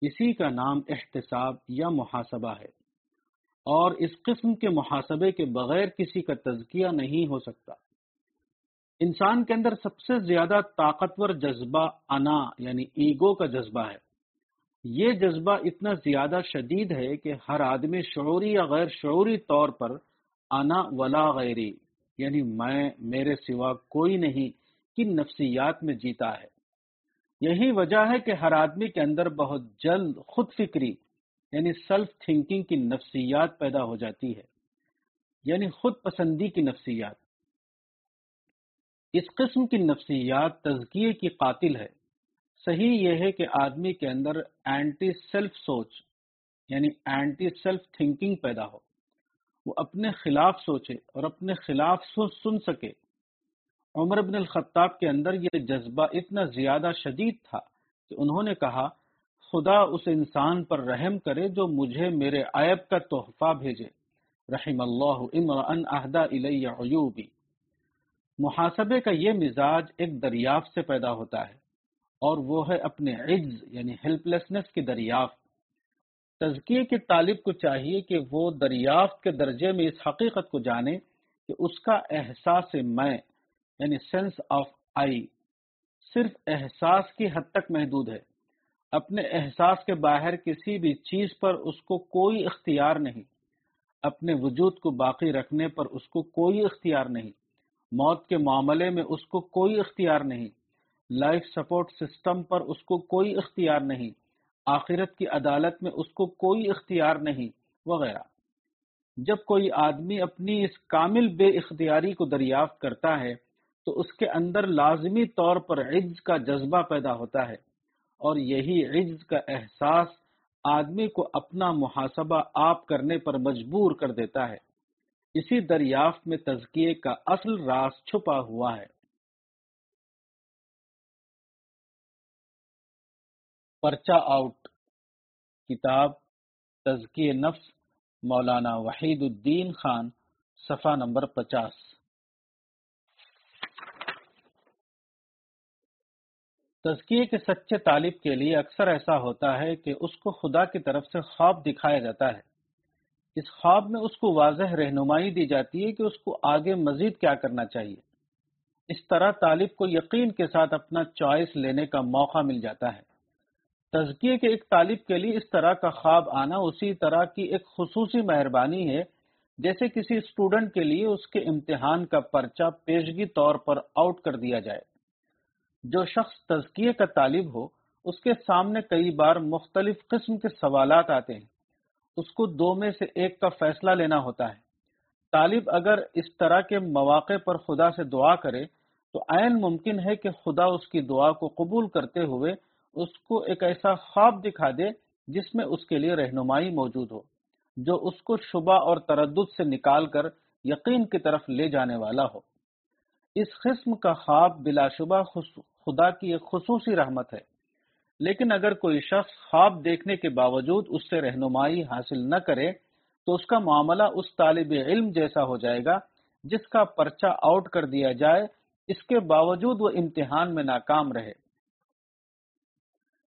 اسی کا نام احتساب یا محاسبہ ہے۔ اور اس قسم کے محاسبے کے بغیر کسی کا تزکیہ نہیں ہو سکتا۔ انسان کے اندر سب سے زیادہ طاقتور جذبہ انا یعنی ایگو کا جذبہ ہے۔ یہ جذبہ اتنا زیادہ شدید ہے کہ ہر آدمی شعوری یا غیر شعوری طور پر انا ولا غیری یعنی میں، میرے سوا کوئی نہیں، کی نفسیات میں جیتا ہے۔ یہی وجہ ہے کہ ہر آدمی کے اندر بہت جلد خود فکری یعنی سیلف تھنکنگ کی نفسیات پیدا ہو جاتی ہے یعنی خود پسندی کی نفسیات۔ اس قسم کی نفسیات تزکیے کی قاتل ہے۔ صحیح یہ ہے کہ آدمی کے اندر اینٹی سیلف سوچ یعنی اینٹی سیلف تھنکنگ پیدا ہو۔ وہ اپنے خلاف سوچے اور اپنے خلاف سن سکے۔ عمر بن الخطاب کے اندر یہ جذبہ اتنا زیادہ شدید تھا کہ انہوں نے کہا، خدا اس انسان پر رحم کرے جو مجھے میرے عیب کا تحفہ بھیجے۔ رحم اللہ امرأن اہدا الی عیوبی۔ محاسبے کا یہ مزاج ایک دریافت سے پیدا ہوتا ہے اور وہ ہے اپنے عجز یعنی ہیلپلیسنس کی دریافت۔ تزکیے کے طالب کو چاہیے کہ وہ دریافت کے درجے میں اس حقیقت کو جانے کہ اس کا احساس میں یعنی سینس آف آئی صرف احساس کی حد تک محدود ہے۔ اپنے احساس کے باہر کسی بھی چیز پر اس کو کوئی اختیار نہیں۔ اپنے وجود کو باقی رکھنے پر اس کو کوئی اختیار نہیں۔ موت کے معاملے میں اس کو کوئی اختیار نہیں۔ لائف سپورٹ سسٹم پر اس کو کوئی اختیار نہیں۔ آخرت کی عدالت میں اس کو کوئی اختیار نہیں، وغیرہ۔ جب کوئی آدمی اپنی اس کامل بے اختیاری کو دریافت کرتا ہے، تو اس کے اندر لازمی طور پر عجز کا جذبہ پیدا ہوتا ہے۔ اور یہی عجز کا احساس آدمی کو اپنا محاسبہ آپ کرنے پر مجبور کر دیتا ہے۔ اسی دریافت میں تزکیے کا اصل راز چھپا ہوا ہے۔ پرچہ آؤٹ۔ کتاب تزکی نفس، مولانا وحید الدین خان، صفحہ نمبر پچاس۔ تزکیے کے سچے طالب کے لیے اکثر ایسا ہوتا ہے کہ اس کو خدا کی طرف سے خواب دکھایا جاتا ہے۔ اس خواب میں اس کو واضح رہنمائی دی جاتی ہے کہ اس کو آگے مزید کیا کرنا چاہیے۔ اس طرح طالب کو یقین کے ساتھ اپنا چوائس لینے کا موقع مل جاتا ہے۔ تزکیے کے ایک طالب کے لیے اس طرح کا خواب آنا اسی طرح کی ایک خصوصی مہربانی ہے، جیسے کسی اسٹوڈنٹ کے لیے اس کے امتحان کا پرچہ پیشگی طور پر آؤٹ کر دیا جائے۔ جو شخص تزکیے کا طالب ہو، اس کے سامنے کئی بار مختلف قسم کے سوالات آتے ہیں۔ اس کو دو میں سے ایک کا فیصلہ لینا ہوتا ہے۔ طالب اگر اس طرح کے مواقع پر خدا سے دعا کرے، تو عین ممکن ہے کہ خدا اس کی دعا کو قبول کرتے ہوئے اس کو ایک ایسا خواب دکھا دے جس میں اس کے لیے رہنمائی موجود ہو، جو اس کو شبہ اور تردد سے نکال کر یقین کی طرف لے جانے والا ہو۔ اس قسم کا خواب بلا شبہ خدا کی ایک خصوصی رحمت ہے۔ لیکن اگر کوئی شخص خواب دیکھنے کے باوجود اس سے رہنمائی حاصل نہ کرے، تو اس کا معاملہ اس طالب علم جیسا ہو جائے گا، جس کا پرچہ آؤٹ کر دیا جائے، اس کے باوجود وہ امتحان میں ناکام رہے۔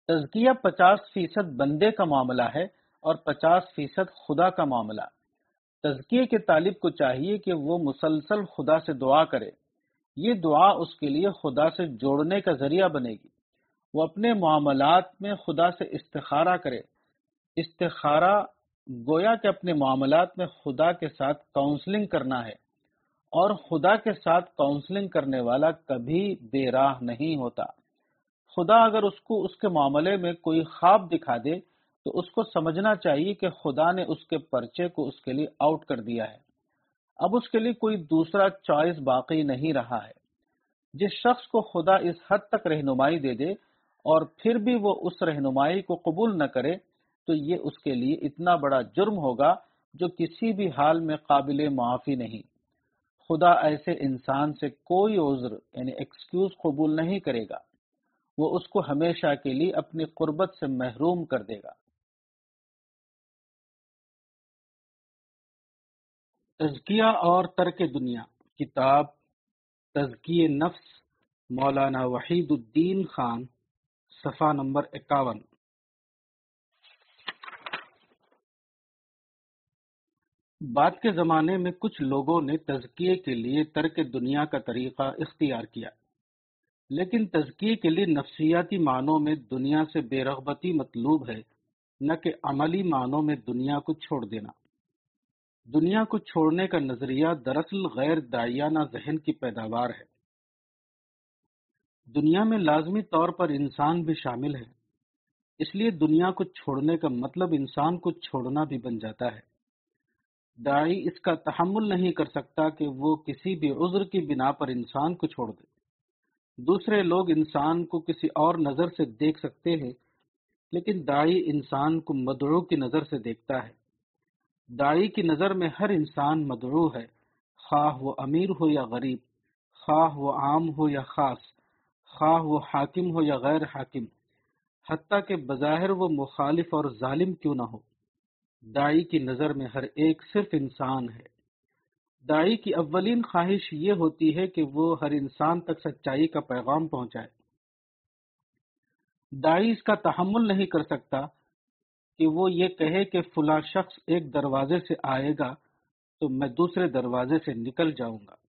تزکیہ پچاس فیصد بندے کا معاملہ ہے اور پچاس فیصد خدا کا معاملہ۔ تزکیے کے طالب کو چاہیے کہ وہ مسلسل خدا سے دعا کرے۔ یہ دعا اس کے لیے خدا سے جوڑنے کا ذریعہ بنے گی۔ وہ اپنے معاملات میں خدا سے استخارہ کرے۔ استخارہ گویا کہ اپنے معاملات میں خدا کے ساتھ کاؤنسلنگ کرنا ہے۔ اور خدا کے ساتھ کاؤنسلنگ کرنے والا کبھی بے راہ نہیں ہوتا۔ خدا اگر اس کو اس کے معاملے میں کوئی خواب دکھا دے، تو اس کو سمجھنا چاہیے کہ خدا نے اس کے پرچے کو اس کے لیے آؤٹ کر دیا ہے۔ اب اس کے لیے کوئی دوسرا چوائس باقی نہیں رہا ہے۔ جس شخص کو خدا اس حد تک رہنمائی دے دے اور پھر بھی وہ اس رہنمائی کو قبول نہ کرے، تو یہ اس کے لیے اتنا بڑا جرم ہوگا جو کسی بھی حال میں قابل معافی نہیں۔ خدا ایسے انسان سے کوئی عذر یعنی ایکسکیوز قبول نہیں کرے گا۔ وہ اس کو ہمیشہ کے لیے اپنی قربت سے محروم کر دے گا۔ تزکیہ اور ترک دنیا۔ کتاب تزکی نفس مولانا وحید الدین خان۔ صفحہ نمبر اکاون۔ بعد کے زمانے میں کچھ لوگوں نے تزکیے کے لیے ترک دنیا کا طریقہ اختیار کیا۔ لیکن تزکیے کے لیے نفسیاتی معنوں میں دنیا سے بے رغبتی مطلوب ہے، نہ کہ عملی معنوں میں دنیا کو چھوڑ دینا۔ دنیا کو چھوڑنے کا نظریہ دراصل غیر دائیانہ ذہن کی پیداوار ہے۔ دنیا میں لازمی طور پر انسان بھی شامل ہے۔ اس لیے دنیا کو چھوڑنے کا مطلب انسان کو چھوڑنا بھی بن جاتا ہے۔ دائی اس کا تحمل نہیں کر سکتا کہ وہ کسی بھی عذر کی بنا پر انسان کو چھوڑ دے۔ دوسرے لوگ انسان کو کسی اور نظر سے دیکھ سکتے ہیں، لیکن دائی انسان کو مدعو کی نظر سے دیکھتا ہے۔ دائی کی نظر میں ہر انسان مدعو ہے، خواہ وہ امیر ہو یا غریب، خواہ وہ عام ہو یا خاص۔ خواہ وہ حاکم ہو یا غیر حاکم، حتیٰ کہ بظاہر وہ مخالف اور ظالم کیوں نہ ہو۔ دائی کی نظر میں ہر ایک صرف انسان ہے۔ دائی کی اولین خواہش یہ ہوتی ہے کہ وہ ہر انسان تک سچائی کا پیغام پہنچائے۔ دائی اس کا تحمل نہیں کر سکتا کہ وہ یہ کہے کہ فلاں شخص ایک دروازے سے آئے گا تو میں دوسرے دروازے سے نکل جاؤں گا۔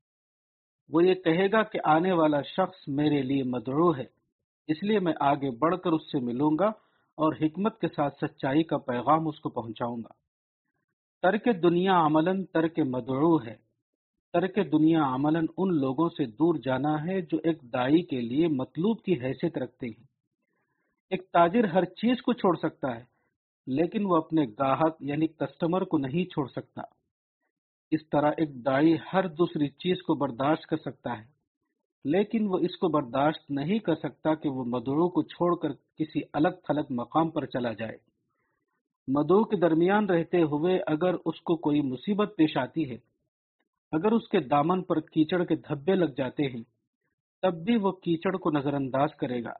وہ یہ کہے گا کہ آنے والا شخص میرے لیے مدعو ہے، اس لیے میں آگے بڑھ کر اس سے ملوں گا اور حکمت کے ساتھ سچائی کا پیغام اس کو پہنچاؤں گا۔ ترک دنیا عملاً ترک مدعو ہے۔ ترک دنیا عملاً ان لوگوں سے دور جانا ہے جو ایک دائی کے لیے مطلوب کی حیثیت رکھتے ہیں۔ ایک تاجر ہر چیز کو چھوڑ سکتا ہے، لیکن وہ اپنے گاہک یعنی کسٹمر کو نہیں چھوڑ سکتا۔ اس طرح ایک دائی ہر دوسری چیز کو برداشت کر سکتا ہے، لیکن وہ اس کو برداشت نہیں کر سکتا کہ وہ مدعو کو چھوڑ کر کسی الگ تھلگ مقام پر چلا جائے۔ مدعو کے درمیان رہتے ہوئے اگر اس کو کوئی مصیبت پیش آتی ہے، اگر اس کے دامن پر کیچڑ کے دھبے لگ جاتے ہیں، تب بھی وہ کیچڑ کو نظر انداز کرے گا،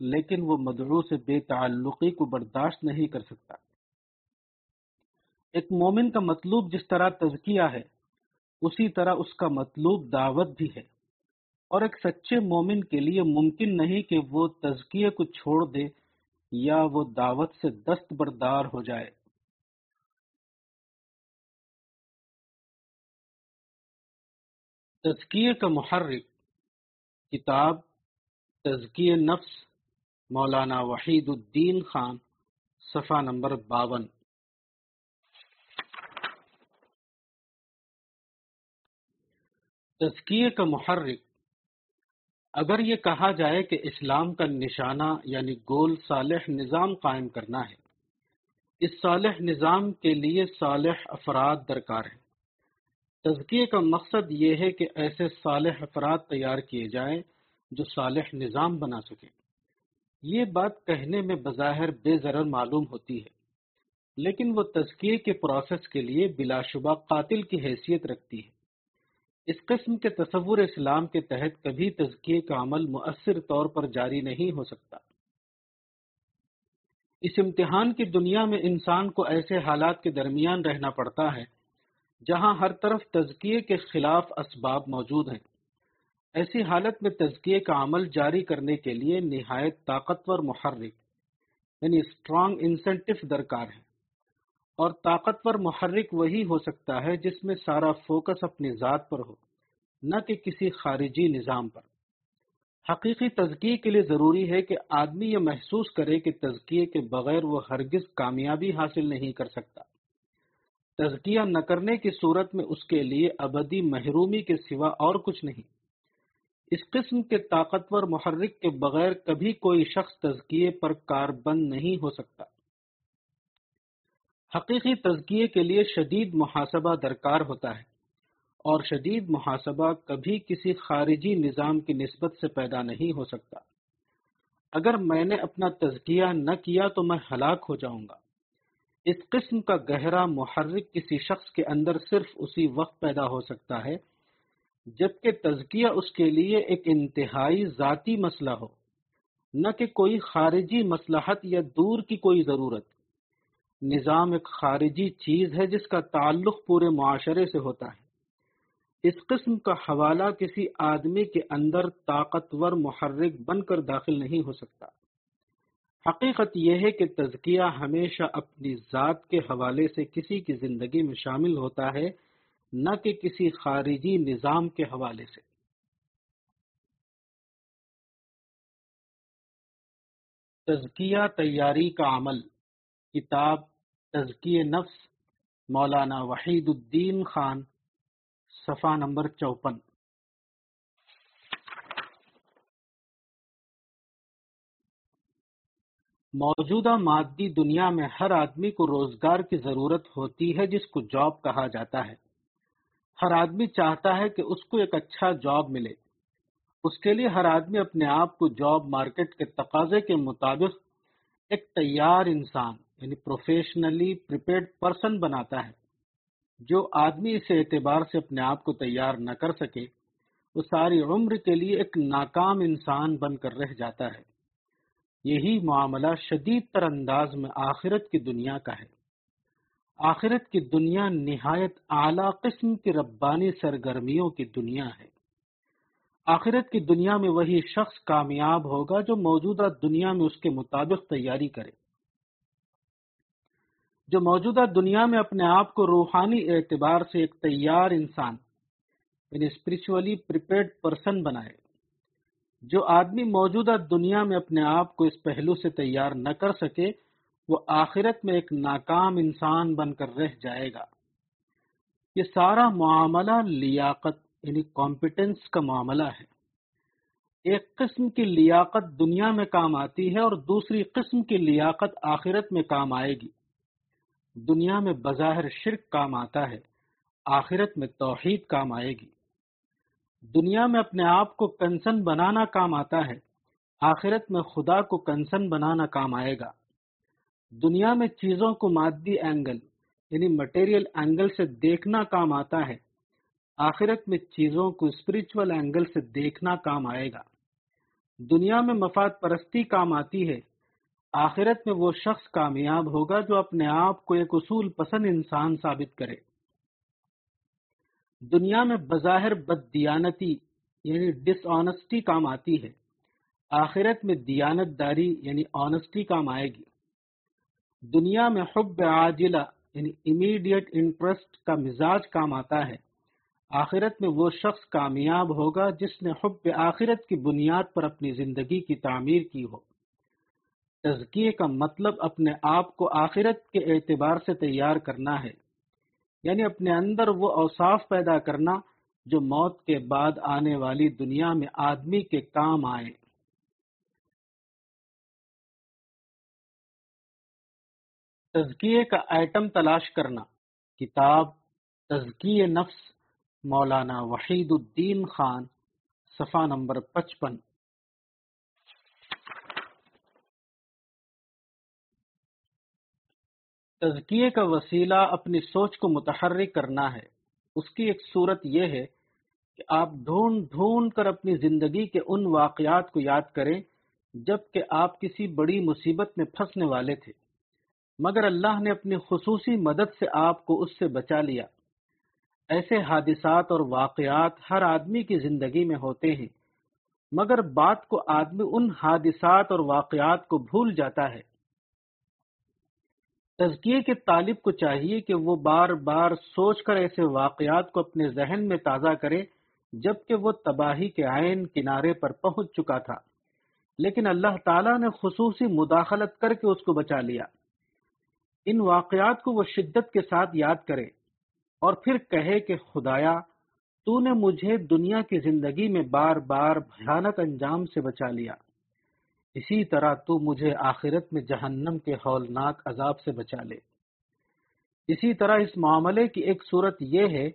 لیکن وہ مدعو سے بے تعلقی کو برداشت نہیں کر سکتا۔ ایک مومن کا مطلوب جس طرح تزکیہ ہے، اسی طرح اس کا مطلوب دعوت بھی ہے۔ اور ایک سچے مومن کے لیے ممکن نہیں کہ وہ تزکیے کو چھوڑ دے یا وہ دعوت سے دست بردار ہو جائے۔ تزکیے کا محرک، کتاب، تزکیہ نفس، مولانا وحید الدین خان، صفحہ نمبر باون۔ تزکیے کا محرک۔ اگر یہ کہا جائے کہ اسلام کا نشانہ یعنی گول صالح نظام قائم کرنا ہے، اس صالح نظام کے لیے صالح افراد درکار ہیں۔ تزکیے کا مقصد یہ ہے کہ ایسے صالح افراد تیار کیے جائیں جو صالح نظام بنا سکیں۔ یہ بات کہنے میں بظاہر بے ضرر معلوم ہوتی ہے، لیکن وہ تزکیے کے پروسیس کے لیے بلا شبہ قاتل کی حیثیت رکھتی ہے۔ اس قسم کے تصور اسلام کے تحت کبھی تزکیے کا عمل مؤثر طور پر جاری نہیں ہو سکتا۔ اس امتحان کی دنیا میں انسان کو ایسے حالات کے درمیان رہنا پڑتا ہے جہاں ہر طرف تزکیے کے خلاف اسباب موجود ہیں۔ ایسی حالت میں تزکیے کا عمل جاری کرنے کے لیے نہایت طاقتور محرک یعنی اسٹرانگ انسینٹو درکار ہے اور طاقتور محرک وہی ہو سکتا ہے جس میں سارا فوکس اپنی ذات پر ہو، نہ کہ کسی خارجی نظام پر۔ حقیقی تزکیے کے لیے ضروری ہے کہ آدمی یہ محسوس کرے کہ تزکیے کے بغیر وہ ہرگز کامیابی حاصل نہیں کر سکتا۔ تزکیہ نہ کرنے کی صورت میں اس کے لیے ابدی محرومی کے سوا اور کچھ نہیں۔ اس قسم کے طاقتور محرک کے بغیر کبھی کوئی شخص تزکیے پر کار بند نہیں ہو سکتا۔ حقیقی تزکیے کے لیے شدید محاسبہ درکار ہوتا ہے اور شدید محاسبہ کبھی کسی خارجی نظام کی نسبت سے پیدا نہیں ہو سکتا۔ اگر میں نے اپنا تزکیہ نہ کیا تو میں ہلاک ہو جاؤں گا۔ اس قسم کا گہرا محرک کسی شخص کے اندر صرف اسی وقت پیدا ہو سکتا ہے جبکہ تزکیہ اس کے لیے ایک انتہائی ذاتی مسئلہ ہو۔ نہ کہ کوئی خارجی مصلحت یا دور کی کوئی ضرورت۔ نظام ایک خارجی چیز ہے جس کا تعلق پورے معاشرے سے ہوتا ہے۔ اس قسم کا حوالہ کسی آدمی کے اندر طاقتور محرک بن کر داخل نہیں ہو سکتا۔ حقیقت یہ ہے کہ تزکیہ ہمیشہ اپنی ذات کے حوالے سے کسی کی زندگی میں شامل ہوتا ہے، نہ کہ کسی خارجی نظام کے حوالے سے۔ تزکیہ تیاری کا عمل۔ کتاب تزکی نفس، مولانا وحید الدین خان، صفحہ نمبر چوپن۔ موجودہ مادی دنیا میں ہر آدمی کو روزگار کی ضرورت ہوتی ہے جس کو جاب کہا جاتا ہے۔ ہر آدمی چاہتا ہے کہ اس کو ایک اچھا جاب ملے۔ اس کے لیے ہر آدمی اپنے آپ کو جاب مارکیٹ کے تقاضے کے مطابق ایک تیار انسان یعنی پروفیشنلی پریپیئرڈ پرسن بناتا ہے۔ جو آدمی اس اعتبار سے اپنے آپ کو تیار نہ کر سکے، وہ ساری عمر کے لیے ایک ناکام انسان بن کر رہ جاتا ہے۔ یہی معاملہ شدید تر انداز میں آخرت کی دنیا کا ہے۔ آخرت کی دنیا نہایت اعلی قسم کی ربانی سرگرمیوں کی دنیا ہے۔ آخرت کی دنیا میں وہی شخص کامیاب ہوگا جو موجودہ دنیا میں اس کے مطابق تیاری کرے۔ جو موجودہ دنیا میں اپنے آپ کو روحانی اعتبار سے ایک تیار انسان یعنی اسپرچولی پریپیئرڈ پرسن بنائے، جو آدمی موجودہ دنیا میں اپنے آپ کو اس پہلو سے تیار نہ کر سکے، وہ آخرت میں ایک ناکام انسان بن کر رہ جائے گا۔ یہ سارا معاملہ لیاقت یعنی کمپیٹنس کا معاملہ ہے۔ ایک قسم کی لیاقت دنیا میں کام آتی ہے اور دوسری قسم کی لیاقت آخرت میں کام آئے گی۔ دنیا میں بظاہر شرک کام آتا ہے، آخرت میں توحید کام آئے گی۔ دنیا میں اپنے آپ کو کنسن بنانا کام آتا ہے، آخرت میں خدا کو کنسن بنانا کام آئے گا۔ دنیا میں چیزوں کو مادی اینگل یعنی مٹیریل اینگل سے دیکھنا کام آتا ہے، آخرت میں چیزوں کو اسپرچل اینگل سے دیکھنا کام آئے گا۔ دنیا میں مفاد پرستی کام آتی ہے آخرت میں وہ شخص کامیاب ہوگا جو اپنے آپ کو ایک اصول پسند انسان ثابت کرے۔ دنیا میں بظاہر بد دیانتی یعنی ڈس آنےسٹی کام آتی ہے۔ آخرت میں دیانت داری یعنی آنےسٹی کام آئے گی۔ دنیا میں حب عاجلہ یعنی امیڈیٹ انٹرسٹ کا مزاج کام آتا ہے۔ آخرت میں وہ شخص کامیاب ہوگا جس نے حب آخرت کی بنیاد پر اپنی زندگی کی تعمیر کی ہو۔ تزکیے کا مطلب اپنے آپ کو آخرت کے اعتبار سے تیار کرنا ہے۔ یعنی اپنے اندر وہ اوصاف پیدا کرنا جو موت کے بعد آنے والی دنیا میں آدمی کے کام آئے۔ تزکیے کا آئٹم تلاش کرنا۔ کتاب، تزکیے نفس، مولانا وحید الدین خان، صفحہ نمبر پچپن۔ تزکیے کا وسیلہ اپنی سوچ کو متحرک کرنا ہے۔ اس کی ایک صورت یہ ہے کہ آپ ڈھونڈ ڈھونڈ کر اپنی زندگی کے ان واقعات کو یاد کریں جبکہ آپ کسی بڑی مصیبت میں پھنسنے والے تھے۔ مگر اللہ نے اپنی خصوصی مدد سے آپ کو اس سے بچا لیا۔ ایسے حادثات اور واقعات ہر آدمی کی زندگی میں ہوتے ہیں، مگر بات کو آدمی ان حادثات اور واقعات کو بھول جاتا ہے۔ تزکیے کے طالب کو چاہیے کہ وہ بار بار سوچ کر ایسے واقعات کو اپنے ذہن میں تازہ کرے، جبکہ وہ تباہی کے عین کنارے پر پہنچ چکا تھا۔ لیکن اللہ تعالیٰ نے خصوصی مداخلت کر کے اس کو بچا لیا۔ ان واقعات کو وہ شدت کے ساتھ یاد کرے اور پھر کہے کہ خدایا، تو نے مجھے دنیا کی زندگی میں بار بار بھیانک انجام سے بچا لیا۔ اسی طرح تو مجھے آخرت میں جہنم کے ہولناک عذاب سے بچا لے۔ اسی طرح اس معاملے کی ایک صورت یہ ہے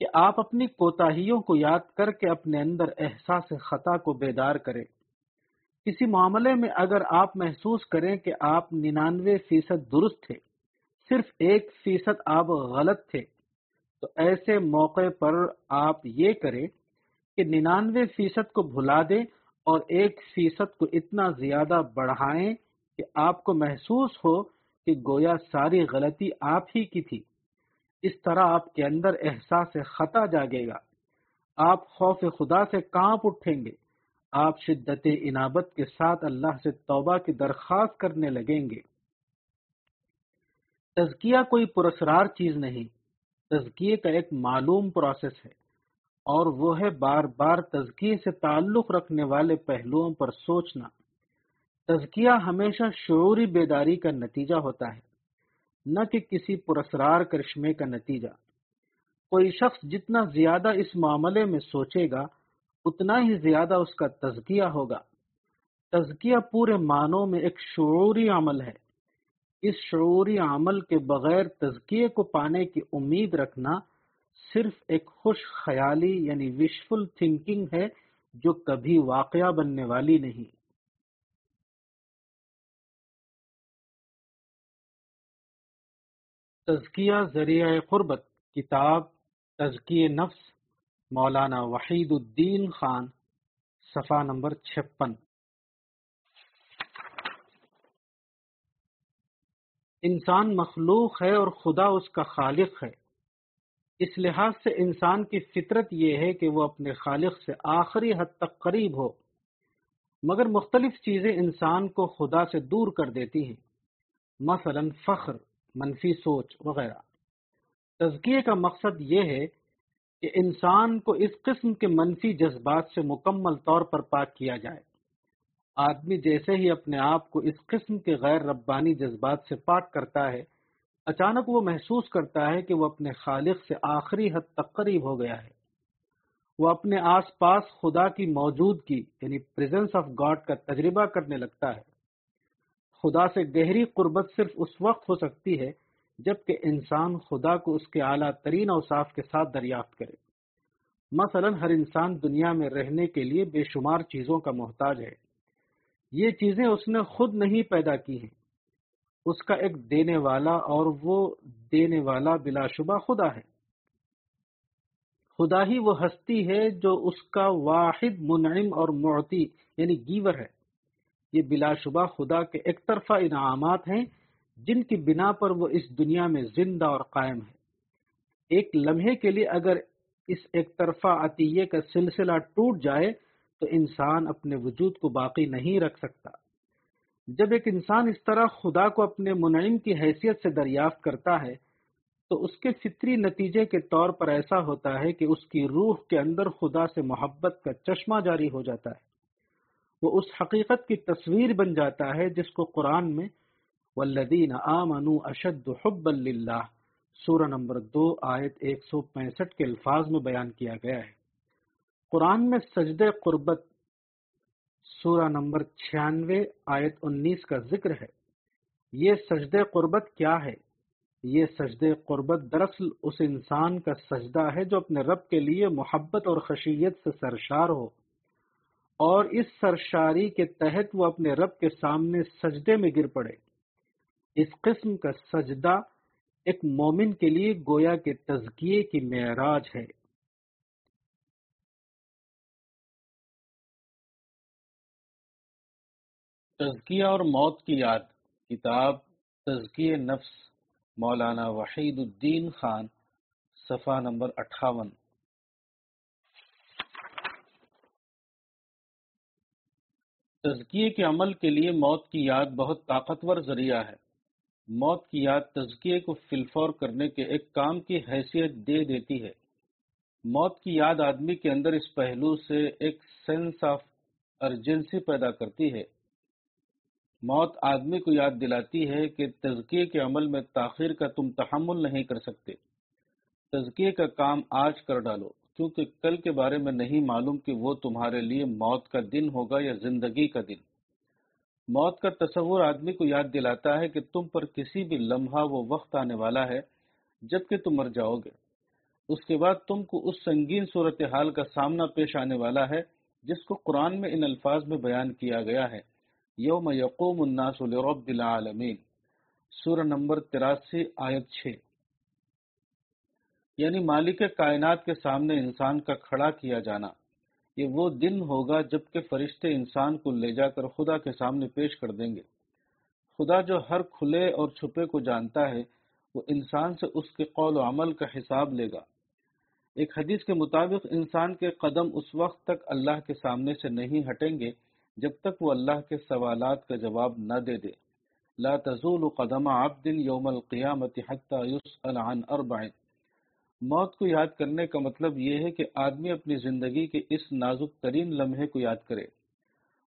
کہ آپ اپنی کوتاہیوں کو یاد کر کے اپنے اندر احساس خطا کو بیدار کریں۔ کسی معاملے میں اگر آپ محسوس کریں کہ آپ ننانوے فیصد درست تھے، صرف ایک فیصد آپ غلط تھے، تو ایسے موقع پر آپ یہ کریں کہ ننانوے فیصد کو بھلا دیں اور ایک فیصد کو اتنا زیادہ بڑھائیں کہ آپ کو محسوس ہو کہ گویا ساری غلطی آپ ہی کی تھی۔ اس طرح آپ کے اندر احساس خطا جاگے گا۔ آپ خوف خدا سے کانپ اٹھیں گے۔ آپ شدت انابت کے ساتھ اللہ سے توبہ کی درخواست کرنے لگیں گے۔ تزکیہ کوئی پرسرار چیز نہیں۔ تزکیے کا ایک معلوم پروسیس ہے۔ اور وہ ہے بار بار تزکیے سے تعلق رکھنے والے پہلوؤں پر سوچنا۔ تزکیہ ہمیشہ شعوری بیداری کا نتیجہ ہوتا ہے، نہ کہ کسی پرسرار کرشمے کا نتیجہ۔ کوئی شخص جتنا زیادہ اس معاملے میں سوچے گا، اتنا ہی زیادہ اس کا تزکیہ ہوگا۔ تزکیہ پورے معنوں میں ایک شعوری عمل ہے۔ اس شعوری عمل کے بغیر تزکیے کو پانے کی امید رکھنا صرف ایک خوش خیالی یعنی وشفل تھنکنگ ہے جو کبھی واقعہ بننے والی نہیں۔ تزکیہ ذریعہ قربت، کتاب تزکی نفس، مولانا وحید الدین خان، صفحہ نمبر چھپن۔ انسان مخلوق ہے اور خدا اس کا خالق ہے۔ اس لحاظ سے انسان کی فطرت یہ ہے کہ وہ اپنے خالق سے آخری حد تک قریب ہو۔ مگر مختلف چیزیں انسان کو خدا سے دور کر دیتی ہیں۔ مثلا فخر، منفی سوچ وغیرہ۔ تزکیے کا مقصد یہ ہے کہ انسان کو اس قسم کے منفی جذبات سے مکمل طور پر پاک کیا جائے۔ آدمی جیسے ہی اپنے آپ کو اس قسم کے غیر ربانی جذبات سے پاک کرتا ہے اچانک وہ محسوس کرتا ہے کہ وہ اپنے خالق سے آخری حد تک قریب ہو گیا ہے۔ وہ اپنے آس پاس خدا کی موجودگی یعنی پریزنس آف گاڈ کا تجربہ کرنے لگتا ہے۔ خدا سے گہری قربت صرف اس وقت ہو سکتی ہے جبکہ انسان خدا کو اس کے اعلیٰ ترین اوصاف کے ساتھ دریافت کرے۔ مثلا ہر انسان دنیا میں رہنے کے لیے بے شمار چیزوں کا محتاج ہے۔ یہ چیزیں اس نے خود نہیں پیدا کی ہیں۔ اس کا ایک دینے والا اور وہ دینے والا بلا شبہ خدا ہے۔ خدا ہی وہ ہستی ہے جو اس کا واحد، منعم اور معتی یعنی گیور ہے۔ یہ بلا شبہ خدا کے ایک طرفہ انعامات ہیں جن کی بنا پر وہ اس دنیا میں زندہ اور قائم ہے۔ ایک لمحے کے لیے اگر اس ایک طرفہ عطیے کا سلسلہ ٹوٹ جائے تو انسان اپنے وجود کو باقی نہیں رکھ سکتا۔ جب ایک انسان اس طرح خدا کو اپنے منعم کی حیثیت سے دریافت کرتا ہے، تو اس کے فطری نتیجے کے طور پر ایسا ہوتا ہے کہ اس کی روح کے اندر خدا سے محبت کا چشمہ جاری ہو جاتا ہے۔ وہ اس حقیقت کی تصویر بن جاتا ہے جس کو قرآن میں والذین آمنوا اشد حبا للہ سورہ نمبر دو، آیت ایک سو پینسٹھ کے الفاظ میں بیان کیا گیا ہے۔ قرآن میں سجد قربت سورہ نمبر چھیانوے، آیت انیس کا ذکر ہے۔ یہ سجد قربت کیا ہے؟ یہ سجد قربت دراصل اس انسان کا سجدہ ہے جو اپنے رب کے لیے محبت اور خشیت سے سرشار ہو۔ اور اس سرشاری کے تحت وہ اپنے رب کے سامنے سجدے میں گر پڑے۔ اس قسم کا سجدہ ایک مومن کے لیے گویا کے تزکیے کی معراج ہے۔ تزکیہ اور موت کی یاد، کتاب تزکیہ نفس، مولانا وحید الدین خان، صفحہ نمبر اٹھاون۔ تزکیے کے عمل کے لیے موت کی یاد بہت طاقتور ذریعہ ہے۔ موت کی یاد تزکیے کو فلفور کرنے کے ایک کام کی حیثیت دے دیتی ہے۔ موت کی یاد آدمی کے اندر اس پہلو سے ایک سینس آف ارجنسی پیدا کرتی ہے۔ موت آدمی کو یاد دلاتی ہے کہ تزکیے کے عمل میں تاخیر کا تم تحمل نہیں کر سکتے۔ تزکیے کا کام آج کر ڈالو، کیونکہ کل کے بارے میں نہیں معلوم کہ وہ تمہارے لیے موت کا دن ہوگا یا زندگی کا دن۔ موت کا تصور آدمی کو یاد دلاتا ہے کہ تم پر کسی بھی لمحہ وہ وقت آنے والا ہے جبکہ تم مر جاؤ گے۔ اس کے بعد تم کو اس سنگین صورتحال کا سامنا پیش آنے والا ہے جس کو قرآن میں ان الفاظ میں بیان کیا گیا ہے۔ یوم یقوم الناس لرب العالمین۔ سورہ نمبر تراسی، آیت چھ۔ یعنی مالک کائنات کے سامنے انسان کا کھڑا کیا جانا۔ یہ وہ دن ہوگا جبکہ فرشتے انسان کو لے جا کر خدا کے سامنے پیش کر دیں گے۔ خدا جو ہر کھلے اور چھپے کو جانتا ہے، وہ انسان سے اس کے قول و عمل کا حساب لے گا۔ ایک حدیث کے مطابق انسان کے قدم اس وقت تک اللہ کے سامنے سے نہیں ہٹیں گے جب تک وہ اللہ کے سوالات کا جواب نہ دے دے۔ لا تزول قدم عبد یوم القیامت حتی یسأل عن اربع۔ موت کو یاد کرنے کا مطلب یہ ہے کہ آدمی اپنی زندگی کے اس نازک ترین لمحے کو یاد کرے۔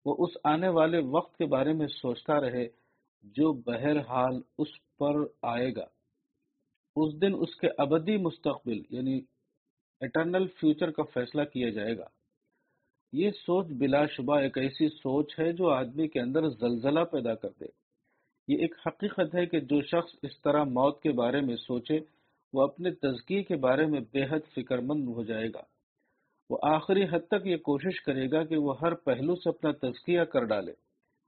وہ اس آنے والے وقت کے بارے میں سوچتا رہے جو بہرحال اس پر آئے گا۔ اس دن اس کے ابدی مستقبل یعنی اٹرنل فیوچر کا فیصلہ کیا جائے گا۔ یہ سوچ بلا شبہ ایک ایسی سوچ ہے جو آدمی کے اندر زلزلہ پیدا کر دے۔ یہ ایک حقیقت ہے کہ جو شخص اس طرح موت کے بارے میں سوچے، وہ اپنے تزکی کے بارے میں بے حد فکر مند ہو جائے گا۔ وہ آخری حد تک یہ کوشش کرے گا کہ وہ ہر پہلو سے اپنا تزکیہ کر ڈالے۔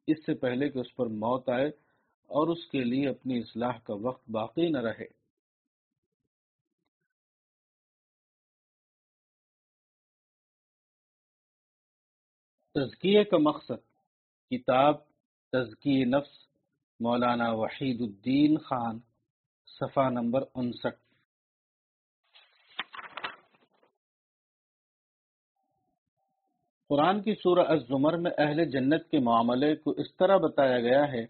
اس سے پہلے کہ اس پر موت آئے اور اس کے لیے اپنی اصلاح کا وقت باقی نہ رہے۔ تزکیے کا مقصد کتاب تزکی نفس، مولانا وحید الدین خان، صفحہ نمبر انسٹھ۔ قرآن کی سورہ الزمر میں اہل جنت کے معاملے کو اس طرح بتایا گیا ہے،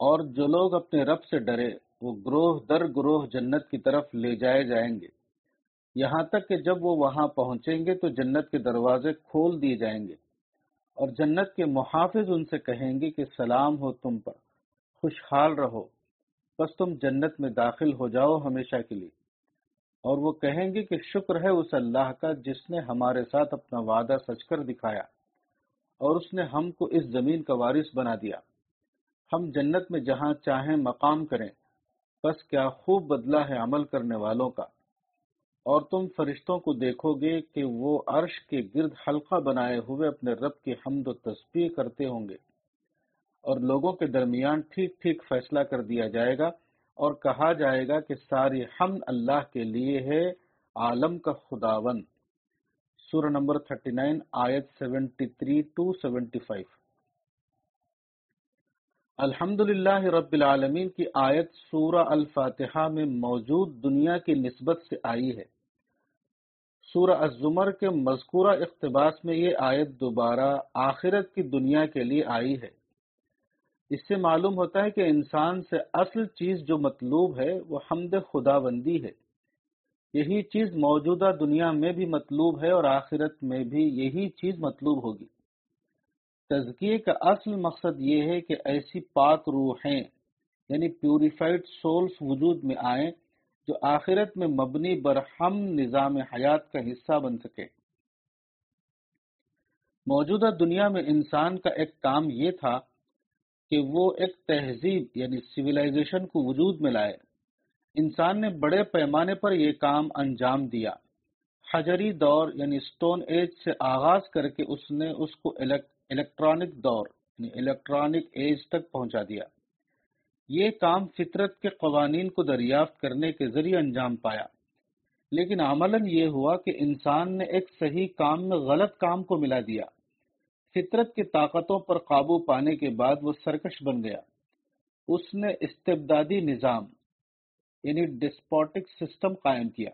اور جو لوگ اپنے رب سے ڈرے، وہ گروہ در گروہ جنت کی طرف لے جائے جائیں گے۔ یہاں تک کہ جب وہ وہاں پہنچیں گے تو جنت کے دروازے کھول دیے جائیں گے۔ اور جنت کے محافظ ان سے کہیں گے کہ سلام ہو تم پر، خوشحال رہو، بس تم جنت میں داخل ہو جاؤ ہمیشہ کے لیے۔ اور وہ کہیں گے کہ شکر ہے اس اللہ کا جس نے ہمارے ساتھ اپنا وعدہ سچ کر دکھایا اور اس نے ہم کو اس زمین کا وارث بنا دیا۔ ہم جنت میں جہاں چاہیں مقام کریں، بس کیا خوب بدلہ ہے عمل کرنے والوں کا۔ اور تم فرشتوں کو دیکھو گے کہ وہ عرش کے گرد حلقہ بنائے ہوئے اپنے رب کی حمد و تسبیح کرتے ہوں گے۔ اور لوگوں کے درمیان ٹھیک ٹھیک فیصلہ کر دیا جائے گا اور کہا جائے گا کہ ساری حمد اللہ کے لیے ہے، عالم کا خداون سورہ نمبر 39 آیت 73 ٹو 75 الحمد للہ رب العالمین کی آیت سورہ الفاتحہ میں موجود دنیا کی نسبت سے آئی ہے۔ سورہ الزمر کے مذکورہ اقتباس میں یہ آیت دوبارہ آخرت کی دنیا کے لیے آئی ہے۔ اس سے معلوم ہوتا ہے کہ انسان سے اصل چیز جو مطلوب ہے وہ حمد خدا بندی ہے۔ یہی چیز موجودہ دنیا میں بھی مطلوب ہے اور آخرت میں بھی یہی چیز مطلوب ہوگی۔ تزکیے کا اصل مقصد یہ ہے کہ ایسی پاک روحیں یعنی پیوریفائڈ سولز وجود میں آئیں جو آخرت میں مبنی برہم نظام حیات کا حصہ بن سکے۔ موجودہ دنیا میں انسان کا ایک کام یہ تھا کہ وہ ایک تہذیب یعنی سویلائزیشن کو وجود میں لائے۔ انسان نے بڑے پیمانے پر یہ کام انجام دیا۔ حجری دور یعنی سٹون ایج سے آغاز کر کے اس نے اس کو الیکٹرانک دور یعنی الیکٹرانک ایج تک پہنچا دیا۔ یہ کام فطرت کے قوانین کو دریافت کرنے کے ذریعے انجام پایا۔ لیکن عملاً یہ ہوا کہ انسان نے ایک صحیح کام میں غلط کام کو ملا دیا۔ فطرت کی طاقتوں پر قابو پانے کے بعد وہ سرکش بن گیا۔ اس نے استبدادی نظام یعنی ڈسپوٹک سسٹم قائم کیا۔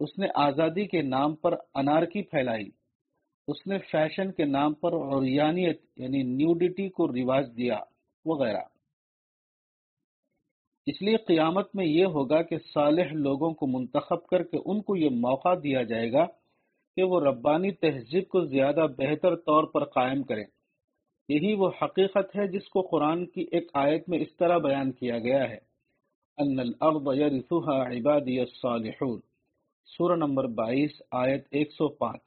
اس نے آزادی کے نام پر انارکی پھیلائی۔ اس نے فیشن کے نام پر اوریانیت یعنی نیوڈیٹی کو رواج دیا، وغیرہ۔ اس لیے قیامت میں یہ ہوگا کہ صالح لوگوں کو منتخب کر کے ان کو یہ موقع دیا جائے گا کہ وہ ربانی تہذیب کو زیادہ بہتر طور پر قائم کریں۔ یہی وہ حقیقت ہے جس کو قرآن کی ایک آیت میں اس طرح بیان کیا گیا ہے۔ ان الارض يرثها عبادی الصالحون۔ سورہ نمبر بائیس، آیت ایک سو پانچ۔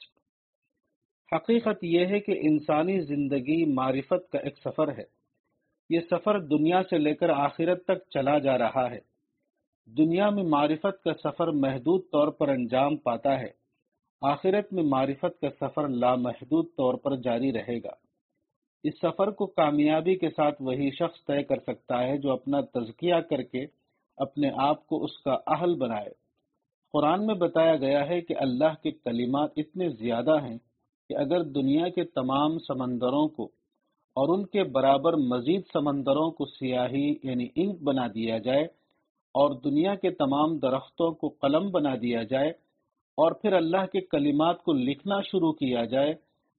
حقیقت یہ ہے کہ انسانی زندگی معرفت کا ایک سفر ہے۔ یہ سفر دنیا سے لے کر آخرت تک چلا جا رہا ہے۔ دنیا میں معرفت کا سفر محدود طور پر انجام پاتا ہے۔ آخرت میں معرفت کا سفر لامحدود طور پر جاری رہے گا۔ اس سفر کو کامیابی کے ساتھ وہی شخص طے کر سکتا ہے جو اپنا تزکیہ کر کے اپنے آپ کو اس کا اہل بنائے۔ قرآن میں بتایا گیا ہے کہ اللہ کے کلمات اتنے زیادہ ہیں کہ اگر دنیا کے تمام سمندروں کو اور ان کے برابر مزید سمندروں کو سیاہی یعنی انک بنا دیا جائے اور دنیا کے تمام درختوں کو قلم بنا دیا جائے اور پھر اللہ کے کلمات کو لکھنا شروع کیا جائے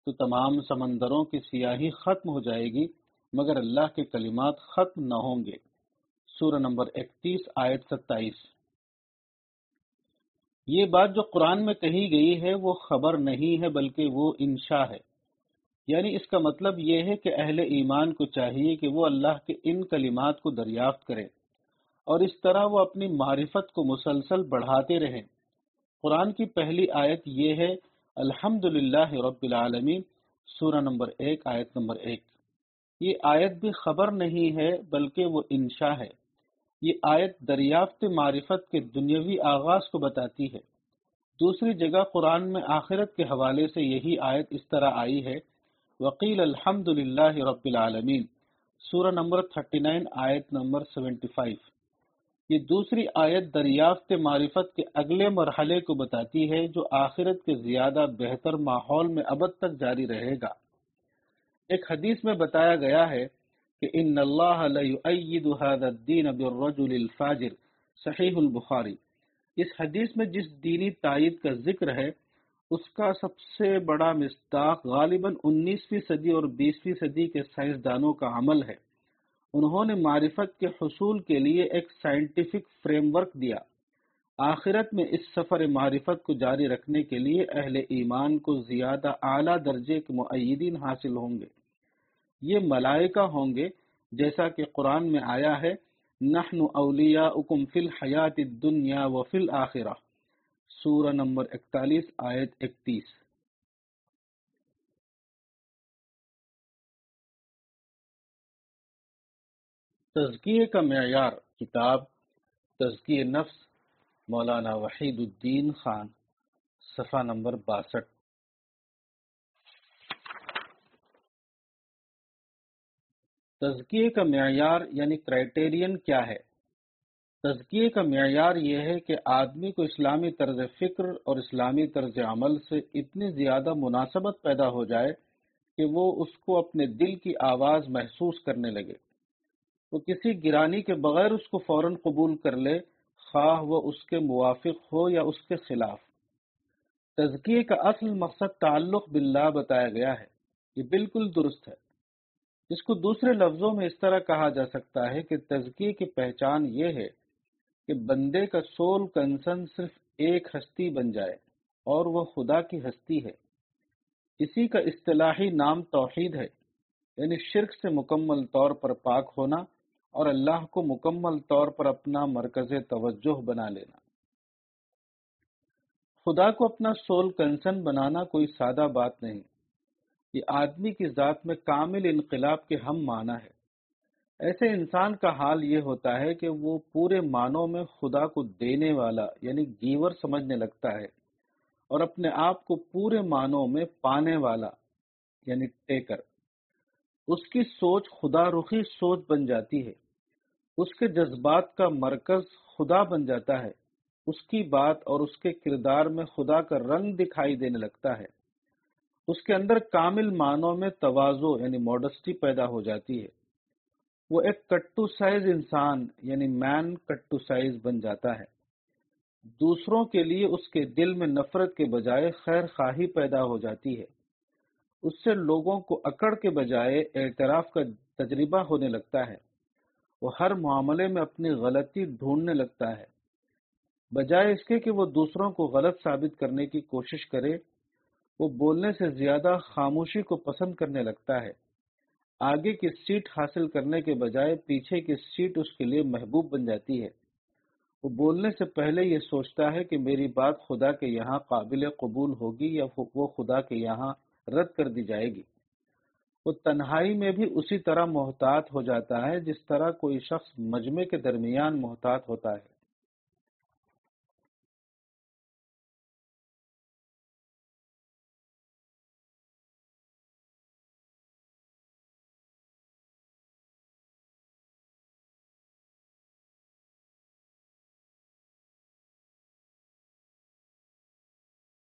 تو تمام سمندروں کی سیاہی ختم ہو جائے گی، مگر اللہ کے کلمات ختم نہ ہوں گے۔ سورہ نمبر اکتیس، آیت ستائیس۔ یہ بات جو قرآن میں کہی گئی ہے وہ خبر نہیں ہے، بلکہ وہ انشاء ہے۔ یعنی اس کا مطلب یہ ہے کہ اہل ایمان کو چاہیے کہ وہ اللہ کے ان کلمات کو دریافت کرے اور اس طرح وہ اپنی معرفت کو مسلسل بڑھاتے رہیں قرآن کی پہلی آیت یہ ہے الحمد رب العالمین، سورہ نمبر ایک، آیت نمبر ایک۔ یہ آیت بھی خبر نہیں ہے، بلکہ وہ انشاء ہے۔ یہ آیت دریافت معرفت کے دنیاوی آغاز کو بتاتی ہے۔ دوسری جگہ قرآن میں آخرت کے حوالے سے یہی آیت اس طرح آئی ہے وکیل الحمد للہ رب العالمین۔ سورہ نمبر 39 آیت نمبر 75 یہ دوسری آیت دریافت معرفت کے اگلے مرحلے کو بتاتی ہے جو آخرت کے زیادہ بہتر ماحول میں ابد تک جاری رہے گا۔ ایک حدیث میں بتایا گیا ہے کہ ان اللہ هذا الدین بالرجل الفاجر، صحیح البخاری۔ اس حدیث میں جس دینی تائید کا ذکر ہے اس کا سب سے بڑا مستاق غالباً انیسویں صدی اور بیسویں صدی کے سائنسدانوں کا عمل ہے۔ انہوں نے معرفت کے حصول کے لیے ایک سائنٹیفک فریم ورک دیا۔ آخرت میں اس سفر معرفت کو جاری رکھنے کے لیے اہل ایمان کو زیادہ اعلیٰ درجے کے معیدین حاصل ہوں گے۔ یہ ملائکہ ہوں گے، جیسا کہ قرآن میں آیا ہے، نحن اولیاؤکم فی الحیات الدنیا و فی الاخرہ سورہ نمبر اکتالیس، آیت اکتیس۔ تزکیے کا معیار کتاب تزکیے نفس، مولانا وحید الدین خان، صفحہ نمبر باسٹھ۔ تزکیے کا معیار یعنی کرائٹیرین کیا ہے؟ تزکیے کا معیار یہ ہے کہ آدمی کو اسلامی طرز فکر اور اسلامی طرز عمل سے اتنی زیادہ مناسبت پیدا ہو جائے کہ وہ اس کو اپنے دل کی آواز محسوس کرنے لگے۔ وہ کسی گرانی کے بغیر اس کو فوراً قبول کر لے، خواہ وہ اس کے موافق ہو یا اس کے خلاف۔ تزکیے کا اصل مقصد تعلق باللہ بتایا گیا ہے۔ یہ بالکل درست ہے۔ اس کو دوسرے لفظوں میں اس طرح کہا جا سکتا ہے کہ تزکیے کی پہچان یہ ہے کہ بندے کا سول کنسن صرف ایک ہستی بن جائے اور وہ خدا کی ہستی ہے۔ اسی کا اصطلاحی نام توحید ہے یعنی شرک سے مکمل طور پر پاک ہونا اور اللہ کو مکمل طور پر اپنا مرکز توجہ بنا لینا۔ خدا کو اپنا سول کنسن بنانا کوئی سادہ بات نہیں۔ یہ آدمی کی ذات میں کامل انقلاب کے ہم معنی ہے۔ ایسے انسان کا حال یہ ہوتا ہے کہ وہ پورے معنوں میں خدا کو دینے والا یعنی گیور سمجھنے لگتا ہے، اور اپنے آپ کو پورے معنوں میں پانے والا یعنی ٹیکر۔ اس کی سوچ خدا رخی سوچ بن جاتی ہے۔ اس کے جذبات کا مرکز خدا بن جاتا ہے۔ اس کی بات اور اس کے کردار میں خدا کا رنگ دکھائی دینے لگتا ہے۔ اس کے اندر کامل معنوں میں توازو یعنی موڈسٹی پیدا ہو جاتی ہے۔ وہ ایک کٹو سائز انسان یعنی مین کٹو سائز بن جاتا ہے۔ دوسروں کے لیے اس کے دل میں نفرت کے بجائے خیر خواہی پیدا ہو جاتی ہے۔ اس سے لوگوں کو اکڑ کے بجائے اعتراف کا تجربہ ہونے لگتا ہے۔ وہ ہر معاملے میں اپنی غلطی ڈھونڈنے لگتا ہے۔ بجائے اس کے کہ وہ دوسروں کو غلط ثابت کرنے کی کوشش کرے، وہ بولنے سے زیادہ خاموشی کو پسند کرنے لگتا ہے۔ آگے کی سیٹ حاصل کرنے کے بجائے پیچھے کی سیٹ اس کے لیے محبوب بن جاتی ہے۔ وہ بولنے سے پہلے یہ سوچتا ہے کہ میری بات خدا کے یہاں قابل قبول ہوگی یا وہ خدا کے یہاں رد کر دی جائے گی۔ وہ تنہائی میں بھی اسی طرح محتاط ہو جاتا ہے جس طرح کوئی شخص مجمع کے درمیان محتاط ہوتا ہے۔